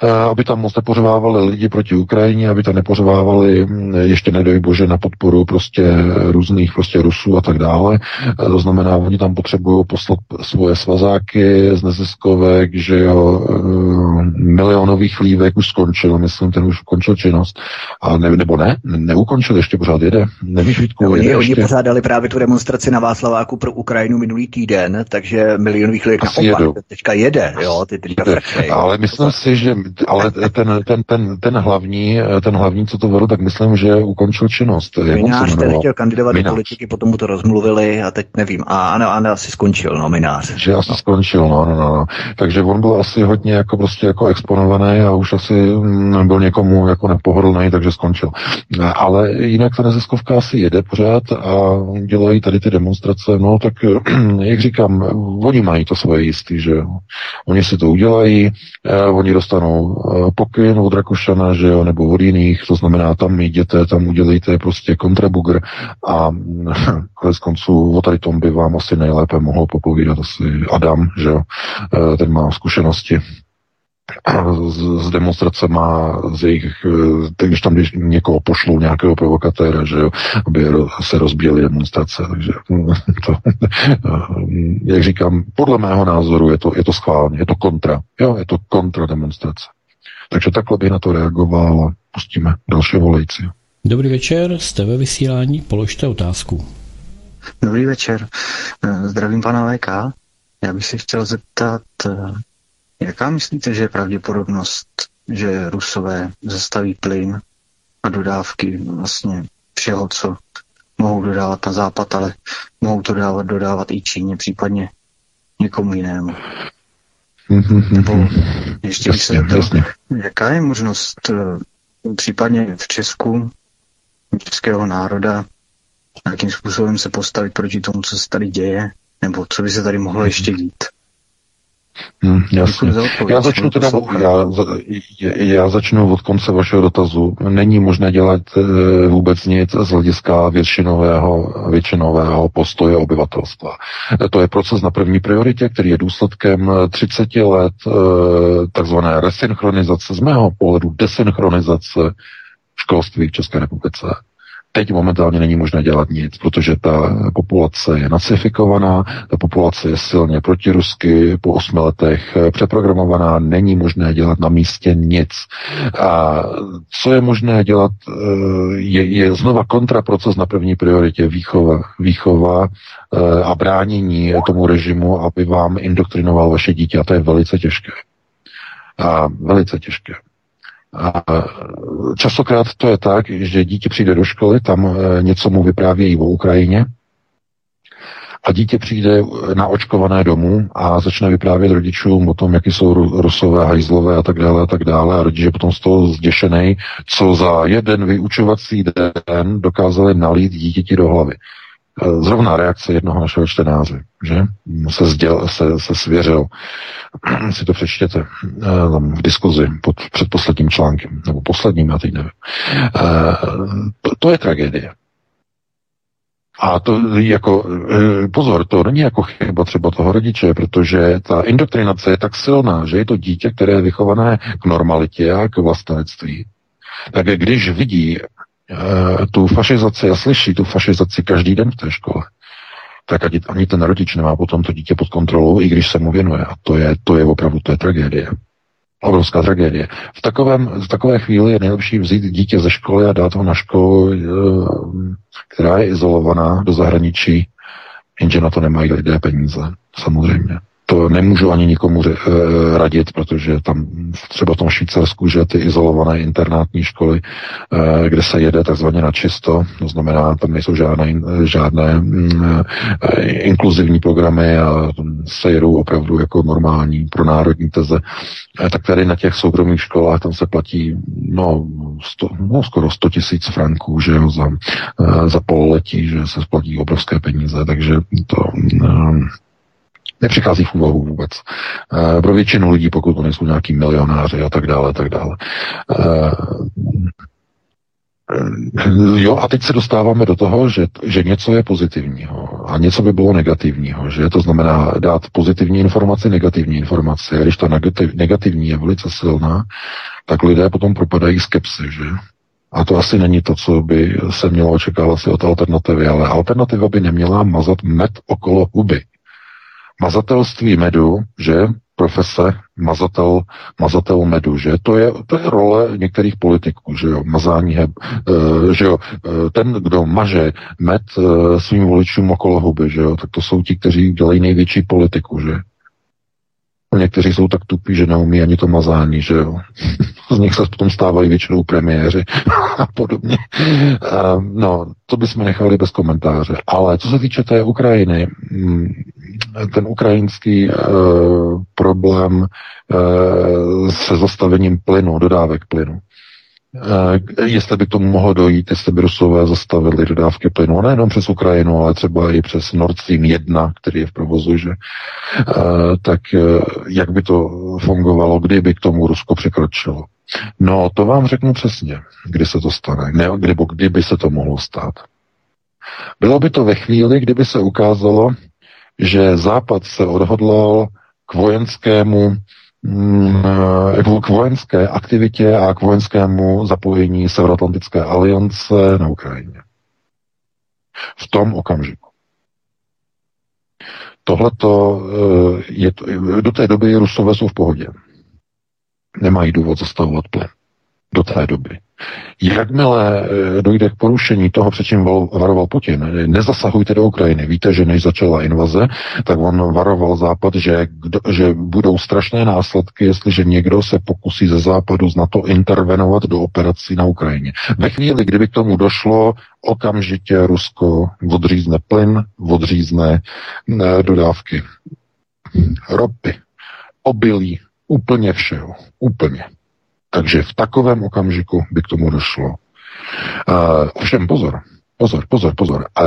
aby tam moc nepořvávali lidi proti Ukrajině, aby tam nepořvávali hm, ještě nedoj bože na podporu prostě různých prostě Rusů a tak dále. Eh, to znamená, oni tam potřebují poslat svoje svazáky z neziskovek, že jo, eh, milionový chlívek už skončil, myslím, ten už ukončil činnost. A ne, nebo ne, neukončil, ještě pořád jede. Nevíš, Vítku, no, jede oni, ještě. oni pořádali právě tu demonstraci na Václaváku pro Ukrajinu minulý týden, takže milionový chlívek naopak teďka jede, jo, ty jede. Ale myslím si, že ale ten, ten, ten, ten, hlavní, ten hlavní, co to vedl, tak myslím, že ukončil činnost. Minář ten chtěl kandidovat Minář. do politiky, potom mu to rozmluvili a teď nevím. A ano, ano asi skončil, no, Minář. Že asi no. skončil, no, no, no. Takže on byl asi hodně jako prostě jako exponovaný a už asi byl někomu jako nepohodlný, takže skončil. Ale jinak ta neziskovka asi jede pořád a dělají tady ty demonstrace, no tak jak říkám, oni mají to svoje jistý, že jo. Oni si to udělají, eh, oni dostanou Eh, pokyn od Rakušana, že jo, nebo od jiných, to znamená, tam jděte, tam udělejte prostě kontrabugr a konec konců o tady tom by vám asi nejlépe mohl popovídat asi Adam, že jo, eh, ten má zkušenosti z, z demonstrace má z jejich, eh, když tam když někoho pošlou, nějakého provokatéra, že jo, aby se rozbíjely demonstrace, takže to, jak říkám, podle mého názoru je to, je to schválně, je to kontra, jo, je to kontra demonstrace. Takže takhle by na to reagoval a pustíme další volejci. Dobrý večer, jste ve vysílání, položte otázku. Dobrý večer, eh, zdravím pana VK. Já bych se chtěl zeptat, eh, jaká myslíte, že je pravděpodobnost, že Rusové zastaví plyn a dodávky vlastně všeho, co mohou dodávat na západ, ale mohou to dávat, dodávat i Číně, případně někomu jinému. Nebo ještě bych se zeptal, jaká je možnost eh, případně v Česku českého národa nějakým způsobem se postavit proti tomu, co se tady děje, nebo co by se tady mohlo ještě dít? Hmm, jasně. Já začnu teda, já, já začnu od konce vašeho dotazu. Není možné dělat e, vůbec nic z hlediska většinového, většinového postoje obyvatelstva. To je proces na první prioritě, který je důsledkem 30 let e, takzvané resynchronizace, z mého pohledu desynchronizace školství v České republice. Teď momentálně není možné dělat nic, protože ta populace je nacifikovaná, ta populace je silně protirusky, po osmi letech přeprogramovaná, není možné dělat na místě nic. A co je možné dělat, eh, je, je znova kontraproces na první prioritě výchova, výchova eh, a bránění tomu režimu, aby vám indoktrinoval vaše dítě a to je velice těžké. A velice těžké. A častokrát to je tak, že dítě přijde do školy, tam e, něco mu vyprávějí o Ukrajině a dítě přijde na očkované domů a začne vyprávět rodičům o tom, jaký jsou rusové, hajzlové a tak dále a tak dále a rodič je potom z toho zděšený, co za jeden vyučovací den dokázali nalít dítěti do hlavy. Zrovna reakce jednoho našeho čtenáře, že? Se, sděl, se, se svěřil. si to přečtěte e, tam v diskuzi pod předposledním článkem, nebo posledním, já teď nevím. E, to, to je tragédie. A to jako, pozor, to není jako chyba třeba toho rodiče, protože ta indoktrinace je tak silná, že je to dítě, které je vychované k normalitě a k vlastenectví. Tak když vidí Eh, tu fašizaci a slyší tu fašizaci každý den v té škole, tak ani, ani ten rodič nemá potom to dítě pod kontrolou, i když se mu věnuje. A to je, to je opravdu, to je tragédie. Obrovská tragédie. V, takovém, v takové chvíli je nejlepší vzít dítě ze školy a dát ho na školu, eh, která je izolovaná do zahraničí, jenže na to nemají lidé peníze, samozřejmě to nemůžu ani nikomu eh, radit, protože tam třeba v tom Švýcarsku, že ty izolované internátní školy, eh, kde se jede takzvaně na čisto, to znamená, tam nejsou žádné, žádné mm, eh, inkluzivní programy a se jedou opravdu jako normální pro národní teze, tak tady na těch soukromých školách tam se platí no, sto, no skoro 100 tisíc franků, že jo, za, za pololetí, že se splatí obrovské peníze, takže to nepřichází v úvahu vůbec. E, pro většinu lidí, pokud to nejsou nějaký milionáři a tak dále, tak dále. E, Jo, a teď se dostáváme do toho, že, že něco je pozitivního a něco by bylo negativního, že to znamená dát pozitivní informaci, negativní informaci. A když ta negativ, negativní je velice silná, tak lidé potom propadají skepsy, že? A to asi není to, co by se mělo očekávat si od alternativy, ale alternativa by neměla mazat med okolo huby. Mazatelství medu, že profese mazatel, mazatel medu, že? To je, to je role některých politiků, že jo, mazání, heb, uh, že jo, uh, ten, kdo maže med uh, svým voličům okolo huby, že jo, tak to jsou ti, kteří dělají největší politiku, že Někteří jsou tak tupí, že neumí ani to mazání, že jo. Z nich se potom stávají většinou premiéři a podobně. No, to bychom nechali bez komentáře. Ale co se týče té Ukrajiny, mm, ten ukrajinský uh, problém uh, se zastavením plynu, dodávek plynu, jestli by tomu mohlo dojít, jestli by Rusové zastavili dodávky plynu, nejenom přes Ukrajinu, ale třeba i přes Nord Stream 1, který je v provozu, že, uh, tak uh, jak by to fungovalo, kdyby k tomu Rusko překročilo. No, to vám řeknu přesně, kdy se to stane, ne, nebo kdyby se to mohlo stát. Bylo by to ve chvíli, kdyby se ukázalo, že Západ se odhodlal k vojenskému k vojenské aktivitě a k vojenskému zapojení Severoatlantické aliance na Ukrajině. V tom okamžiku. Tohleto eh, je, do té doby Rusové jsou v pohodě. Nemají důvod zastavovat plyn. Do té doby. Jakmile eh, dojde k porušení toho, před čím varoval Putin, nezasahujte do Ukrajiny. Víte, že než začala invaze, tak on varoval Západ, že, že budou strašné následky, jestliže někdo se pokusí ze Západu na to intervenovat do operací na Ukrajině. Ve chvíli, kdyby k tomu došlo, okamžitě Rusko odřízne plyn, odřízne eh, dodávky ropy, obilí, úplně všeho. Úplně. Takže v takovém okamžiku by k tomu došlo. Uh, ovšem pozor, pozor, pozor, pozor. A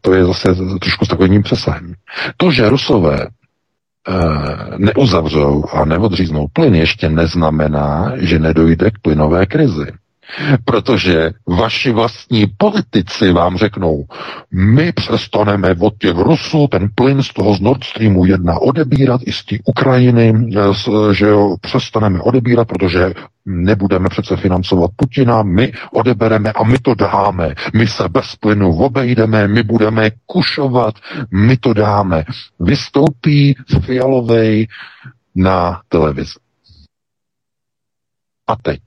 to je zase trošku s takovým přesahem. To, že Rusové uh, neuzavřou a neodříznou plyn, ještě neznamená, že nedojde k plynové krizi. Protože vaši vlastní politici vám řeknou, my přestaneme od těch Rusů ten plyn z toho z Nord Streamu 1 odebírat i z té Ukrajiny, eh, že jo, přestaneme odebírat, protože nebudeme přece financovat Putina, my odebereme a my to dáme. My se bez plynu obejdeme, my budeme kušovat, my to dáme. Vystoupí Fialovej na televizi. A teď.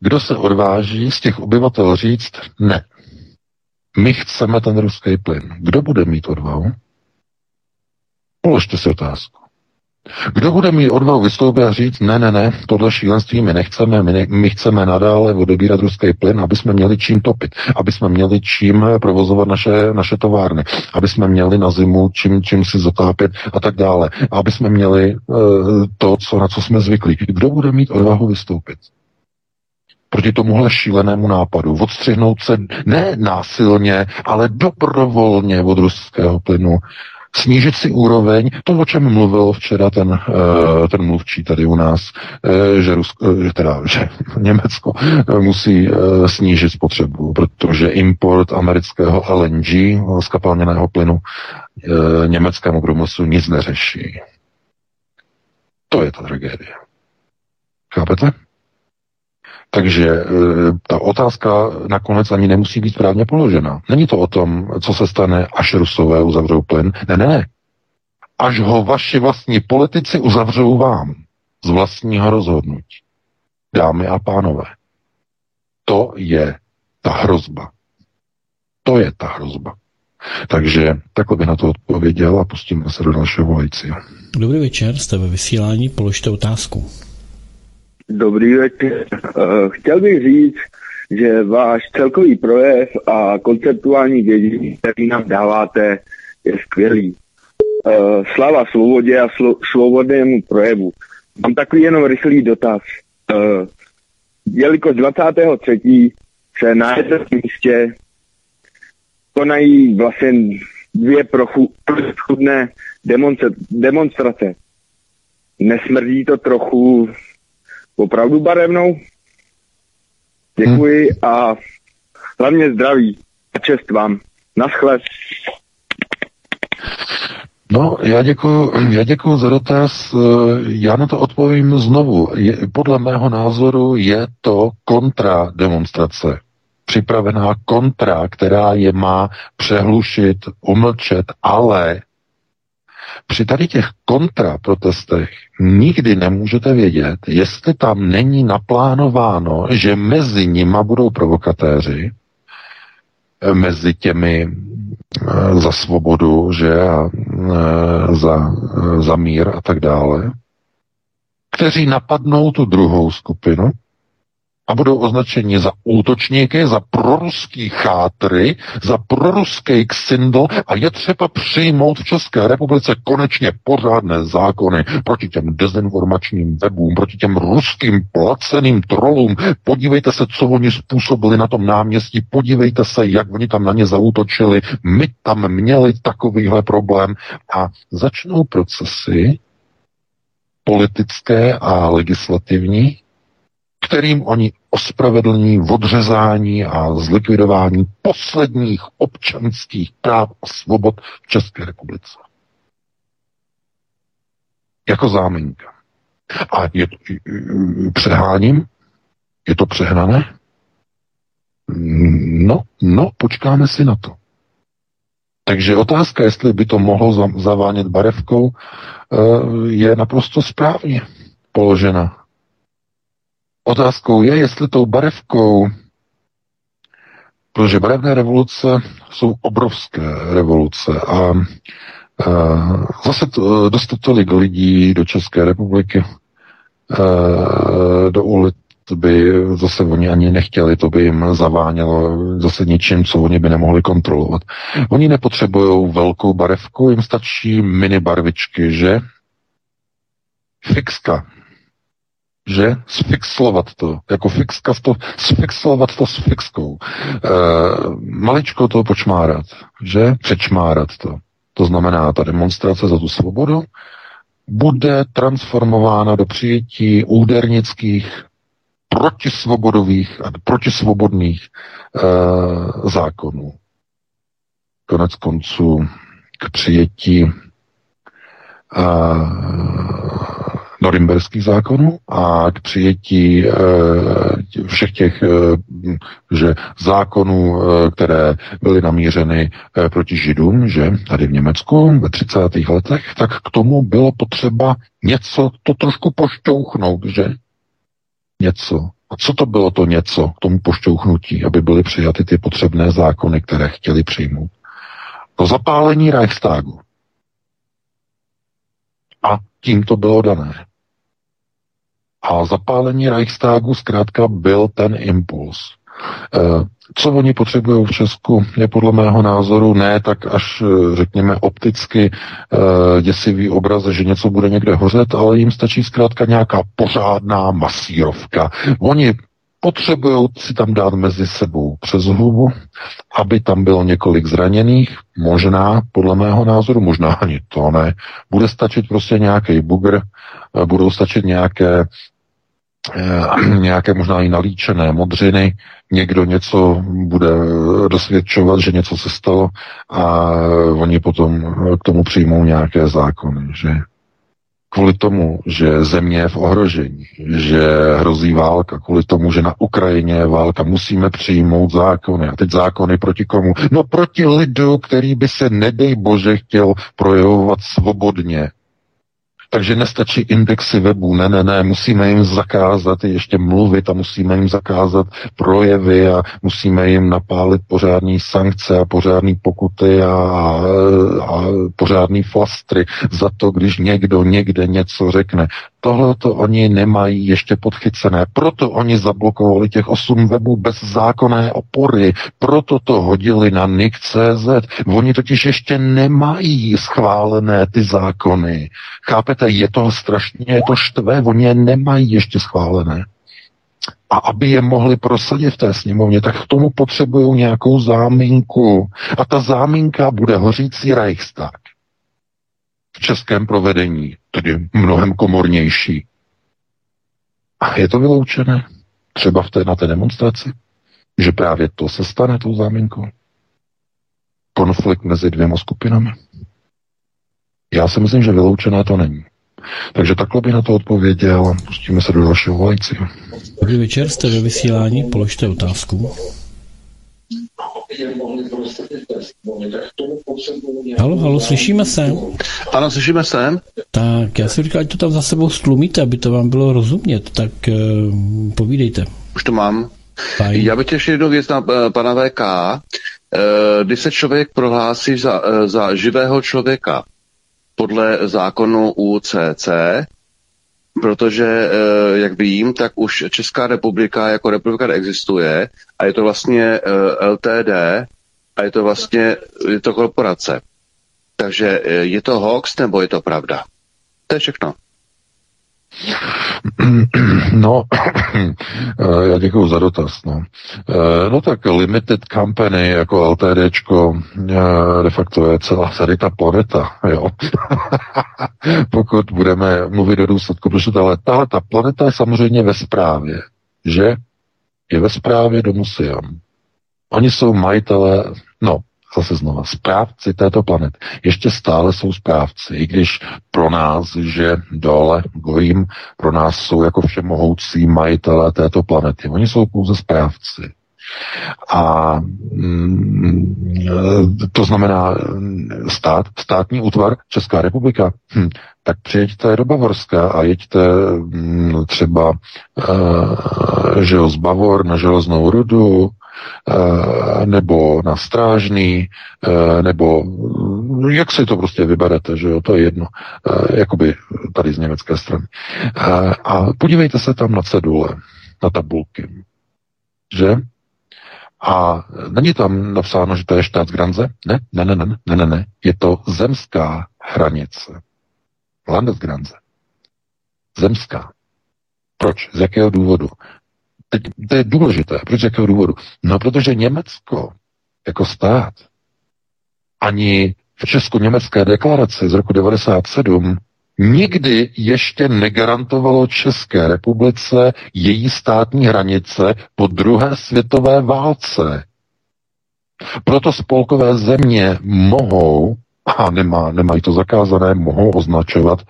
Kdo se odváží z těch obyvatel říct ne? My chceme ten ruský plyn. Kdo bude mít odvahu? Položte si otázku. Kdo bude mít odvahu vystoupit a říct, ne, ne, ne, tohle šílenství my nechceme, my, ne, my chceme nadále odebírat ruský plyn, aby jsme měli čím topit, aby jsme měli čím provozovat naše, naše továrny, aby jsme měli na zimu čím, čím si zatápět a tak dále, aby jsme měli uh, to, co, na co jsme zvyklí. Kdo bude mít odvahu vystoupit? Proti tomuhle šílenému nápadu. Odstřihnout se ne násilně, ale dobrovolně od ruského plynu. Snížit si úroveň, to, o čem mluvil včera ten, uh, ten mluvčí tady u nás, uh, že, Rusko, uh, teda, že Německo musí snížit spotřebu, protože import amerického LNG, skapalněného plynu, německému průmyslu nic neřeší. To je ta tragédie. Chápete? Takže e, ta otázka nakonec ani nemusí být správně položena. Není to o tom, co se stane, až Rusové uzavřou plyn. Ne, ne, ne. Až ho vaši vlastní politici uzavřou vám z vlastního rozhodnutí. Dámy a pánové, to je ta hrozba. To je ta hrozba. Takže takhle bych na to odpověděl a pustíme se do dalšího volajícího. Dobrý večer, jste ve vysílání, položte otázku. Dobrý večer. Eh, chtěl bych říct, že váš celkový projev a konceptuální vědění, který nám dáváte, je skvělý. Eh, slava svobodě a svobodnému projevu. Mám takový jenom rychlý dotaz. Eh, jelikož 23. se na jednom místě konají vlastně dvě prochudné demonstrace. Nesmrdí to trochu opravdu barevnou? Děkuji hmm. a hlavně zdraví a čest vám. Naschle. No, já děkuji, já děkuji za dotaz. Já na to odpovím znovu. Je, podle mého názoru je to kontra demonstrace. Připravená kontra, která je má přehlušit, umlčet, ale při tady těch kontraprotestech nikdy nemůžete vědět, jestli tam není naplánováno, že mezi nima budou provokatéři, mezi těmi eh, za svobodu, že a eh, za, eh, za mír a tak dále, kteří napadnou tu druhou skupinu a budou označeni za útočníky, za proruský chátry, za proruský ksindl a je třeba přijmout v České republice konečně pořádné zákony proti těm dezinformačním webům, proti těm ruským placeným trolům. Podívejte se, co oni způsobili na tom náměstí, podívejte se, jak oni tam na ně zautočili. My tam měli takovýhle problém a začnou procesy politické a legislativní, kterým oni ospravedlní odřezání a zlikvidování posledních občanských práv a svobod v České republice. Jako záminka. A je to, přeháním? Je to přehnané? No, no, počkáme si na to. Takže otázka, jestli by to mohlo zavánět barevkou, eh, je naprosto správně položena. Otázkou je, jestli tou barevkou, protože barevné revoluce jsou obrovské revoluce a, zase to, dostat tolik lidí do České republiky, do ulic, by zase oni ani nechtěli, to by jim zavánělo zase něčím, co oni by nemohli kontrolovat. Oni nepotřebují velkou barevku, jim stačí mini barvičky, že? Fixka, že sfixlovat to, jako fixka to, sfixlovat to s fixkou. E, maličko to počmárat, že? Přečmárat to. To znamená, ta demonstrace za tu svobodu bude transformována do přijetí údernických, protisvobodových a protisvobodných e, zákonů. Konec konců k přijetí e, norimberských zákonů a k přijetí e, všech těch e, že zákonů, e, které byly namířeny proti Židům, že tady v Německu ve 30. letech, tak k tomu bylo potřeba něco, to trošku pošťouchnout, že? Něco. A co to bylo to něco k tomu pošťouchnutí, aby byly přijaty ty potřebné zákony, které chtěli přijmout? To zapálení Reichstagu. A tím to bylo dané. A zapálení Reichstagu zkrátka byl ten impuls. E, co oni potřebují v Česku, je podle mého názoru ne tak až, e, řekněme, opticky e, děsivý obraz, že něco bude někde hořet, ale jim stačí zkrátka nějaká pořádná masírovka. Oni potřebují si tam dát mezi sebou přes hubu, aby tam bylo několik zraněných, možná, podle mého názoru, možná ani to ne. Bude stačit prostě nějaký bugr, budou stačit nějaké Eh, nějaké možná i nalíčené modřiny, někdo něco bude dosvědčovat, že něco se stalo a oni potom k tomu přijmou nějaké zákony, že kvůli tomu, že země je v ohrožení, že hrozí válka, kvůli tomu, že na Ukrajině je válka, musíme přijmout zákony. A teď zákony proti komu? No proti lidu, který by se, nedej bože, chtěl projevovat svobodně, takže nestačí indexy webů, ne, ne, ne, musíme jim zakázat ještě mluvit a musíme jim zakázat projevy a musíme jim napálit pořádní sankce a pořádní pokuty a, a pořádný flastry za to, když někdo někde něco řekne. Tohle to oni nemají ještě podchycené. Proto oni zablokovali těch osm webů bez zákonné opory. Proto to hodili na NIK.cz. Oni totiž ještě nemají schválené ty zákony. Chápete, je to strašně, je to štve, oni je nemají ještě schválené. A aby je mohli prosadit v té sněmovně, tak k tomu potřebují nějakou záminku. A ta záminka bude hořící Reichstag v českém provedení, tedy mnohem komornější. A je to vyloučené? třeba v té, na té demonstraci, že právě to se stane tou záminkou. Konflikt mezi dvěma skupinami. Já si myslím, že vyloučené to není. Takže takhle by na to odpověděl. Pustíme se do dalšího volajícího. Dobrý večer, jste ve vysílání, položte otázku. Halo, halo, slyšíme se? Ano, slyšíme se. Tak, já si říkal, ať to tam za sebou stlumíte, aby to vám bylo rozumět, tak uh, povídejte. Už to mám. Fajn. Já bych ještě jednou věc na uh, pana VK. Uh, kdy se člověk prohlásí za, uh, za živého člověka podle zákonu UCC, protože, jak vím, tak už Česká republika jako republika neexistuje a je to vlastně LTD a je to vlastně je to korporace. Takže uh, je to hoax nebo je to pravda? To je všechno. No, já děkuji za dotaz. No. no tak limited company jako LTDčko de facto je celá tady ta planeta, jo. Pokud budeme mluvit o důsledku, protože tahle, tahle ta planeta je samozřejmě ve správě, že? Je ve správě do museum. Oni jsou majitelé, no, zase znova, správci této planety. Ještě stále jsou správci, i když pro nás, že dole gojím, pro nás jsou jako všemohoucí majitelé této planety. Oni jsou pouze správci. A mm, to znamená stát, státní útvar Česká republika. Hm, tak přijeďte do Bavorska a jeďte hm, třeba uh, že z Bavor na železnou rudu, Eh, nebo na strážný, eh, nebo mm, jak si to prostě vyberete, že jo, to je jedno, eh, jakoby tady z německé strany. A podívejte se tam na cedule, na tabulky, že? A není tam napsáno, že to je Staatsgrenze? Ne, ne, ne, ne, ne, ne, ne. Je to zemská hranice. Landesgrenze. Zemská. Proč? Z jakého důvodu? Teď to je důležité. Proč jakého důvodu? No, protože Německo jako stát ani v Česko-německé deklaraci z roku 97 nikdy ještě negarantovalo České republice její státní hranice po druhé světové válce. Proto spolkové země mohou, a nemá, nemají to zakázané, mohou označovat,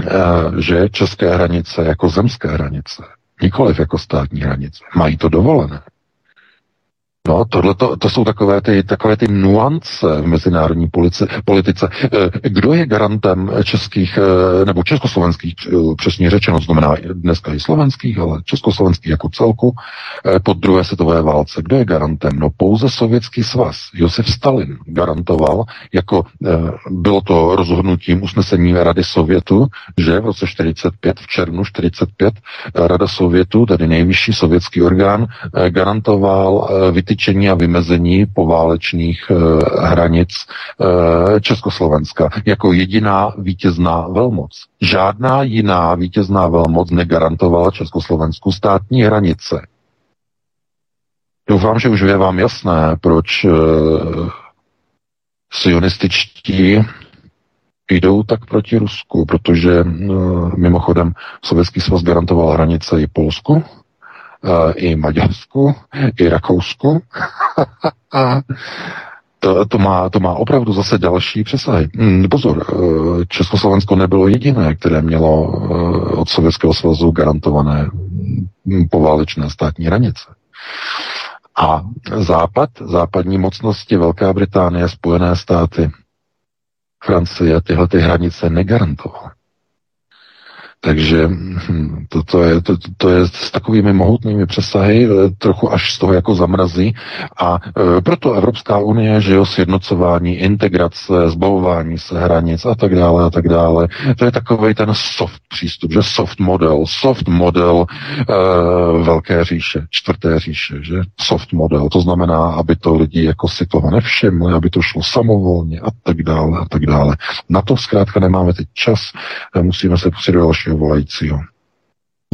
eh, že české hranice jako zemské hranice. Nikoliv jako státní hranice. Mají to dovolené. No, tohle to, jsou takové ty, takové ty nuance v mezinárodní polici, politice. Eh, kdo je garantem českých, eh, nebo československých, eh, přesně řečeno, znamená dneska i slovenských, ale československých jako celku, po druhé světové válce. Kdo je garantem? No pouze Sovětský svaz. Josef Stalin garantoval, jako bylo to rozhodnutím usnesení Rady Sovětu, že v roce 45, v červnu 45, Rada Sovětu, tedy nejvyšší sovětský orgán, garantoval vytyčení a vymezení poválečných e, hranic e, Československa jako jediná vítězná velmoc. Žádná jiná vítězná velmoc negarantovala Československu státní hranice. Doufám, že už je vám jasné, proč e, sionističtí jdou tak proti Rusku, protože e, mimochodem Sovětský svaz garantoval hranice i Polsku, i Maďarsku, i Rakousku. to, to, má, to má opravdu zase další přesahy. Hmm, pozor, e, Československo nebylo jediné, které mělo e, od Sovětského svazu garantované hm, poválečné státní hranice. A západ, západní mocnosti, Velká Británie, Spojené státy, Francie tyhle ty hranice negarantovaly. Takže hm, to, je, to, to je s takovými mohutnými přesahy, eh, trochu až z toho jako zamrazí. A e, proto Evropská unie, že jo, sjednocování, integrace, zbavování se hranic a tak dále a tak dále. To je takový ten soft přístup, že soft model, soft model e, velké říše, čtvrté říše, že soft model. To znamená, aby to lidi jako si toho nevšimli, aby to šlo samovolně a tak dále a tak dále. Na to zkrátka nemáme teď čas, musíme se pustit do dalšího volajícího.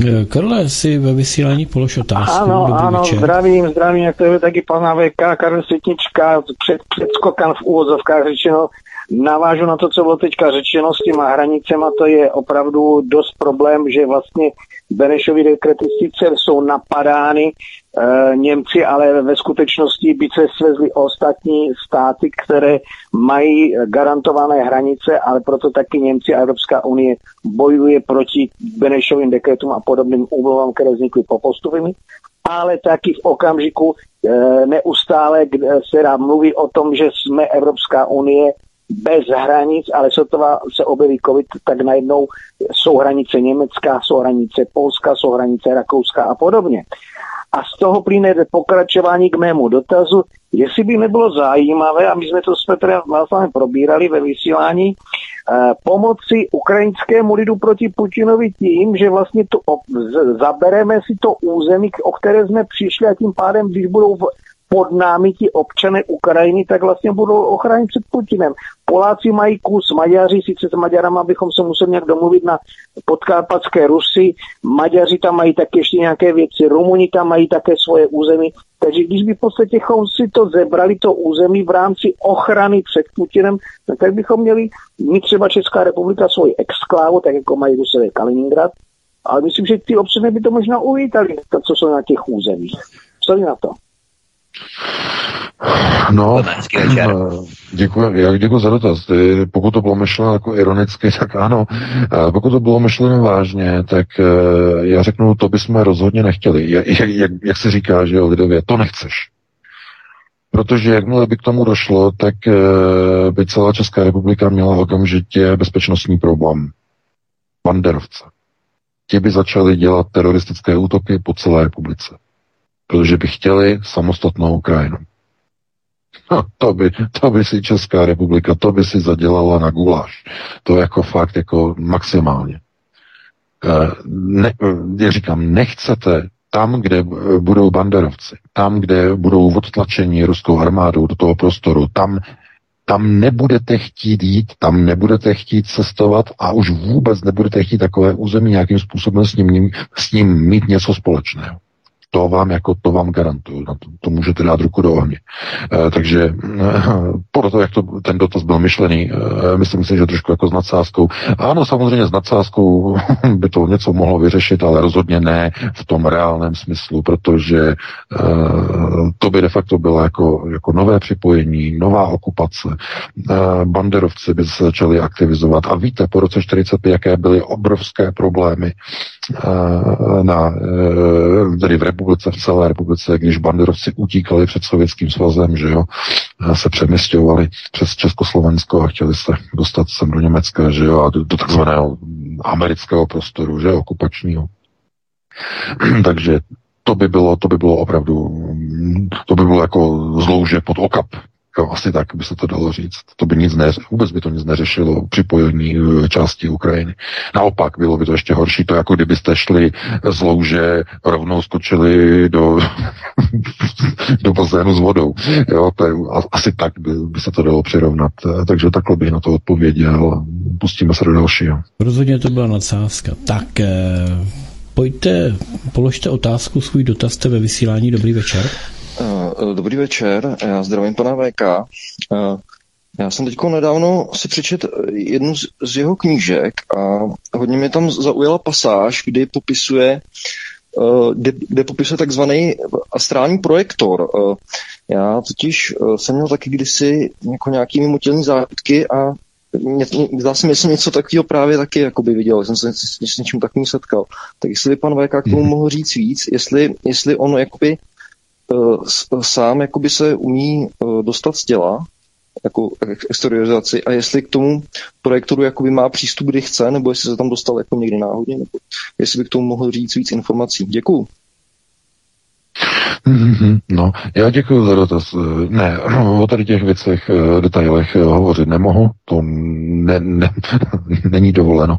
Eh, Karle, si ve vysílání polož otázku. Ano, Dobrý ano, večer. zdravím, zdravím, jak to je taky pana VK, Karel Světnička, před, předskokan v úvodzovkách řečeno. navážu na to, co bylo teďka řečeno s těma hranicema, to je opravdu dost problém, že vlastně Benešovi dekrety sice jsou napadány e, Němci, ale ve skutečnosti by se svezli ostatní státy, které mají garantované hranice, ale proto taky Němci a Evropská unie bojuje proti Benešovým dekretům a podobným úmluvám, které vznikly po postupy ale taky v okamžiku e, neustále se dá mluví o tom, že jsme Evropská unie bez hranic, ale sotva se objeví COVID, tak najednou jsou hranice Německa, jsou hranice Polska, jsou hranice Rakouska a podobně. A z toho plyne pokračování k mému dotazu, jestli by nebylo zajímavé, a my jsme to jsme teda vlastně probírali ve vysílání, eh, pomoci ukrajinskému lidu proti Putinovi tím, že vlastně to, zabereme si to území, o které jsme přišli a tím pádem, když budou pod námi ti občané Ukrajiny, tak vlastně budou ochránit před Putinem. Poláci mají kus, Maďaři, sice s Maďarama bychom se museli nějak domluvit na podkarpatské Rusy, Maďaři tam mají také ještě nějaké věci, Rumuni tam mají také svoje území, takže když by v podstatě si to zebrali, to území v rámci ochrany před Putinem, tak bychom měli mít třeba Česká republika svoji exklávu, tak jako mají Rusové Kaliningrad, ale myslím, že ty občané by to možná uvítali, to, co jsou na těch územích. Co na to? No, eh, děkuji, já děkuji za dotaz. Pokud to bylo myšleno jako ironicky, tak ano. Pokud to bylo myšleno vážně, tak eh, já řeknu, to bychom rozhodně nechtěli. Jak, jak, jak se říká, že jo, lidově, to nechceš. Protože jakmile by k tomu došlo, tak eh, by celá Česká republika měla okamžitě bezpečnostní problém. Banderovce. Ti by začali dělat teroristické útoky po celé republice protože by chtěli samostatnou Ukrajinu. No, to, by, to by si Česká republika, to by si zadělala na guláš. To jako fakt jako maximálně. Eh, ne, já říkám, nechcete tam, kde budou banderovci, tam, kde budou odtlačeni ruskou armádou do toho prostoru, tam, tam nebudete chtít jít, tam nebudete chtít cestovat a už vůbec nebudete chtít takové území nějakým způsobem s ním, s ním mít něco společného. To vám jako to vám garantuju, na to, to můžete dát ruku do ohně. E, takže e, podle toho, jak to, ten dotaz byl myšlený, e, myslím si, že trošku jako s nadsázkou. Ano, samozřejmě s nadsázkou by to něco mohlo vyřešit, ale rozhodně ne v tom reálném smyslu, protože e, to by de facto bylo jako, jako nové připojení, nová okupace. E, banderovci by se začali aktivizovat. A víte, po roce 45, jaké byly obrovské problémy e, na, e, tedy v republice, v celé republice, když banderovci utíkali před Sovětským svazem, že jo, se přemysťovali přes Československo a chtěli se dostat sem do Německa, že jo, a do, do takzvaného amerického prostoru, že okupačního. Takže to by bylo, to by bylo opravdu, to by bylo jako zlouže pod okap Jo, asi tak by se to dalo říct. To by nic ne, vůbec by to nic neřešilo připojení e, části Ukrajiny. Naopak, bylo by to ještě horší, to jako kdybyste šli z louže, rovnou skočili do, do bazénu s vodou. Jo, to je, asi tak by, by se to dalo přirovnat. E, takže takhle bych na to odpověděl. Pustíme se do dalšího. Rozhodně to byla nadsázka. Tak, eh, pojďte, položte otázku, svůj dotaz jste ve vysílání. Dobrý večer. Eh, dobrý večer, já zdravím pana VK. Eh, já jsem teď nedávno si přečet jednu z jeho knížek a hodně mě tam zaujala pasáž, kdy popisuje eh, kde, kde popisuje takzvaný astrální projektor. Já totiž jsem měl taky kdysi jako nějaký mimotělní zážitky a zdá se mi, jsem něco takového právě taky jakoby viděl, jsem se s, s něčím takovým setkal. Tak jestli by pan VK k tomu mhm. mohl říct víc, jestli, jestli ono jakoby Eh, sám jakoby se umí eh, dostat z těla, jako exteriorizaci a jestli k tomu projektoru jakoby má přístup, kdy chce, nebo jestli se tam dostal jako někdy náhodně, nebo jestli by k tomu mohl říct víc informací. Děkuju. Mm-hmm. No, já děkuji za dotaz. Ne, o tady těch věcech, eh, detailech eh, hovořit nemohu, to ne, ne, není dovoleno.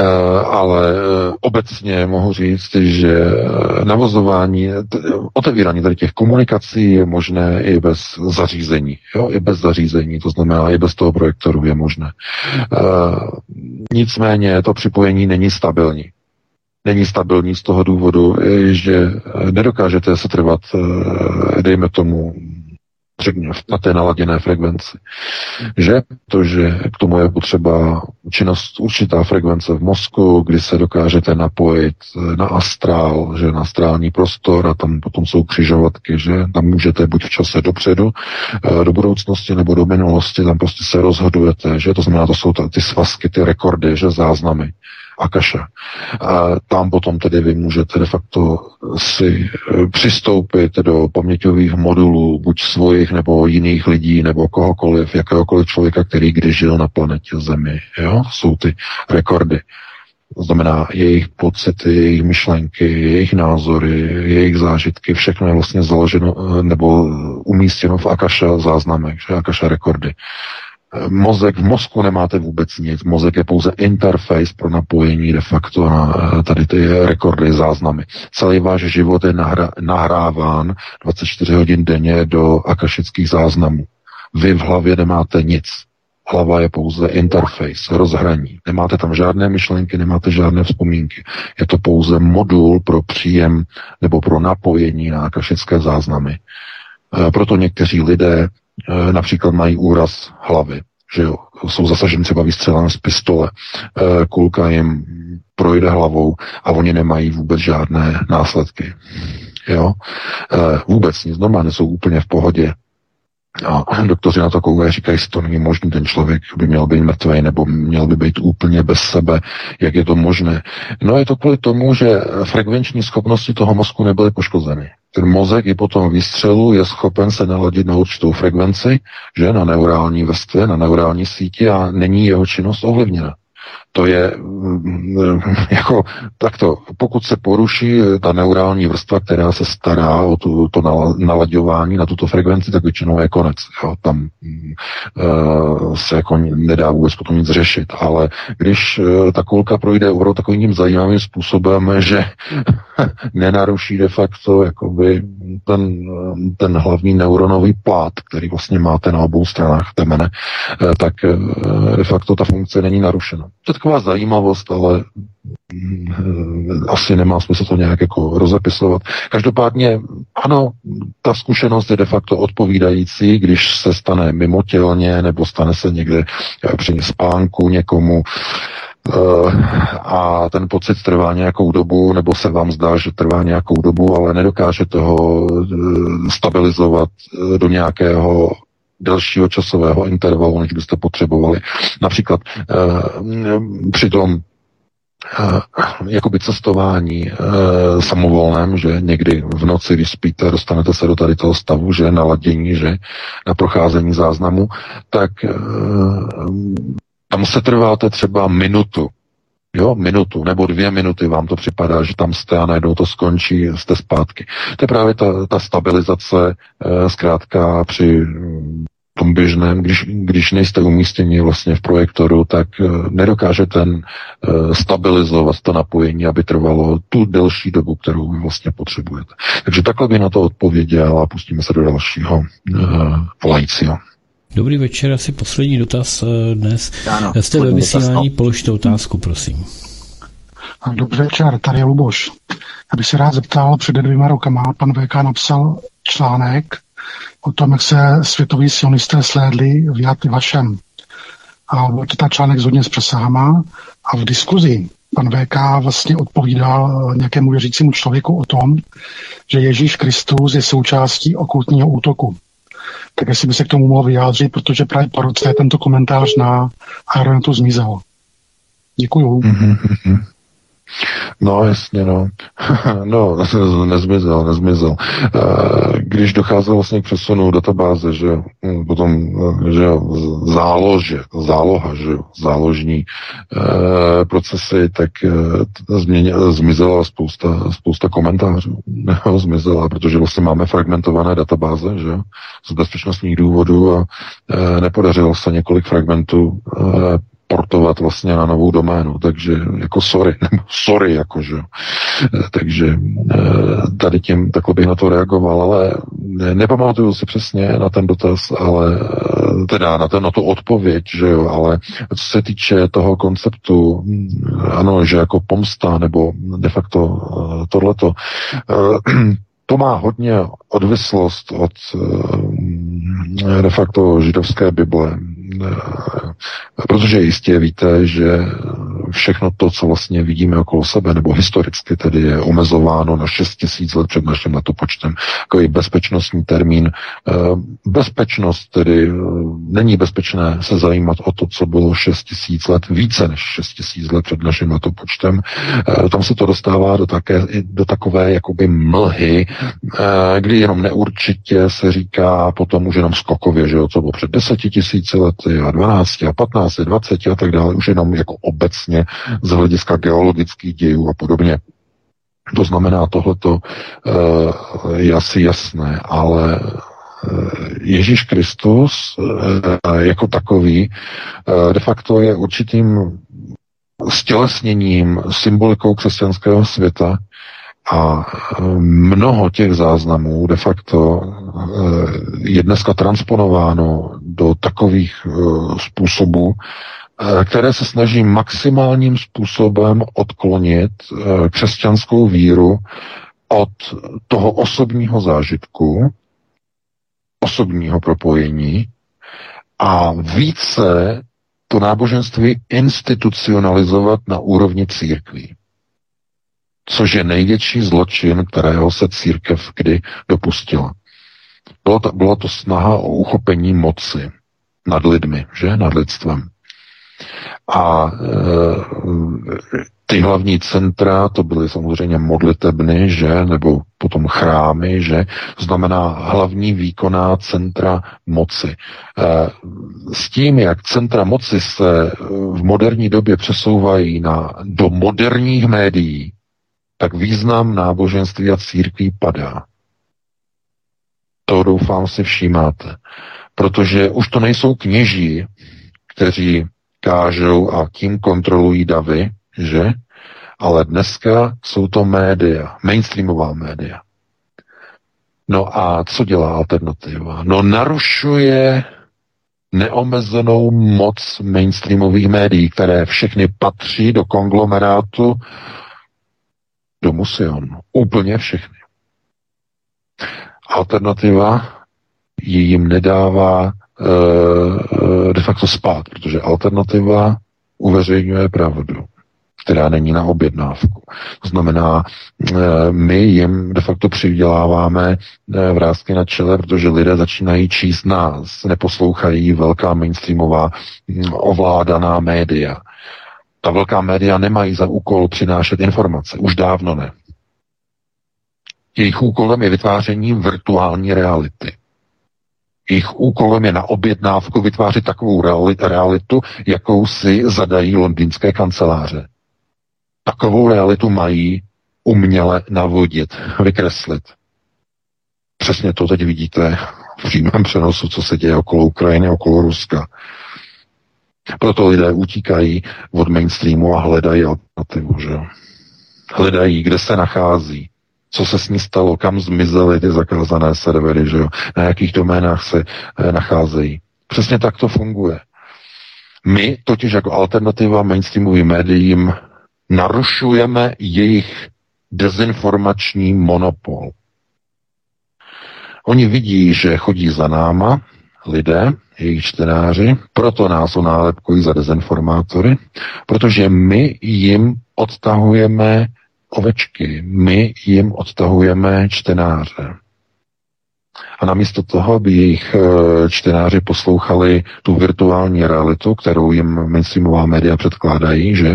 Eh, ale obecně mohu říct, že navozování, otevírání tady těch komunikací je možné i bez zařízení. Jo, i bez zařízení, to znamená i bez toho projektoru je možné. Nicméně to připojení není stabilní není stabilní z toho důvodu, že nedokážete se trvat, eh, dejme tomu, na té naladěné frekvenci. Že? Protože k tomu je potřeba činnost určitá frekvence v mozku, kdy se dokážete napojit na astrál, že na astrální prostor a tam potom jsou křižovatky, že tam můžete buď v čase dopředu, eh, do budoucnosti nebo do minulosti, tam prostě se rozhodujete, že to znamená, to jsou ty svazky, ty rekordy, že záznamy. Akaša. A tam potom tedy vy můžete de facto si e, přistoupit do paměťových modulů, buď svojich nebo jiných lidí, nebo kohokoliv, jakéhokoliv člověka, který kdy žil na planetě Zemi. Jo? Jsou ty rekordy. To znamená jejich pocity, jejich myšlenky, jejich názory, jejich zážitky, všechno je vlastně založeno e, nebo umístěno v Akaša záznamech, že Akaša rekordy. Mozek, v mozku nemáte vůbec nic. Mozek je pouze interface pro napojení de facto na eh, tady ty rekordy, záznamy. Celý váš život je nahra, nahráván 24 hodin denně do akašických záznamů. Vy v hlavě nemáte nic. Hlava je pouze interface, rozhraní. Nemáte tam žádné myšlenky, nemáte žádné vzpomínky. Je to pouze modul pro příjem nebo pro napojení na akašické záznamy. Eh, proto někteří lidé například mají úraz hlavy, že jo, jsou zasaženi třeba výstřelem z pistole, eh, kulka jim projde hlavou a oni nemají vůbec žádné následky. Jo? Eh, vůbec nic, normálně jsou úplně v pohodě. A doktoři na to koukají, říkají, že to není možné, ten člověk by měl být mrtvý nebo měl by být úplně bez sebe, jak je to možné. No je to kvůli tomu, že frekvenční schopnosti toho mozku nebyly poškozeny. Ten mozek i po tom výstřelu je schopen se naladit na určitou frekvenci, že? Na neurální vrstvě, na neurální síti a není jeho činnost ovlivněna to je mm, jako takto, pokud se poruší ta neurální vrstva, která se stará o tu, to nalaďování na tuto frekvenci, tak většinou je konec. Jo. Tam uh, se jako nedá vůbec potom nic řešit. Ale když uh, ta kulka projde opravdu takovým zajímavým způsobem, že nenaruší de facto jakoby ten, ten hlavní neuronový plát, který vlastně máte na obou stranách temene, tak de facto ta funkce není narušena. To taková zajímavost, ale mm, asi nemá smysl to nějak jako rozepisovat. Každopádně, ano, ta zkušenost je de facto odpovídající, když se stane mimotělně nebo stane se někde eh, při spánku někomu, eh, a ten pocit trvá nějakou dobu, nebo se vám zdá, že trvá nějakou dobu, ale nedokáže toho eh, stabilizovat do nějakého delšího časového intervalu, než byste potřebovali. Například eh, při tom eh, jakoby cestování eh, samovolném, že někdy v noci, když spíte, dostanete se do tady toho stavu, že naladění, že na procházení záznamu, tak eh, tam se trváte třeba minutu, Jo, minutu nebo dvě minuty vám to připadá, že tam jste a najednou to skončí, jste zpátky. To je právě ta, ta stabilizace e, zkrátka při tom běžném, když, když nejste umístěni vlastně v projektoru, tak uh, nedokáže ten stabilizovat to napojení, aby trvalo tu delší dobu, kterou vy vlastně potřebujete. Takže takhle by na to odpověděl a pustíme se do dalšího volajícího. Dobrý večer, asi poslední dotaz dnes. Ano, Jste ve vysílání, no. položte otázku, prosím. Dobrý večer, tady je Luboš. Já bych se rád zeptal, před dvěma rokama pan VK napsal článek o tom, jak se světoví sionisté slédli v Jad Vašem. A byl to ta článek s hodně s přesahama a v diskuzi pan VK vlastně odpovídal nějakému věřícímu člověku o tom, že Ježíš Kristus je součástí okultního útoku. Tak jestli by se k tomu mohl vyjádřit, protože právě po roce tento komentář na Aeronetu zmizel. Děkuju. Mm-hmm. No, jasně, no. no, nezmizel, nezmizel. Eh, když docházelo vlastně k přesunu databáze, že hm, potom, eh, že zálože, záloha, že záložní e, procesy, tak změně, zmizela spousta, spousta komentářů. zmizela, protože vlastně máme fragmentované databáze, že z bezpečnostních důvodů a nepodařilo se několik fragmentů portovat vlastně na novou doménu, takže jako sorry, nebo sorry, jakože. Takže eh, tady tím takhle bych na to reagoval, ale nepamatuju si přesně na ten dotaz, ale eh, teda na, ten, na tu odpověď, že jo, ale co se týče toho konceptu, hm, ano, že jako pomsta nebo de facto eh, tohleto, to má hodně odvislost od de facto židovské Bible. Protože jistě víte, že všechno to, co vlastně vidíme okolo sebe, nebo historicky tedy je omezováno na 6 tisíc let před naším letopočtem. Takový bezpečnostní termín. Bezpečnost tedy není bezpečné se zajímat o to, co bylo 6 tisíc let, více než 6 tisíc let před naším letopočtem. Tam se to dostává do, také, do takové jakoby mlhy, kdy jenom neurčitě se říká potom už jenom skokově, že jo, co bylo před deseti tisíci lety a 12 a 15, 20 a tak dále, už jenom jako obecně z hlediska geologických dějů a podobně. To znamená, tohleto uh, je asi jasné, ale Ježíš Kristus jako takový de facto je určitým stělesněním, symbolikou křesťanského světa, a e, mnoho těch záznamů de facto e, je dneska transponováno do takových e, způsobů, které se snaží maximálním způsobem odklonit křesťanskou víru od toho osobního zážitku, osobního propojení a více to náboženství institucionalizovat na úrovni církví což je největší zločin, kterého se církev kdy dopustila. Bylo to, bylo to snaha o uchopení moci nad lidmi, že? Nad lidstvem. A e, ty hlavní centra, to byly samozřejmě modlitebny, že? Nebo potom chrámy, že? Znamená hlavní výkonná centra moci. E, s tím, jak centra moci se v moderní době přesouvají na, do moderních médií, tak význam náboženství a církví padá. To doufám si všímáte. Protože už to nejsou kněží, kteří kážou a tím kontrolují davy, že? Ale dneska jsou to média, mainstreamová média. No a co dělá alternativa? No narušuje neomezenou moc mainstreamových médií, které všechny patří do konglomerátu do Musion. Úplně všechny. Alternativa jim nedává e, de facto spát, protože alternativa uveřejňuje pravdu, která není na objednávku. To znamená, e, my jim de facto přiděláváme e, vrázky na čele, protože lidé začínají číst nás, neposlouchají velká mainstreamová ovládaná média. Ta velká média nemají za úkol přinášet informace. Už dávno ne. Jejich úkolem je vytváření virtuální reality. Jejich úkolem je na objednávku vytvářet takovou realitu, jakou si zadají londýnské kanceláře. Takovou realitu mají uměle navodit, vykreslit. Přesně to teď vidíte v přímém přenosu, co se děje okolo Ukrajiny, okolo Ruska. Proto lidé utíkají od mainstreamu a hledají alternativu, že Hledají, kde se nachází, co se s ní stalo, kam zmizely ty zakázané servery, že jo? na jakých doménách se e, nacházejí. Přesně tak to funguje. My totiž jako alternativa mainstreamovým médiím narušujeme jejich dezinformační monopol. Oni vidí, že chodí za náma lidé, jejich čtenáři, proto nás onálepkují za dezinformátory, protože my jim odtahujeme ovečky, my jim odtahujeme čtenáře. A namísto toho, aby jejich eh, čtenáři poslouchali tu virtuální realitu, kterou jim mainstreamová média předkládají, že?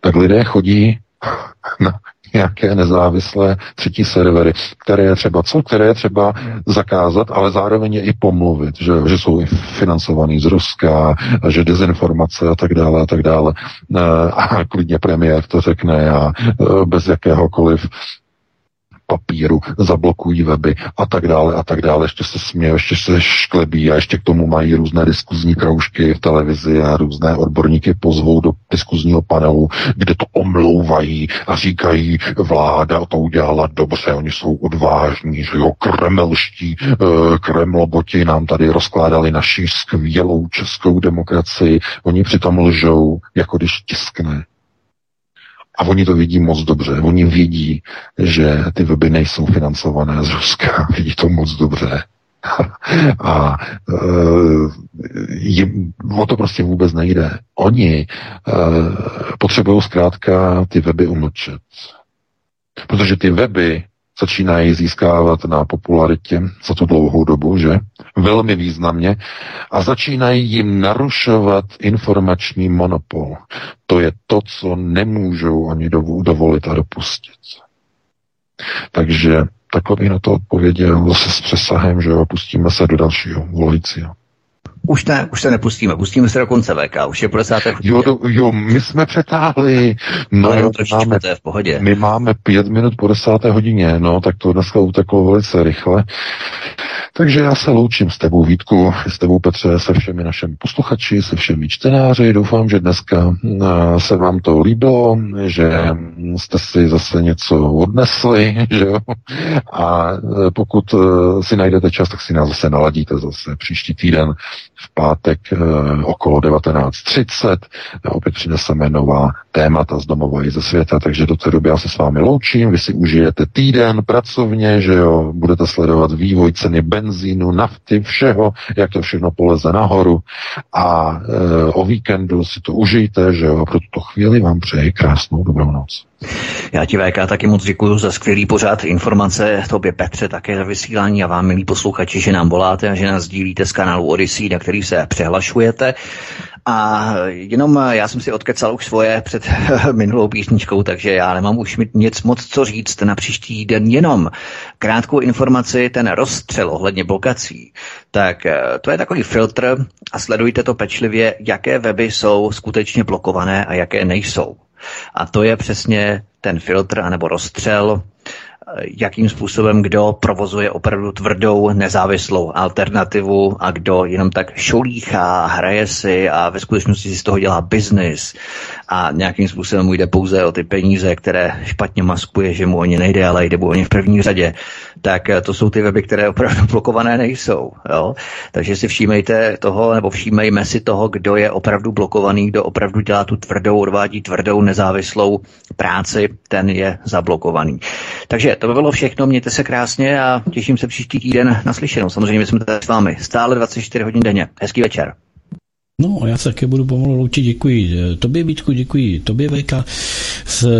Tak lidé chodí na nějaké nezávislé třetí servery, které je třeba co, které je třeba zakázat, ale zároveň je i pomluvit, že, že jsou financovaný z Ruska, že dezinformace a tak dále a tak dále. Eh, a klidně premiér to řekne a eh, bez jakéhokoliv papíru, zablokují weby a tak dále a tak dále. Ještě se smějí, ještě se šklebí a ještě k tomu mají různé diskuzní kroužky v televizi a různé odborníky pozvou do diskuzního panelu, kde to omlouvají a říkají, vláda to udělala dobře, oni jsou odvážní, že jo, kremelští eh, kremloboti nám tady rozkládali naši skvělou českou demokracii, oni přitom lžou, jako když tiskne a oni to vidí moc dobře. Oni vidí, že ty weby nejsou financované z Ruska. Vidí to moc dobře. a e, jim, o to prostě vůbec nejde. Oni e, potřebují zkrátka ty weby umlčet. Protože ty weby začínají získávat na popularitě za tu dlouhou dobu, že? Velmi významně. A začínají jim narušovat informační monopol. To je to, co nemůžou oni dovolit a dopustit. Takže takhle bych na to odpověděl zase s přesahem, že jo, pustíme se do dalšího volajícího. Už ne, už se nepustíme, pustíme se do konce VK, už je po desáté Jo, do, jo, my jsme přetáhli. No, Ale jenom máme, to je v pohodě. My máme pět minut po desáté hodině, no, tak to dneska uteklo velice rychle. Takže já se loučím s tebou Vítku, s tebou Petře, se všemi našimi posluchači, se všemi čtenáři. Doufám, že dneska eh, se vám to líbilo, že jste si zase něco odnesli, že jo? A eh, pokud eh, si najdete čas, tak si nás zase naladíte zase příští týden v pátek okolo 19.30. Opět přineseme nová témata z domova i ze světa, takže do té doby já se s vámi loučím, vy si užijete týden pracovně, že jo, budete sledovat vývoj ceny benzínu, nafty, všeho, jak to všechno poleze nahoru a e, o víkendu si to užijte, že jo, a pro tuto chvíli vám přeji krásnou dobrou noc. Já ti VK taky moc děkuji za skvělý pořád informace, tobě Petře také za vysílání a vám, milí posluchači, že nám voláte a že nás dílíte z kanálu Odyssey, na který se přehlašujete. A jenom já jsem si odkecal už svoje před minulou písničkou, takže já nemám už nic moc co říct na příští den, jenom krátkou informaci, ten rozstřel ohledně blokací. Tak eh, to je takový filtr a sledujte to pečlivě, jaké weby jsou skutečně blokované a jaké nejsou. A to je přesně ten filtr anebo rozstřel, jakým způsobem kdo provozuje opravdu tvrdou nezávislou alternativu a kdo jenom tak šolíchá, hraje si a ve skutečnosti si z toho dělá biznis. A nějakým způsobem mu jde pouze o ty peníze, které špatně maskuje, že mu o ně nejde, ale jde mu o ně v první řadě, tak eh, to jsou ty weby, které opravdu blokované nejsou. Jo? Takže si všímejte toho, nebo všímejme si toho, kdo je opravdu blokovaný, kdo opravdu dělá tu tvrdou, odvádí tvrdou, nezávislou práci, ten je zablokovaný. Takže to by bylo všechno, mějte se krásně a těším se příští týden na slyšenou. Samozřejmě jsme tady s vámi stále 24 hodin denně. Hezký večer. No, já se také budu pomalu loučit. Děkuji tobě, Vítku, děkuji tobě, Veka.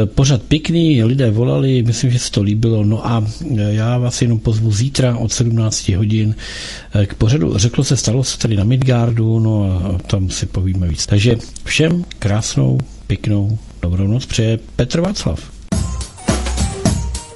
Pořád pěkný, lidé volali, myslím, že se to líbilo. No a já vás jenom pozvu zítra od 17 hodin k pořadu. Řeklo se, stalo se tady na Midgardu, no a tam si povíme víc. Takže všem krásnou, pěknou, dobrou noc přeje Petr Václav.